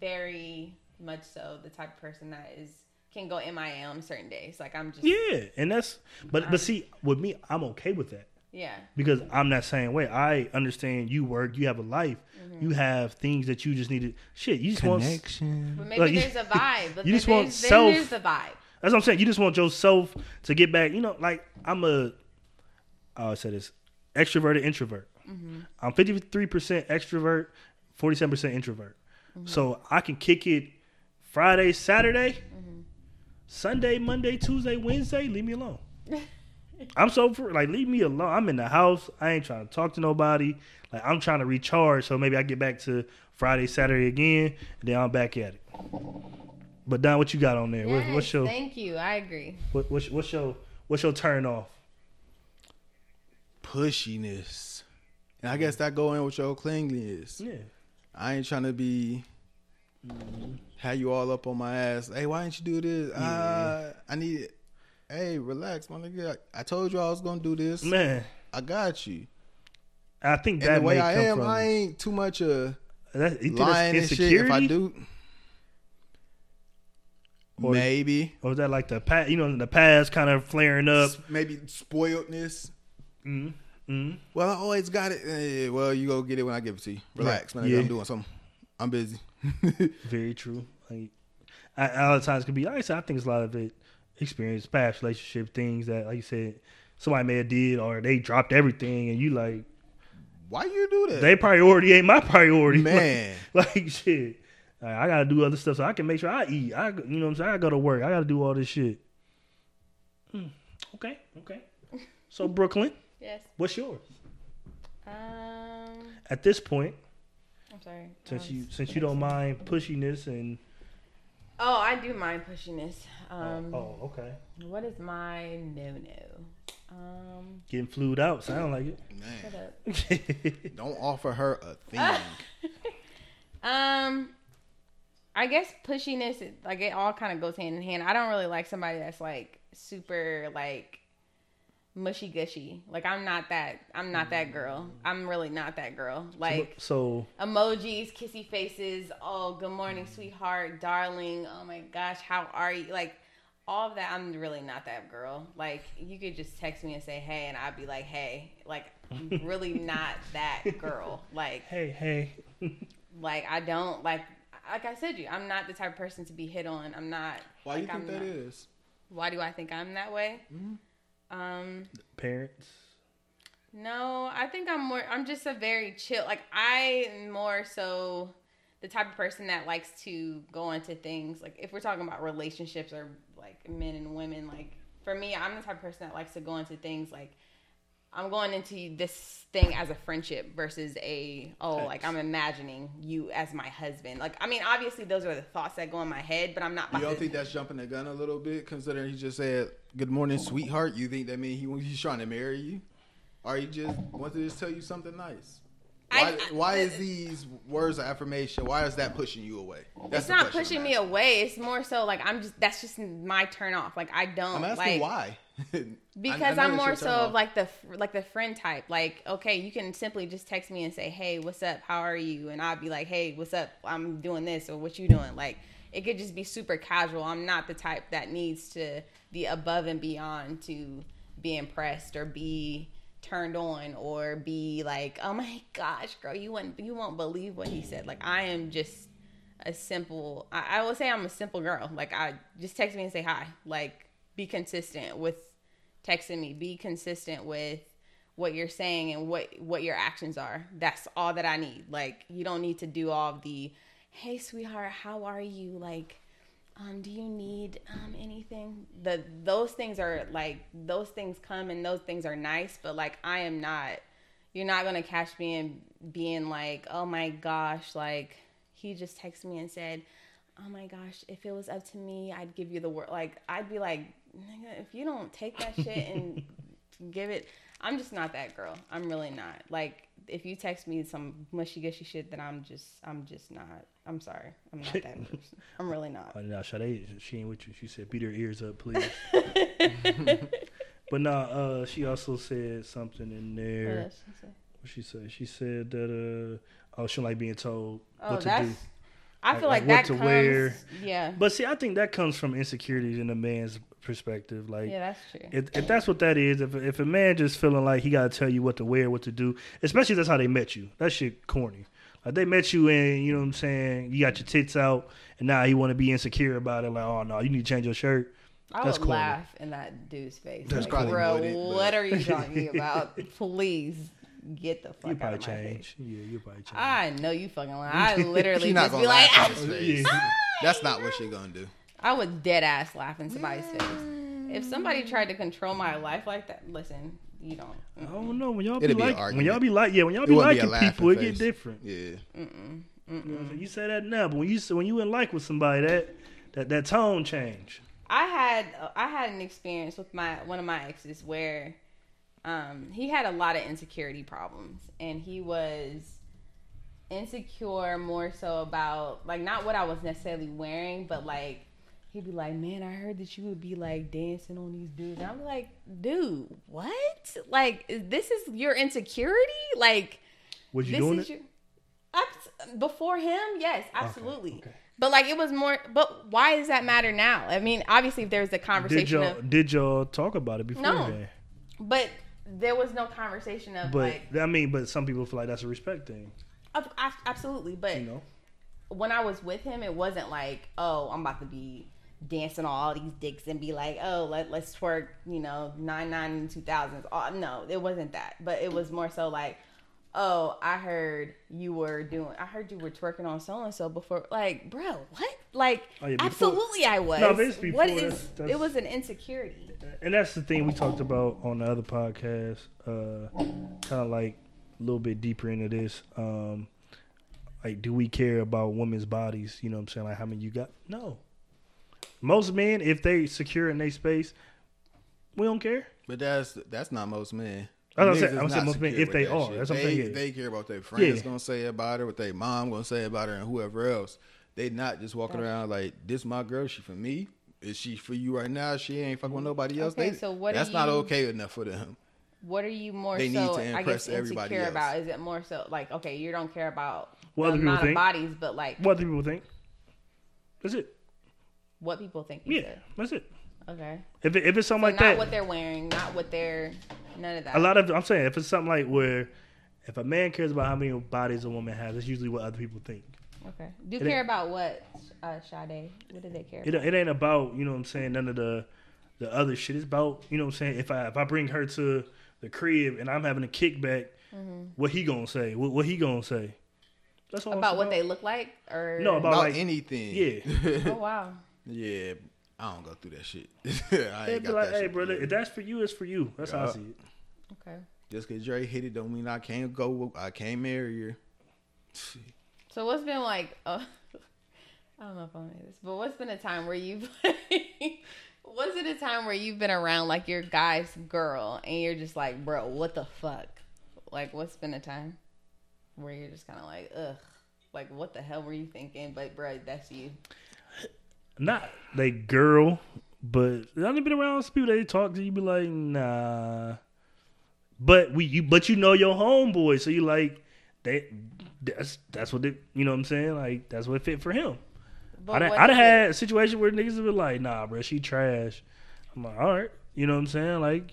very much so the type of person that is can go MIA on certain days. Like, I'm just yeah, and that's but but see, with me, I'm okay with that. yeah. because I'm that same way. I understand you work, you have a life, Mm-hmm. you have things that you just need to shit. You just want. That's Connection. But maybe Like, you- there's a vibe. But you then just want there's, then self- there's the vibe. That's what I'm saying. You just want yourself to get back. You know, like I'm a. I said this extroverted introvert. Mm-hmm. I'm 53 percent extrovert, 47 percent introvert. Mm-hmm. So I can kick it Friday, Saturday, Mm-hmm. Sunday, Monday, Tuesday, Wednesday. Leave me alone. I'm so for like leave me alone. I'm in the house. I ain't trying to talk to nobody. Like I'm trying to recharge, so maybe I get back to Friday, Saturday again, and then I'm back at it. But Don, what you got on there? What, what's your thank you. I agree. what, what's, what's your what's your turn off? Pushiness. And I guess that go in with your clinginess. Yeah, I ain't trying to be Have you all up on my ass? Hey, why didn't you do this? Uh, I need it. Hey, relax, my nigga. I, I told you I was gonna do this. Man, I got you. I think And that the way may I come am, from I ain't too much uh that, you lying and shit. If I do, Or- maybe or is that like the past? You know, the past kind of flaring up. Maybe spoiledness. mm mm Well, I always got it. Eh, well, you go get it when I give it to you. Relax, man. Yeah. I'm doing something. I'm busy. Very true. Like, I, a lot of times could be. Like I said, I think it's a lot of it experience, past relationship things that, like you said, somebody may have did, or they dropped everything, and you like Why you do that, they priority ain't my priority, man? Like, like, shit, Like, I gotta do other stuff so I can make sure I eat. I, you know, what I'm saying I go to work. I gotta do all this shit. Hmm. Okay, okay. So Brooklyn, Yes. what's yours Um. at this point? I'm sorry. Since Um, you since you don't mind pushiness and Oh, I do mind pushiness. Um. oh okay, What is my no no? Um. getting flued out sound like Shut Man, up. it. don't offer her a thing. Um, I guess pushiness, like it all kind of goes hand in hand. I don't really like somebody that's like super like mushy gushy. Like I'm not that. I'm not that girl. I'm really not that girl. Like so emojis, kissy faces. Oh, good morning, sweetheart, darling. Oh my gosh, how are you? Like all of that. I'm really not that girl. Like you could just text me and say hey, and I'd be like hey. Like I'm really not that girl. Like hey hey, like I don't like like I said you I'm not the type of person to be hit on. I'm not Why like, you think I'm that not- is? Why do I think I'm that way? Mhm. Um parents. no, I think I'm more I'm just a very chill like I am more so the type of person that likes to go into things like if we're talking about relationships or like men and women like for me I'm the type of person that likes to go into things like I'm going into this thing as a friendship versus a oh Thanks. like I'm imagining you as my husband. Like I mean obviously those are the thoughts that go in my head, but I'm not. You don't think that's jumping the gun a little bit, considering he just said "Good morning, sweetheart"? You think that means he he's trying to marry you, or he just wanted to just tell you something nice? Why, I- why is these words of affirmation? Why is that pushing you away? That's it's not pushing me away. It's more so like I'm just that's just my turn off. Like I don't I'm asking like why. because I'm more so of like the like the friend type. Like okay, you can simply just text me and say, "Hey, what's up? How are you?" And I'll be like, "Hey, what's up? I'm doing this or what you doing?" Like it could just be super casual. I'm not the type that needs to be above and beyond to be impressed or be turned on or be like, "Oh my gosh, girl, you wouldn't you won't believe what he said." Like I am just a simple I, I would say I'm a simple girl. Like I just text me and say hi. Like be consistent with texting me. Be consistent with what you're saying and what what your actions are. That's all that I need. Like you don't need to do all the hey sweetheart, how are you? Like um do you need um anything? The those things are like those things come and those things are nice, but like I am not you're not to catch me in being like, "Oh my gosh, like he just texted me and said, "Oh my gosh, if it was up to me, I'd give you the word." Like I'd be like, "Nigga, if you don't take that shit and give it, I'm just not that girl. I'm really not. Like if you text me some mushy gushy shit, then I'm just, I'm just not. I'm sorry, I'm not that person. I'm really not. Oh, no, Sade, she ain't with you. She said, "Beat her ears up, please." but nah, uh, she also said something in What there. she say? What she said? She said that uh, oh, she don't like being told Oh, what to do. I feel Like- like, like that what to comes. wear. Yeah, But see, I think that comes from insecurities in a man's perspective. Like, yeah, that's true. if, if that's what that is, if if a man just feeling like he got to tell you what to wear, what to do, especially if that's how they met you, that shit corny. Like they met you and you know what I'm saying, you got your tits out, and now he want to be insecure about it. Like, oh no, you need to change your shirt. I That's would corny. laugh in that dude's face. That's like, probably bro, wouldn't, but- what are you talking about? Please get the fuck You out probably of my face. change. Yeah, you probably change. I know you fucking lying. I literally She not just gonna be like, laugh in ah, his face. Yeah. That's not what she gonna do. I would dead ass laugh in somebody's face. If somebody tried to control my life like that, listen, you don't. I don't know when y'all be It'll be like when y'all be like yeah when y'all be wouldn't be a liking people it face. get different. Yeah. Mm-mm. You, know what I'm Mm-mm. saying? You say that now, but when you when you in like with somebody that that that tone change. I had I had an experience with my one of my exes where um, he had a lot of insecurity problems, and he was insecure more so about like not what I was necessarily wearing, but like he'd be like, "Man, I heard that you would be like dancing on these dudes." And I'm like, "Dude, what? Like, this is your insecurity? Like, Was you this doing is it? your before him? Yes, absolutely." okay. But like, it was more. But why does that matter now? I mean, obviously, if there's a Did conversation y'all of, did y'all talk about it beforehand? but there was no conversation of But like, I mean, but some people feel like that's a respect thing. of, absolutely. But You know, when I was with him, it wasn't like, oh, I'm about to be dancing on all these dicks and be like, oh, let, let's twerk, you know, nine nine two thousands. Oh, no, it wasn't that. But it was more so like, oh, I heard you were doing, I heard you were twerking on so and so before. Like, bro, what? Like, Oh, yeah, before- absolutely, I was. No, it's what before, is? that's- that's- It was an insecurity. and that's the thing we talked about on the other podcast. Uh, kind of like a little bit deeper into this. Um, like, do we care about women's bodies? You know what I'm saying? Like, how many you got? No. Most men, if they secure in their space, we don't care. But that's that's not most men. I was Niggas gonna say- is I'm saying most men, if they that are. shit. That's what I'm they, saying, yeah. They care about their friends Yeah. gonna say about her, what their mom gonna say about her, and whoever else. They not just walking around like this. My girl, she for me. Is she for you right now? She ain't fucking with nobody else. Okay, they, so what are That's not okay enough for them. What are you more They need so, to I impress guess, everybody insecure else. about? Is it more so like, okay, you don't care about What the other people amount of think. bodies, but like What do people think? That's it. What people think you Yeah, said? that's it. Okay. If it, if it's something So like not that, what they're wearing, not what they're none of that. a lot of I'm saying if it's something like where if a man cares about how many bodies a woman has, that's usually what other people think. Okay. Do It care about what, uh, Sade? What do they care? It, about? it ain't about you know what I'm saying none of the the other shit. It's about you know what I'm saying if I if I bring her to the crib and I'm having a kickback, what he gonna say? What, what he gonna say? That's all. it's About what they look like, or No, about- About like- anything. Yeah. Oh wow. Yeah. I don't go through that shit. I They'd be like, that hey, shit brother, if that's for you, it's for you. That's how I see it. Okay. Just because Dre hit it don't mean I can't go. I can't marry her. So what's been like? Uh, I don't know if I know this, but what's been a time where you've what's it a time where you've been around like your guy's girl and you're just like, bro, what the fuck? Like, what's been a time where you're just kind of like, ugh, like what the hell were you thinking? But bro, that's you. Not they girl, but I've been around some people they talk to you, be like, nah. But we, you, but you know your homeboy, so you like that. That's that's what they, you know what I'm saying. Like that's what fit for him. But I done, what I done is it? had a situation where niggas have been like, nah, bro, she trash. I'm like, all right, you know what I'm saying? Like,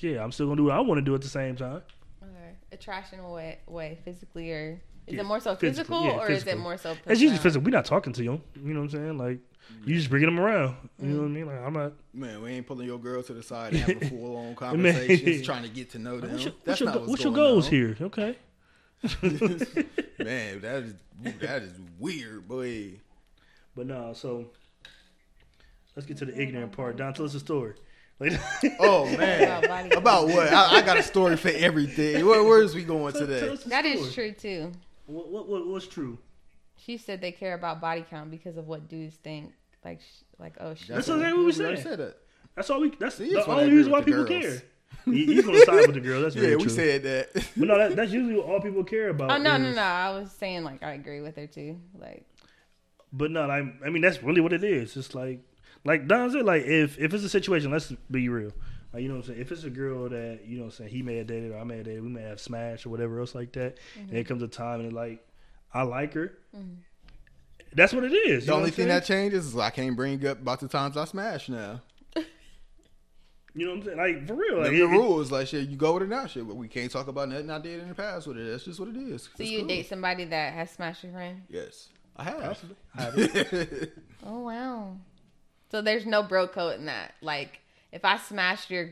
yeah, I'm still gonna do what I want to do at the same time. Okay. A trash in a way, way physically, or is Yeah, it more so physically, physical, yeah, or is it physical. more so? It's usually physical. We're not talking to you. You know what I'm saying? Like, you just bringing them around. You know what I mean? Like, I'm not. Man, we ain't pulling your girl to the side and having full on Man. conversations, trying to get to know them. What's your, That's what's your, not go- what's, what's your goals on. here? Okay. Man, that is that is weird, boy. But no, so let's get to the ignorant part. Don, tell us a story. Like, Oh man, About about what? I, I got a story for everything. Where, where's we going tell- tell today? us a That story. is true too. What, what, what, what's true? She said they care about body count because of what dudes think. Like, sh- like oh shit. That's exactly what we said. said that. That's all we. That's See, the it's why I only agree reason why the people girls. care. He, he's gonna side with the girl. That's very Yeah, we true. said that. but no, that, that's usually what all people care about. Oh no, no, is- no! I was saying like I agree with her too. Like, But no, I, I mean that's really what it is. It's like, like Don said, like if if it's a situation, let's be real. Like you know what I'm saying. If it's a girl that you know what I'm saying he may have dated or I may have dated, we may have smashed or whatever else like that, and it mm-hmm. comes a time and it like I like her. Mm-hmm. That's what it is. the only thing saying? that changes is I can't bring up about the times I smashed now. you know what I'm saying. Like for real, like the it- rules, like shit, you go with it now, shit. But we can't talk about nothing I did in the past with it. That's just what it is. so It's you cool. date somebody that has smashed your friend? Yes, I have. Possibly. I haven't. Oh wow! So there's no bro code in that. Like, if I smashed your, I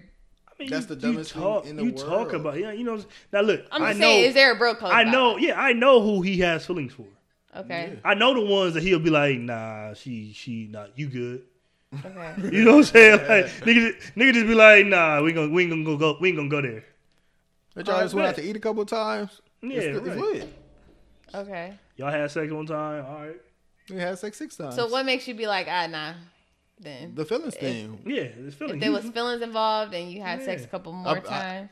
mean, That's you- the you dumbest thing talk, in the You talk about yeah. You know now look. I'm I just know. saying, is there a bro code? I about know. Yeah, I know who he has feelings for. it? Okay. I know the ones that he'll be like, nah, she, she, not you good. Okay. You know what I'm saying? Like, nigga, nigga just be like, nah, we gonna, we ain't gonna go, we ain't gonna go there. But y'all I just went out to eat a couple of times. Yeah, it's, it's lit. Okay. Y'all had sex one time, all right. We had sex six times. So what makes you be like, ah, nah? Then The feelings If- thing. Yeah, it's feeling. if there was feelings involved and you had sex a couple more I- I- times,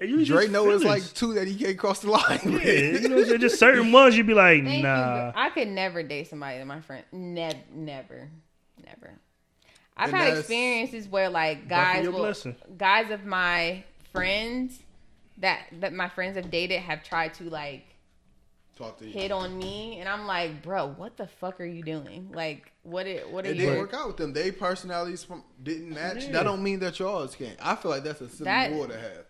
it usually Dre just know it's like two that he can't cross the line. Yeah, you know what Just certain ones you'd be like, thank nah. you. I could never date somebody that my friend. Never, never, never. I've And had experiences where like guys will, blessing. guys of my friends that that my friends have dated have tried to like Talk to hit on me, and I'm like, bro, what the fuck are you doing? Like, what it, what It didn't work out with them. They personalities from, didn't match. Yeah. That don't mean that yours can't. I feel like that's a silly That- war to have.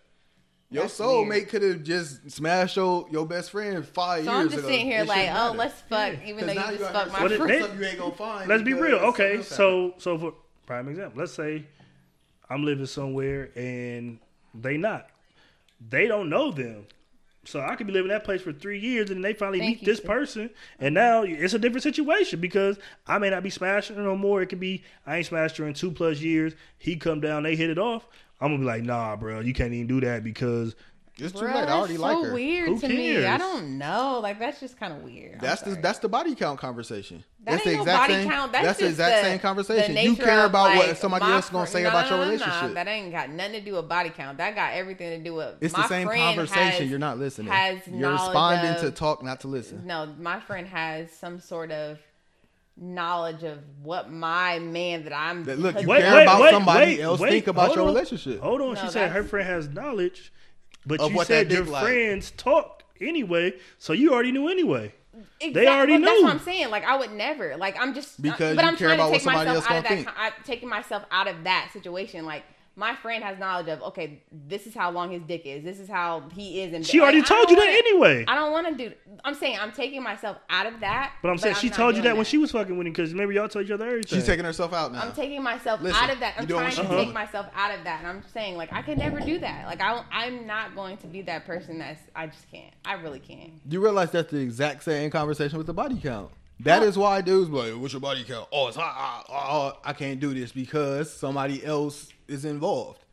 Your That's soulmate could have just smashed your, your best friend five So years I'm just ago. sitting here It like, oh, let's fuck, Yeah. even 'Cause though you just out fuck my What it- searching friend. for something you ain't gonna find. Let's be real. Okay, so so for prime example, let's say I'm living somewhere and they not. They don't know them. So I could be living that place for three years and they finally Thank meet this person and now it's a different situation because I may not be smashing her no more. It could be I ain't smashed her in two plus years. He come down, they hit it off. I'm gonna be like, nah, bro, you can't even do that because happened. It's too Bruh, late. I already that's like so her. weird Who to me. I don't know. Like that's just kind of weird. I'm That's the that's the body count conversation. That that's the ain't no exact body same. count. That's, the just exact the- same conversation. You care about like, what somebody else is gonna fr- say no, about no, your no, no, relationship. That ain't got nothing to do with body count. That got everything to do with. it's my the same friend conversation. has- You're not listening. Has You're responding of- to talk, not to listen. No, my friend has some sort of knowledge of what my man that I'm. That- look, you Wait, care wait, about wait, somebody wait, else. wait, think about your on. relationship. Hold on, No, she said her friend has knowledge, but Of you what said your dick like. friends talk anyway, so you already knew anyway. Exactly. already That's knew. what I'm saying. Like I would never. Like I'm just Because But you I'm care trying about to take somebody myself else out of that. con- I, taking myself out of that situation. Like my friend has knowledge of. Okay, this is how long his dick is. This is how he is. And She already Like, told you that wanna- anyway. I don't want to do. I'm saying I'm taking myself out of that. But I'm saying she not told you doing that, when she was fucking with him because maybe y'all told each other everything. She's taking herself out now. I'm taking myself Listen, out of that. I'm trying what to she take myself out of that, and I'm saying like I can never do that. Like I, I'm not going to be that person. That's I just can't. I really can't. You realize that's the exact same conversation with the body count. That is why dudes be like, "What's your body count?" Oh, it's hot. ah, I can't do this because somebody else is involved.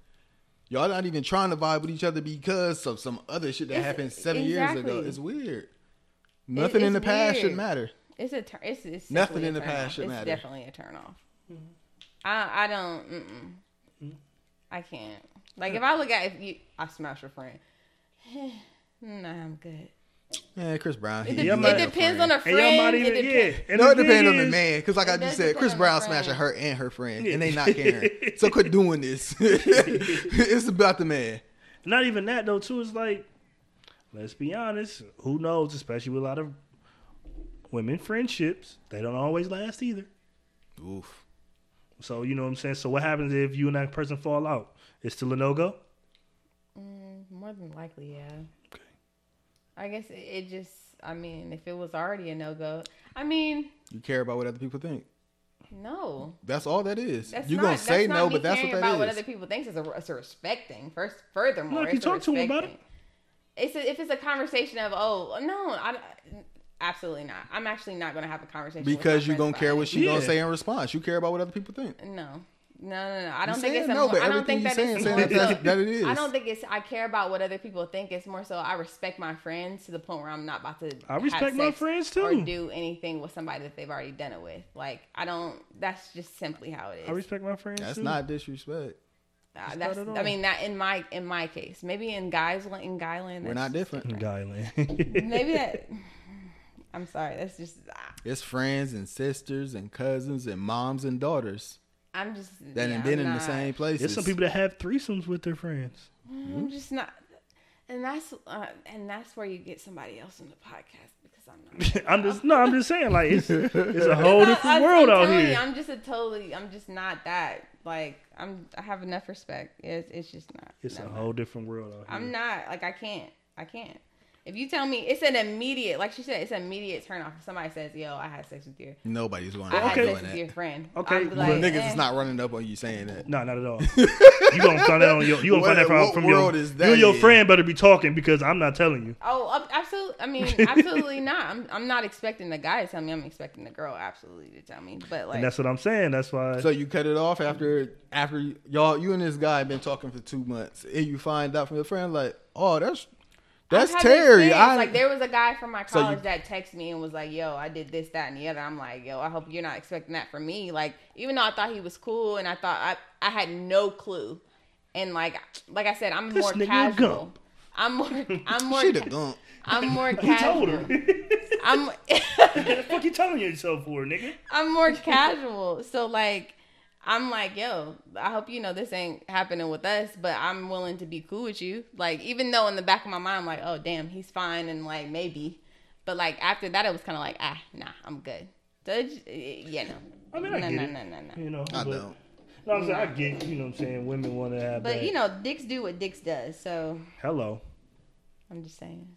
Y'all not even trying to vibe with each other because of some other shit that It's- happened seven years ago. It's weird. Nothing in it's the past should matter. It's a tur- it's, it's Nothing in the past off. should it's matter. definitely a turn off. I I don't. Mm-mm. I can't. Like if I look at if you, I smash your friend. nah, I'm good. Yeah, Chris Brown. It, he- de- Yeah, it like man. a depends friend. on a and friend. y'all might it even depends. yeah. And No, it depends on the man. Because like I just said, Chris depend on the Brown friend. smashing her and her friend, Yeah. and they not caring. so quit doing this. it's about the man. Not even that though. Too is like, let's be honest. Who knows? Especially with a lot of women friendships, they don't always last either. Oof. So you know what I'm saying. So what happens if you and that person fall out? It's still a no go. Mm, more than likely, yeah. Okay. I guess it, it just. I mean, if it was already a no go, I mean, You care about what other people think. no. That's all that is. That's You're not, gonna say no, but that's what caring that about what is. other people think. It's a, it's a respecting. First, furthermore, Look, you talk to talk to 'em about it. It's a, if it's a conversation of oh no, I absolutely not. I'm actually not going to have a conversation because my you gonna friends care about what she gonna say in response. You care about what other people think. No, no, no, no. I don't You think it's no, more, but I don't everything think you that saying it's saying more that, that's- so- that it is. I don't think it's. I care about what other people think. It's more so I respect my friends to the point where I'm not about to. I have respect my sex friends, Or too. do anything with somebody that they've already done it with. Like I don't. That's just simply how it is. I respect my friends. That's too. not disrespect. Uh, that's. I mean, that in my in my case, maybe in guys in Guyland, We're not just different. Guyland. Maybe that. I'm sorry. That's just. ah, It's friends and sisters and cousins and moms and daughters I'm just. that yeah, have been I'm in the same places. There's some people that have threesomes with their friends. I'm just not. And that's uh, and that's where you get somebody else on the podcast because I'm not. I'm just no, I'm just saying like it's it's a whole No, different I'm- world I'm out telling here. You, I'm just a totally. I'm just not that. Like I'm. I have enough respect. It's, it's just not. it's no, a no. whole different world out here. I'm not. Like I can't. I can't. If you tell me it's an immediate, like she said, it's an immediate turn off. If somebody says, "Yo, I had sex with your, Nobody's going I to had Okay. doing sex with your friend," Okay, I'd be well, like, Niggas eh. is not running up on you saying that. No, not at all. you gonna find that on your. You gonna What- find that from, what from world your. is you and your in? friend better be talking because I'm not telling you. Oh, absolutely. I mean, absolutely not. I'm. I'm not expecting the guy to tell me. I'm expecting the girl absolutely to tell me. But like, And that's what I'm saying. That's why. So you cut it off after after y'all you and this guy been talking for two months and you find out from your friend like, oh, that's That's I've had the Terry. I like there was a guy from my So you- college that texted me and was like, "Yo, I did this, that, and the other." I'm like, "Yo, I hope you're not expecting that from me." Like, even though I thought he was cool and I thought I I had no clue, and like like I said, I'm more casual. I'm more I'm more she the gump. I'm more You told her. I'm what the fuck you telling yourself for, nigga? I'm more casual. So like I'm like, yo, I hope you know this ain't happening with us, but I'm willing to be cool with you. Like, even though in the back of my mind, I'm like, oh damn, he's fine and like maybe. But like after that it was kinda like, ah, nah, I'm good. So it, yeah, no. I mean, I no, get no, it. no, no, no. You know, I but, don't. No, I'm saying I get. You know, what I'm saying women want to have. But that. you know, dicks do what dicks does, so hello, I'm just saying.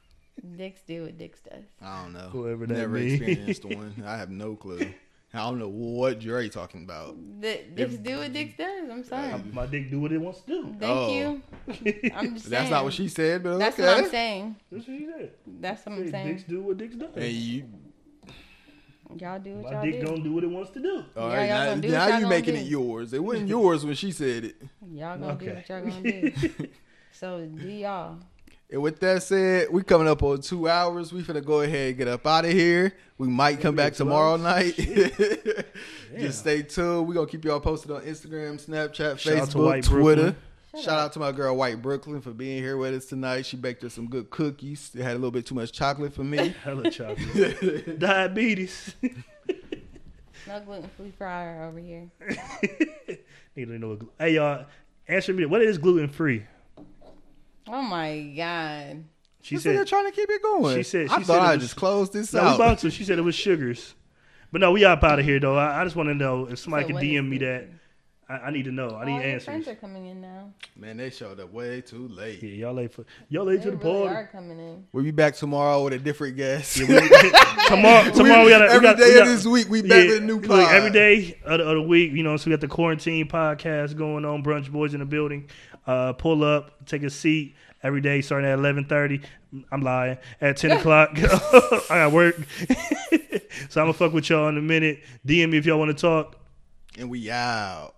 dicks do what dicks does. I don't know. Whoever that Never means. experienced one. I have no clue. I don't know what Dre talking about. The, dicks do what dicks does. I'm sorry. my dick do what it wants to do. Thank Oh. you. I'm just saying. That's not what she said, but That's okay. what I'm saying. That's what she said. That's what I'm Hey, saying. Dicks do what dicks does. And you, Y'all do what my y'all do. My dick do. gonna do what it wants to do. All right, Yeah, right, y'all now, gonna do now y'all you making do. it yours. It wasn't yours when she said it. Y'all gonna do what y'all gonna do. So do y'all. And with that said, we coming up on two hours. We finna go ahead and get up out of here. We might come back tomorrow hours? night. Just stay tuned. We're gonna keep y'all posted on Instagram, Snapchat, Shout out to Facebook, White Twitter. Brooklyn. Shout out to my girl White Brooklyn for being here with us tonight. She baked us some good cookies. They had a little bit too much chocolate for me. Hella chocolate. Diabetes. No gluten free fryer over here. Need to know. Hey y'all, answer me. What is gluten free? Oh my god. She She said, said. trying to keep it going. she said- I she thought said it I'd was- just closed this No, we out. about to. She said it was sugars. But no, we up out of here though. I, I just want to know if somebody So can DM me that. I, I need to know. I need your answers. friends are coming in now. Man, they showed up way too late. Yeah, y'all late for y'all late They to the really party. are coming in. We'll be back tomorrow with a different guest. Yeah, we- tomorrow, tomorrow we, got every we got, day we of this week. We back with a new look, pod. every day of the, of the week, you know. So we got the quarantine podcast going on. Brunch boys in the building. Uh, pull up, take a seat every day, starting at eleven thirty. I'm lying. At ten o'clock, I got work. so I'm gonna fuck with y'all in a minute. DM me if y'all want to talk. and we out.